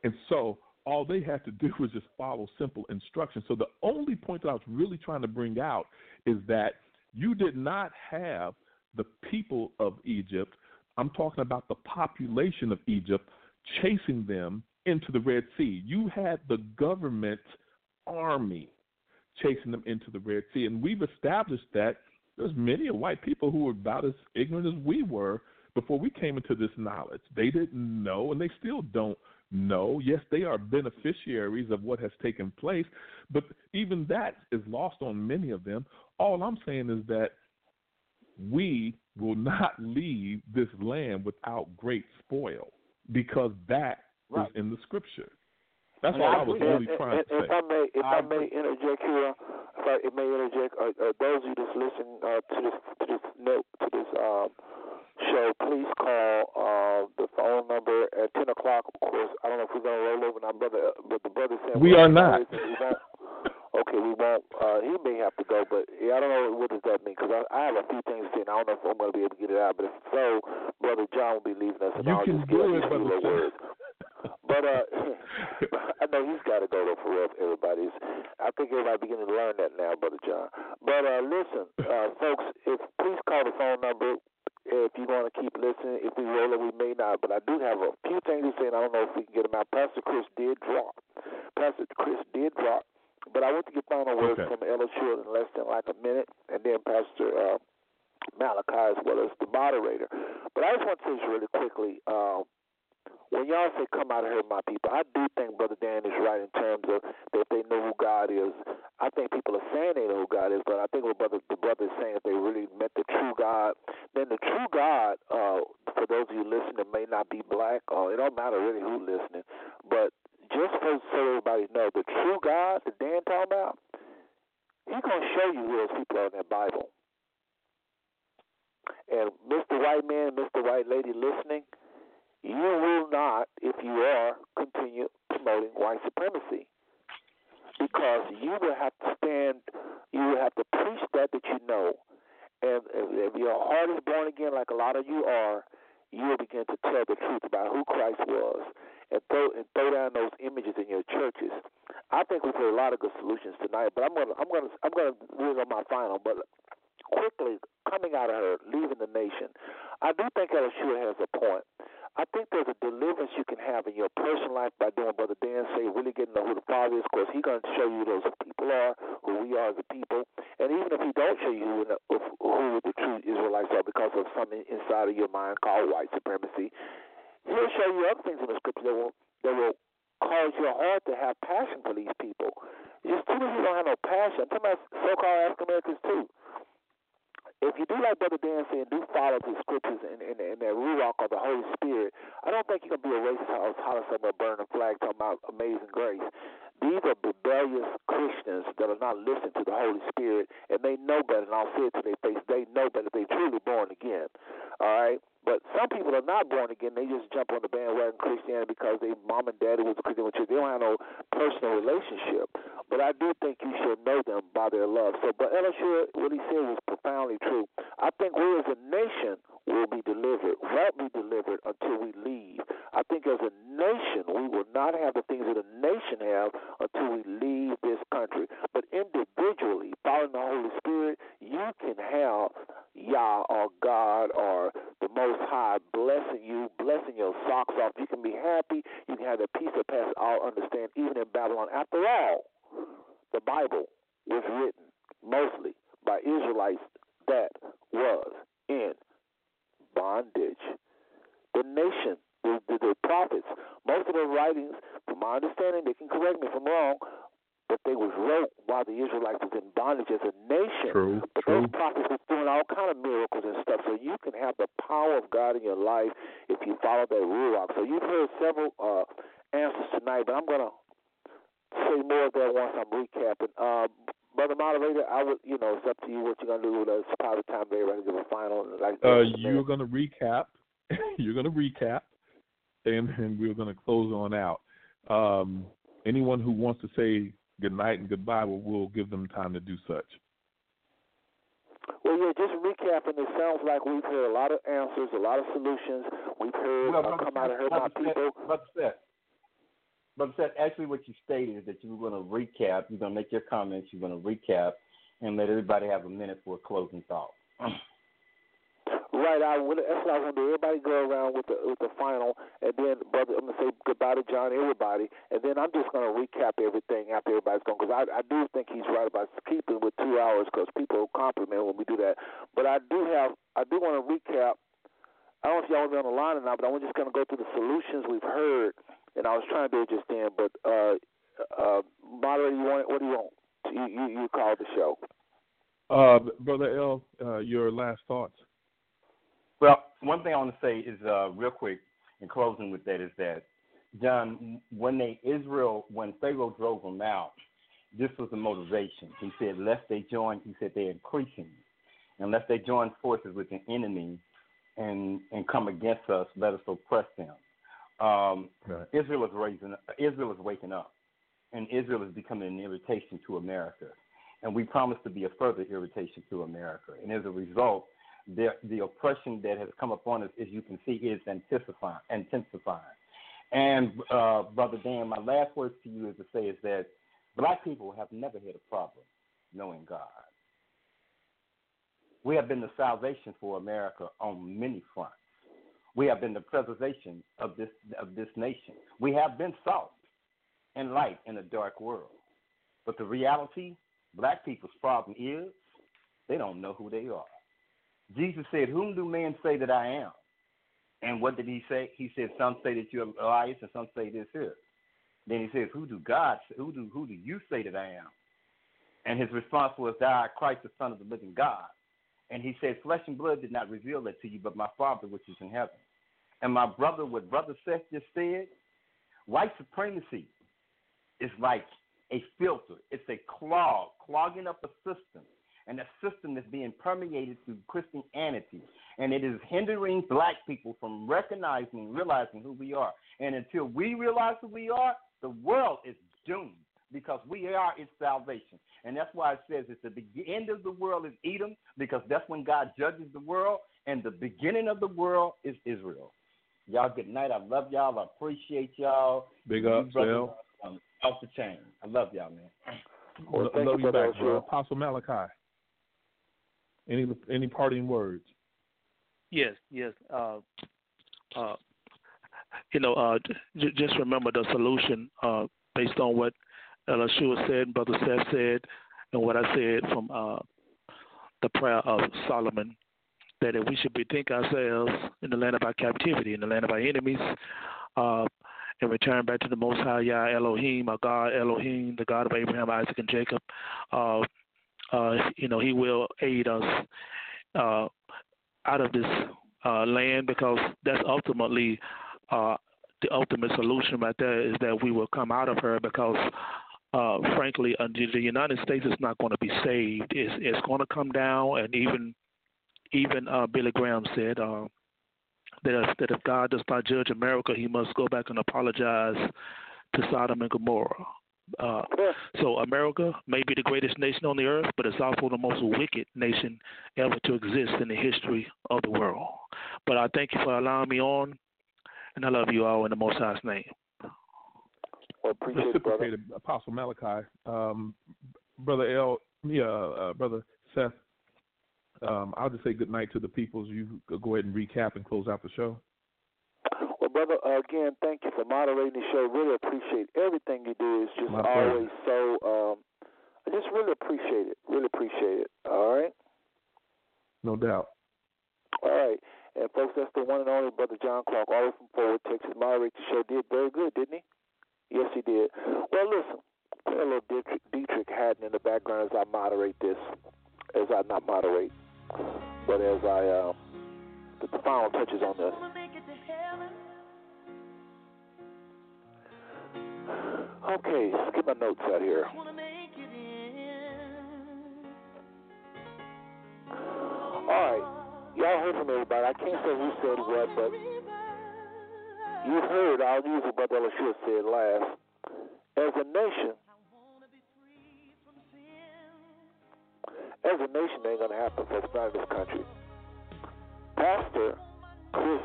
S3: And so all they had to do (laughs) was just follow simple instructions. So the only point that I was really trying to bring out is that you did not have the people of Egypt. I'm talking about the population of Egypt chasing them into the Red Sea. You had the government army chasing them into the Red Sea. And we've established that there's many white people who were about as ignorant as we were before we came into this knowledge. They didn't know, and they still don't know. Yes, they are beneficiaries of what has taken place, but even that is lost on many of them. All I'm saying is that we will not leave this land without great spoil because that is
S4: Right.
S3: in the scripture. That's
S4: And
S3: all
S4: I
S3: I was
S4: agree.
S3: really
S1: and,
S3: trying
S1: and,
S3: to
S1: and
S3: say.
S1: if I may, if
S4: I
S1: I, may interject here, if I may interject, uh, uh, those of you that's listening uh, to this to this note to this um, show, please call uh, the phone number at ten o'clock. Of course, I don't know if we're gonna roll over now, brother, but the brother said
S3: We
S1: well,
S3: are not. (laughs)
S1: We. Okay, we won't. Uh, he may have to go, but yeah, I don't know what does that mean because I, I have a few things to say. And I don't know if I'm gonna be able to get it out, but if so, brother John will be leaving us, and
S3: You
S1: I'll
S3: can
S1: just
S3: do it, brother
S1: little words. But uh, (laughs) I know he's got to go though for real. Everybody's. I think everybody's beginning to learn that now, brother John. But uh, listen, uh, folks, if please call the phone number if you want to keep listening. If we roll it, we may not. But I do have a few things to say, and I don't know if we can get them out. Pastor Chris did drop. Pastor Chris did drop. But I want to get final words
S3: Okay.
S1: from Ella Short in less than like a minute, and then Pastor uh, Malachi as well as the moderator. But I just want to say this really quickly. Um, when y'all say come out of here, my people, I do think Brother Dan is right in terms of that they know who God is. I think people are saying they know who God is, but I think what brother the brother is saying if they really met the true God, then the true God, uh, for those of you listening, may not be black, or it don't matter really who listening, but just for so everybody know, the true God that Dan talking about, He's gonna show you who those people are in that Bible. And Mr. White Man, Mr. White Lady listening, you will not, if you are, continue promoting white supremacy. Because you will have to stand, you will have to preach that that you know. And if your heart is born again, like a lot of you are, you will begin to tell the truth about who Christ was and throw and throw down those images in your churches. I think we've heard a lot of good solutions tonight, but I'm gonna I'm gonna I'm gonna on my final. But quickly coming out of her, leaving the nation, I do think Elishua has a point. I think there's a deliverance you can have in your personal life by doing Brother Dan say, really getting to know who the Father is. because He's going to show you those people are, who we are as a people. And even if He don't show you who, who the true Israelites are because of something inside of your mind called white supremacy, He'll show you other things in the Scripture that will that will cause your heart to have passion for these people. Just too many people don't have no passion. I'm talking about so-called African Americans too if you do like Brother Dan said, do follow the scriptures and, and, and that ruach or the Holy Spirit, I don't think you're going to be a racist house holler somewhere burning a flag talking about amazing grace. These are rebellious Christians that are not listening to the Holy Spirit, and they know better, and I'll say it to their face, they know better. They're truly born again. All right? But some people are not born again. They just jump on the bandwagon Christianity because their mom and daddy was a Christian. They don't have no personal relationship. But I do think you should know them by their love. So, but Elishua, what he said was profoundly true. I think we as a nation will be delivered, won't be delivered until we leave. I think as a nation, we will not have the things that a nation have until we leave this country. But individually, following the Holy Spirit, you can have Yah or God or the Most High blessing you, blessing your socks off. You can be happy. You can have the peace that passes all understand, even in Babylon. After all, the Bible was written mostly by Israelites that was in bondage. The nation, the, the, the prophets, most of their writings, from my understanding, they can correct me if I'm wrong, but they was wrote while the Israelites was in bondage as a nation.
S3: True,
S1: but
S3: true.
S1: those prophets was doing all kind of miracles and stuff. So you can have the power of God in your life if you follow that ruach. So you've heard several uh, answers tonight, but I'm gonna say more of that once I'm recapping. Uh, Brother moderator, I would, you know, it's up to you what you're gonna do. With us. It's probably time for everybody to give a final. Like
S3: Uh, you're going to recap. (laughs) you're going to recap, and, (laughs) and we're going to close on out. Um, anyone who wants to say good night and goodbye, we'll, we'll give them time to do such.
S1: Well, yeah, just recapping. It sounds like we've heard a lot of answers, a lot of solutions. We've heard
S4: Well,
S1: uh,
S4: Brother
S1: come out of here,
S4: Brother
S1: my people.
S4: Seth, Brother Seth, Brother Seth, actually what you stated is that you were going to recap, you're going to make your comments, you're going to recap, and let everybody have a minute for a closing thought. (clears throat)
S1: Right, I would. That's what I want to do. Everybody go around with the with the final, and then brother, I'm gonna say goodbye to John, everybody, and then I'm just gonna recap everything after everybody's gone because I I do think he's right about keeping with two hours because people compliment when we do that. But I do have I do want to recap. I don't know if y'all be on the line or not, but I'm just gonna go through the solutions we've heard, and I was trying to do it just then. But uh, uh, moderator, you want what do you want? You you, you called the show.
S3: Uh, Brother L, uh, your last thoughts.
S4: Well, one thing I want to say is uh, real quick in closing with that is that John, when they Israel, when Pharaoh drove them out, this was the motivation. He said, lest they join, he said they're increasing, unless they join forces with the enemy and and come against us, let us oppress them. Um,
S3: Right.
S4: Israel is raising, Israel is waking up, and Israel is becoming an irritation to America, and we promise to be a further irritation to America. And as a result, the the oppression that has come upon us, as you can see, is intensifying. intensifying. And uh, brother Dan, my last words to you is to say is that black people have never had a problem knowing God. We have been the salvation for America on many fronts. We have been the preservation of this of this nation. We have been salt and light in a dark world. But the reality, black people's problem is they don't know who they are. Jesus said, Whom do men say that I am? And what did he say? He said, Some say that you're Elias, and some say this here. Then he says, Who do God who do who do you say that I am? And his response was, Thou art Christ, the Son of the living God. And he said, Flesh and blood did not reveal that to you, but my Father which is in heaven. And my brother, what Brother Seth just said, white supremacy is like a filter. It's a clog, clogging up a system. And that system is being permeated through Christianity. And it is hindering black people from recognizing, realizing who we are. And until we realize who we are, the world is doomed because we are its salvation. And that's why it says it's the end of the world is Edom because that's when God judges the world. And the beginning of the world is Israel. Y'all, good night. I love y'all. I appreciate y'all.
S3: Big
S4: You
S3: up,
S4: brothers
S3: Sal.
S4: um, Off the chain. I love y'all, man.
S1: Well,
S3: I
S1: thank
S3: love
S1: you,
S3: you
S1: Brother
S3: back, bro. Apostle Malachi. Any any parting words?
S6: Yes, yes. Uh, uh, you know, uh, j- just remember the solution uh, based on what Elishua said, Brother Seth said, and what I said from uh, the prayer of Solomon, that we should bethink ourselves in the land of our captivity, in the land of our enemies, uh, and return back to the Most High Yah Elohim, our God Elohim, the God of Abraham, Isaac, and Jacob, uh, you know, He will aid us uh, out of this uh, land because that's ultimately uh, the ultimate solution right there is that we will come out of her because uh, frankly uh, the United States is not going to be saved. It's, it's going to come down and even even uh, Billy Graham said uh, that, that if God does not judge America, he must go back and apologize to Sodom and Gomorrah. Uh, so America may be the greatest nation on the earth, but it's also the most wicked nation ever to exist in the history of the world. But I thank you for allowing me on, and I love you all in the Most High's name.
S1: Well, appreciate it, brother.
S3: Apostle Malachi. Um, brother L, yeah, uh, brother Seth. Um, I'll just say good night to the peoples. You go ahead and recap and close out the show.
S1: Brother, uh, again, thank you for moderating the show. Really appreciate everything you do. It's just
S3: My pleasure.
S1: always so. Um, I just really appreciate it. Really appreciate it. All right.
S3: No doubt.
S1: All right. And folks, that's the one and only brother John Clark, all the way from Fort Worth, Texas. Moderate the show. Did very good, didn't he? Yes, he did. Well, listen, play a little Deitrick, Deitrick Haddon in the background as I moderate this, as I not moderate, but as I um, put the final touches on this. Okay, let's get my notes out here. All right, y'all heard from everybody. I can't say who said what, but you heard. I'll use what Brother Elishua said last. As a nation, as a nation, ain't gonna happen, folks. Not in this country. Pastor Chris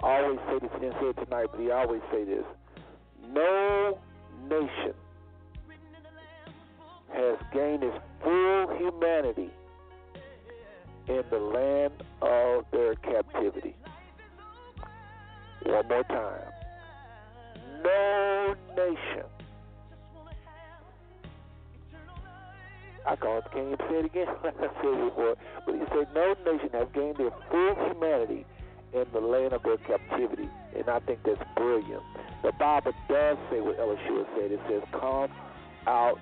S1: always say this. He didn't say it tonight, but he always say this. No nation has gained its full humanity in the land of their captivity. One more time. No nation. I can't, can't even say it again like (laughs) I said before. But he said, No nation has gained their full humanity in the land of their captivity. And I think that's brilliant. The Bible does say what Elishua said. It says, Come out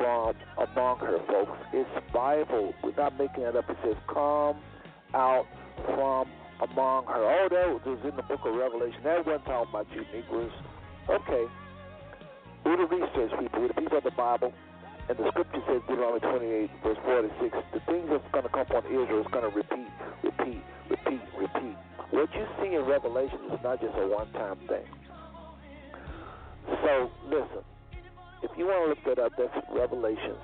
S1: from among her, folks. It's Bible. We're not making it up. It says, Come out from among her. Oh, that was in the book of Revelation. That wasn't talking about you, Negroes. Okay. Do the research, people. We're the people of the Bible. And the scripture says, Deuteronomy 28, verse 46, the things that's going to come upon Israel is going to repeat, repeat, repeat, repeat. What you see in Revelation is not just a one time thing. So, listen, if you want to look that up, that's Revelations.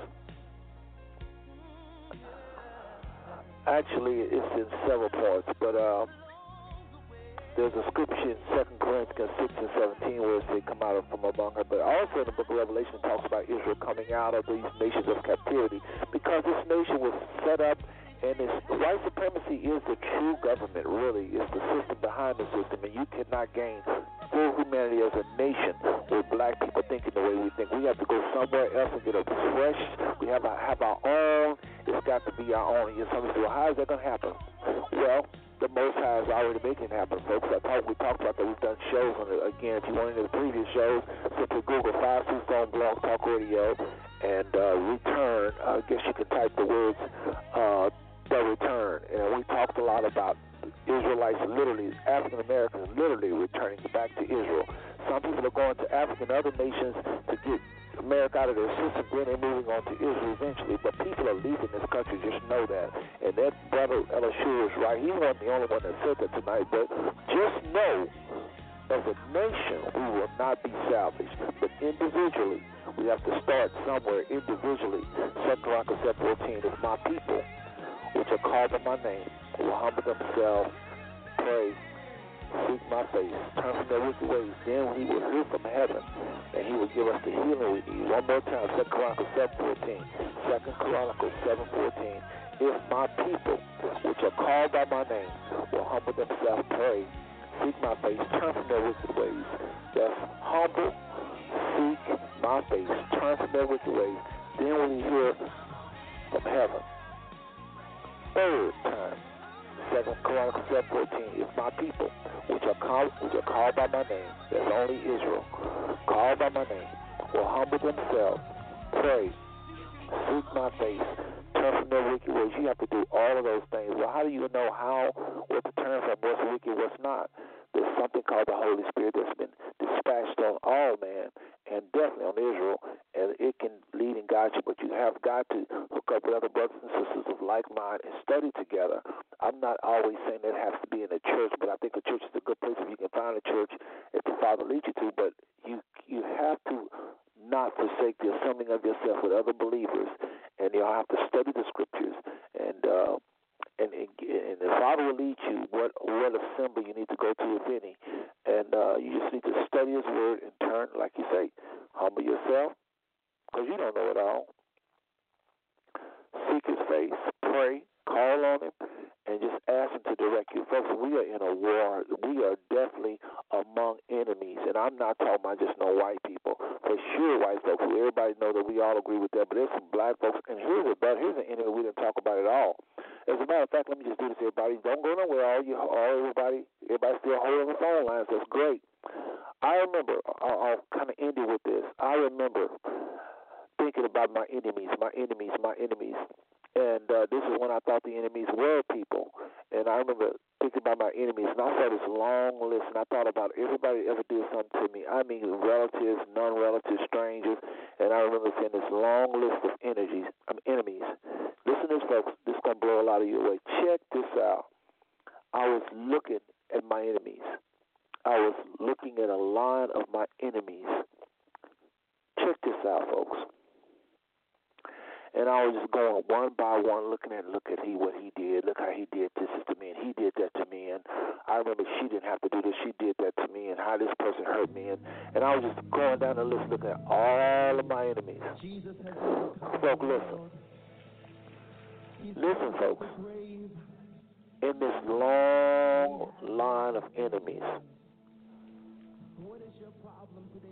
S1: Actually, it's in several parts, but um, there's a scripture in 2 Corinthians 6 and 17 where it says, Come out of from among her. But also in the book of Revelation, it talks about Israel coming out of these nations of captivity because this nation was set up and its white supremacy is the true government, really. It's the system behind the system, and you cannot gain full humanity as a nation with black people thinking the way we think. We have to go somewhere else and get a fresh. We have to have our own. It's got to be our own. And somebody say, well, how is that going to happen? Well, the Most High is already making it happen, folks. I talk, we talked about that. We've done shows on it. Again, if you want of the previous shows, simply Google Five Two Stone Blog Talk Radio and uh, return. I guess you can type the words uh, the return. And we talked a lot about Israelites, literally African Americans, literally returning back to Israel. Some people are going to Africa and other nations to get America out of their system, then they're moving on to Israel eventually. But people are leaving this country, just know that. And that brother Elishua is right. He wasn't the only one that said that tonight, but just know as a nation, we will not be salvaged. But individually, we have to start somewhere individually. 2 Chronicles 14 is my people, which are called by my name, will humble themselves, pray, seek my face, turn from their wicked ways. Then he will hear from heaven, and he will give us the healing we need. One more time, 2 Chronicles 7.14. 2 Chronicles 7.14. If my people, which are called by my name, will humble themselves, pray, seek my face, turn from their wicked ways. That's humble, seek my face, turn from their wicked ways. Then when you hear from heaven, third time, Second Chronicles seven fourteen, if my people, which are called which are called by my name, that's only Israel, called by my name, will humble themselves, pray, seek my face, turn from their wicked ways. You have to do all of those things. Well, how do you know how what to turn from, what's wicked, what's not? There's something called the Holy Spirit that's been dispatched on all man and definitely on Israel, and it can lead and guide you, but you have got to hook up with other brothers and sisters of like mind and study together. I'm not always saying that has to be in a church, but I think a church is a good place if you can find a church if the Father leads you to, but you you have to not forsake the assembling of yourself with other believers, and you'll have to study the scriptures and uh, and, and and the Father will lead you what what assembly you need to go to, if any, and uh, you just need to study His Word and turn, like you say, humble yourself, because you don't know it all. Seek His face, pray, call on Him, and just ask Him to direct you, folks. We are in a war. We are definitely among enemies, and I'm not talking about just no white people. For sure, white folks. Everybody know that we all agree with that, but there's some black folks, and here's a but here's an enemy we didn't talk about at all. As a matter of fact, let me just do this, everybody. Don't go nowhere. All you, all everybody, everybody still holding the phone lines. That's great. I remember. I'll, I'll kind of end it with this. I remember thinking about my enemies, my enemies, my enemies, and uh, this is when I thought the enemies were people. And I remember thinking about my enemies, and I saw this long list, and I thought about everybody ever did something to me. I mean, relatives, non-relatives, strangers, and I remember seeing this long list of energies, um, enemies. Listen to this, folks. This is gonna blow a lot of you away. Check this out. I was looking at my enemies. I was looking at a line of my enemies. Check this out, folks. And I was just going one by one, looking at look at he what he did, look how he did this to me, and he did that to me, and I remember she didn't have to do this, she did that to me, and how this person hurt me, and and I was just going down the list, looking at all of my enemies. Folks, listen, listen, folks. In this long line of enemies,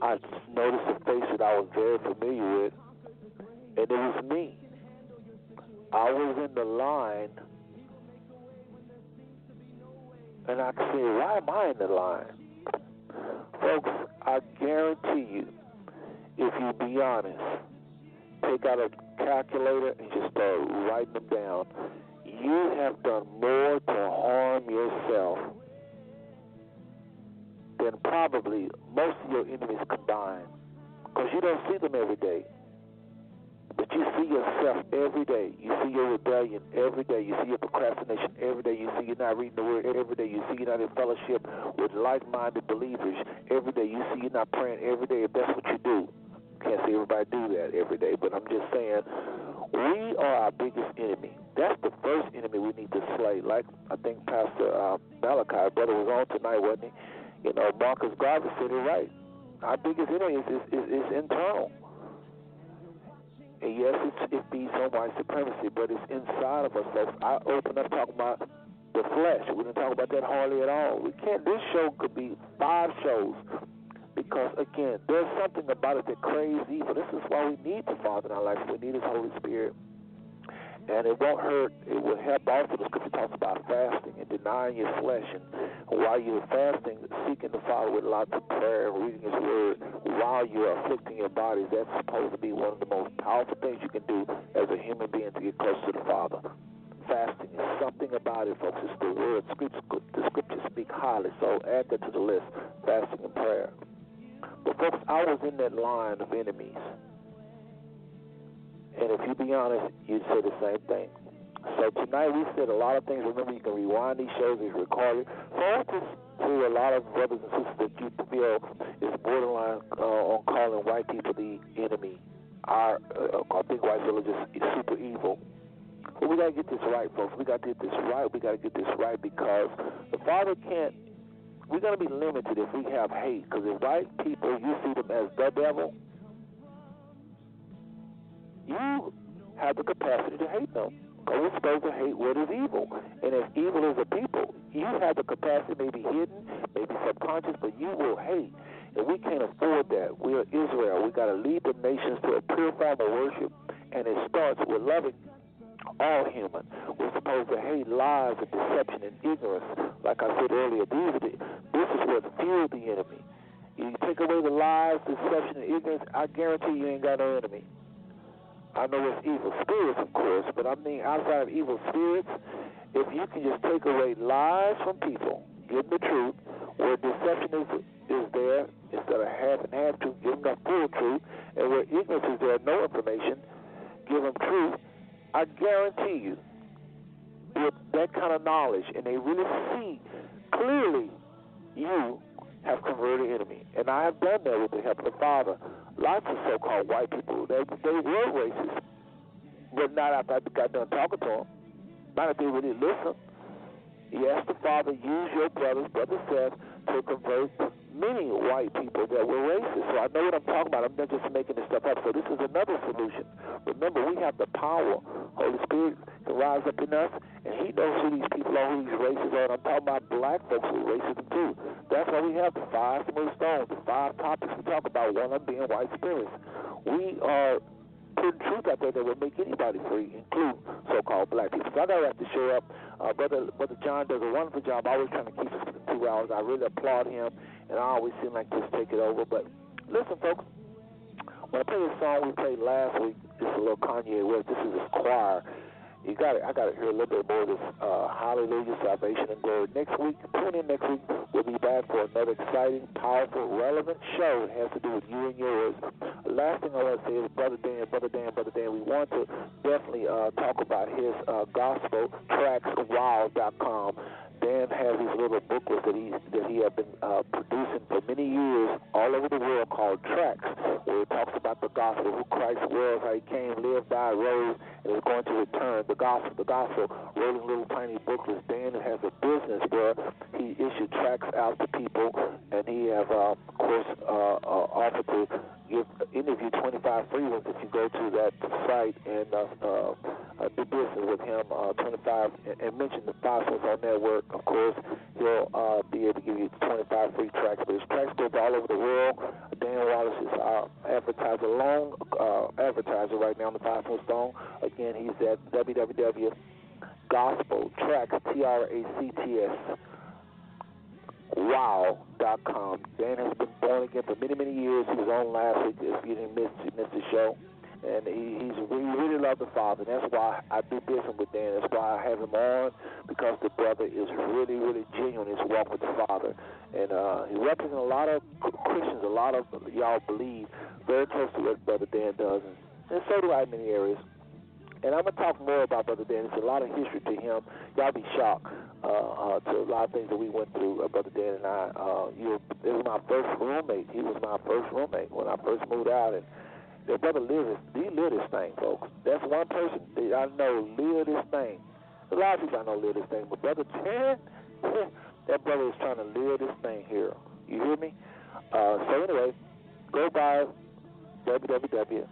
S1: I noticed a face that I was very familiar with, and it was me. I was in the line, and I could say, why am I in the line? Folks, I guarantee you, if you be honest, take out a calculator and just start writing them down, you have done more to harm yourself than probably most of your enemies combined. Because you don't see them every day. You see yourself every day. You see your rebellion every day. You see your procrastination every day. You see you're not reading the word every day. You see you're not in fellowship with like minded believers every day. You see you're not praying every day if that's what you do. Can't say everybody do that every day, but I'm just saying we are our biggest enemy. That's the first enemy we need to slay. Like I think Pastor uh, Malachi, brother, was on tonight, wasn't he? You know, Marcus Garvey said it right. Our biggest enemy is, is, is, is internal. And yes, it's, it feeds on white supremacy, but it's inside of us, folks. I open up talking about the flesh. We didn't talk about that hardly at all. We can't. This show could be five shows because again, there's something about it that craves evil. This is why we need the Father in our life. We need His Holy Spirit. And it won't hurt. It will help also. The scripture talks about fasting and denying your flesh, and while you're fasting, seeking the Father with lots of prayer, and reading His Word, while you're afflicting your body, That's supposed to be one of the most powerful things you can do as a human being to get close to the Father. Fasting is something about it, folks. It's the Word. The scriptures speak highly, so add that to the list. Fasting and prayer. But folks, I was in that line of enemies. And if you be honest, you'd say the same thing. So tonight we said a lot of things. Remember, you can rewind these shows, it's recorded. So I just to a lot of brothers and sisters that you feel is borderline uh, on calling white people the enemy. Our, uh, our big white village is super evil. But we got to get this right, folks. We got to get this right. We got to get this right because the Father can't. We're to be limited if we have hate. Because if white people, you see them as the devil, you have the capacity to hate them. Because we're supposed to hate what is evil. And if evil is a people, you have the capacity, maybe hidden, maybe subconscious, but you will hate. And we can't afford that. We are Israel. We got to lead the nations to a pure worship. And it starts with loving all human. We're supposed to hate lies and deception and ignorance. Like I said earlier, these are the, this is what fuels the enemy. You take away the lies, deception, and ignorance, I guarantee you ain't got no enemy. I know it's evil spirits, of course, but I mean outside of evil spirits, if you can just take away lies from people, give them the truth, where deception is is there instead of half and half truth, give them the full truth, and where ignorance is there, no information, give them truth. I guarantee you, with that kind of knowledge, and they really see clearly, you have converted enemy, and I have done that with the help of the Father lots of so-called white people, they they were racist, but not after I got done talking to them. Not if they really listen. Yes, the Father used your brothers, Brother Seth, to convert many white people that were racist. So I know what I'm talking about. I'm not just making this stuff up. So this is another solution. Remember, we have the power. Holy Spirit can rise up in us, and He knows who these people are, who these races are. And I'm talking about black folks who are racist too. That's why we have the five smooth stones, the five topics we talk about, one of being white spirits. We are putting truth out there that will make anybody free, including so-called black people. So I gotta have to show up. Uh, brother, brother John does a wonderful job. Always trying to keep us to two hours. I really applaud him, and I always seem like just take it over. But listen, folks, when I play this song we played last week, this is a little Kanye West. This is his choir. You got it. I got to hear a little bit more of this uh, Hallelujah, Salvation, and Glory. Next week, tune in next week. We'll be back for another exciting, powerful, relevant show. It has to do with you and yours. Last thing I want to say is, Brother Dan, Brother Dan, Brother Dan, we want to definitely uh, talk about his uh, gospel tracks, wild.com. Dan has these little booklets that he that he has been uh, producing for many years all over the world called Tracks, where it talks about the gospel, who Christ was, how he came, lived, died, rose, and is going to return. The gospel, the gospel, rolling little tiny booklets. Dan has a business where he issued tracks out to people, and he have, uh, of course, uh, uh, offered to give interview 25 free ones if you go to that site and uh, uh, uh, do business with him. Uh, 25 and, mention the Gospels on Network. Of course, he'll uh, be able to give you 25 free tracks. But his tracks go all over the world. Dan Wallace is our advertiser, long uh, advertiser right now on the Foot Stone. Again, he's at www. Gospel Tracts, T R A C T S wow.com. Dan has been born again for many, many years. He was on last week if you didn't miss, you missed the show. And he, he's he really loves the Father. And that's why I do business with Dan. That's why I have him on because the brother is really, really genuine in his walk with the Father. And uh, he represents a lot of Christians, a lot of y'all believe very close to what Brother Dan does. And so do I in many areas. And I'm to talk more about Brother Dan. A lot of history to him. Y'all be shocked uh, uh, to a lot of things that we went through, uh, Brother Dan and I. Uh, it was my first roommate. He was my first roommate when I first moved out. And that brother lived this, he lived this thing, folks. That's one person that I know lived this thing. A lot of people I know live this thing, but Brother Dan, (laughs) that brother is trying to live this thing here. You hear me? Uh, so anyway, go by www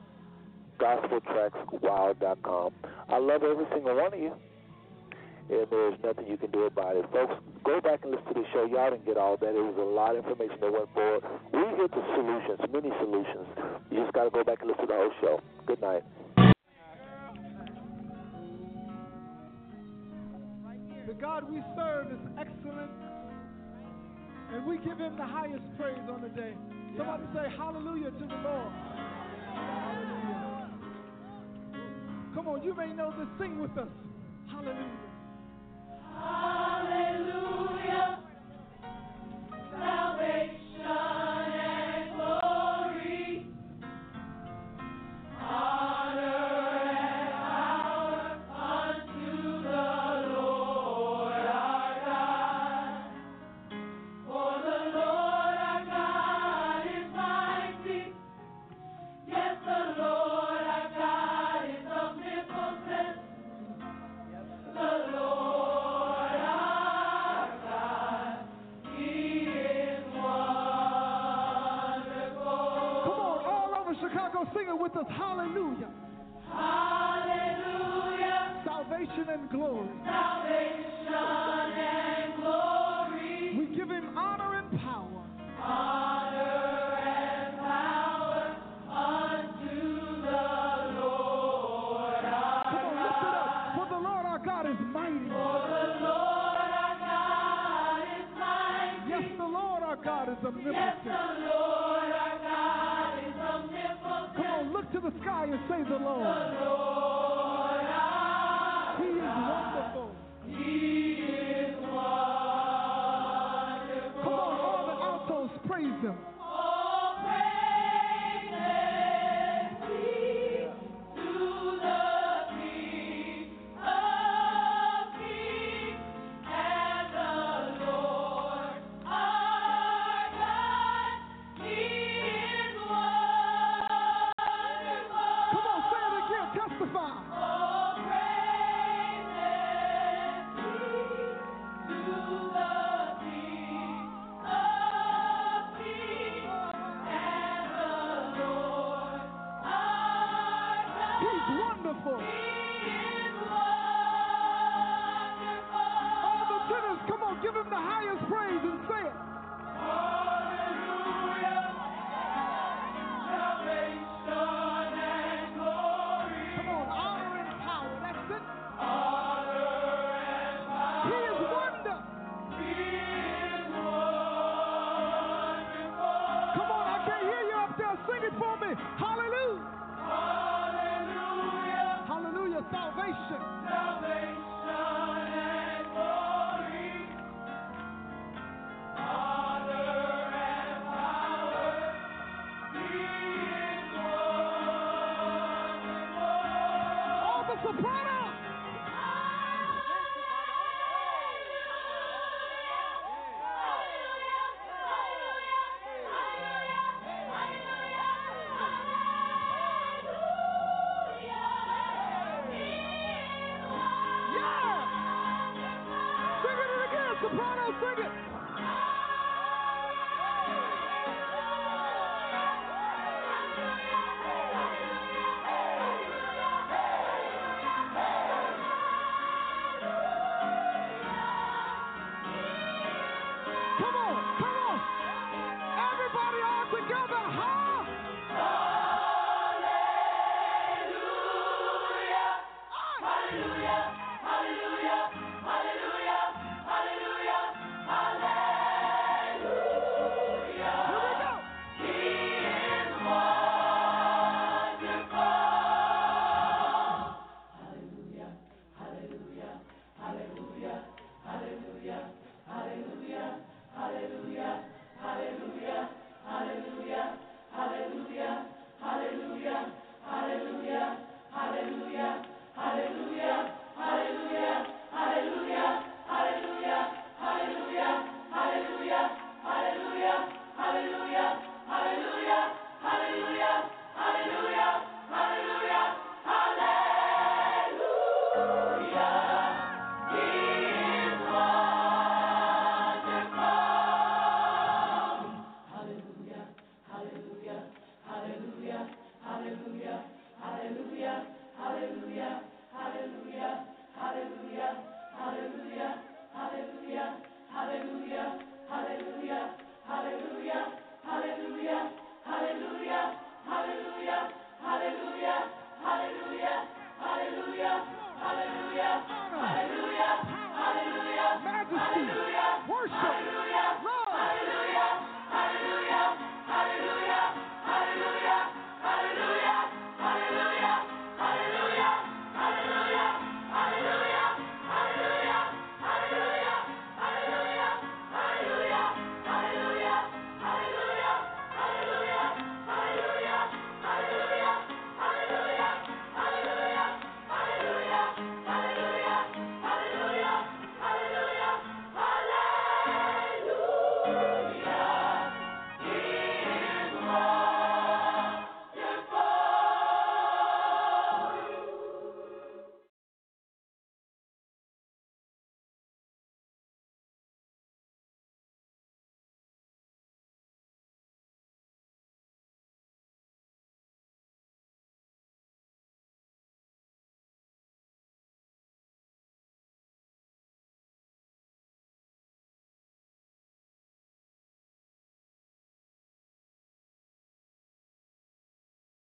S1: gospeltrackswild.com. I love every single one of you, and there's nothing you can do about it. Folks, go back and listen to the show. Y'all didn't get all that. It was a lot of information that went forward. We get the solutions, many solutions. You just got to go back and listen to the whole show. Good night.
S8: The God we serve is excellent, and we give him the highest praise on the day. Somebody say hallelujah to the Lord. Hallelujah. Come on, you may know this. Sing with us. Hallelujah.
S9: Hallelujah.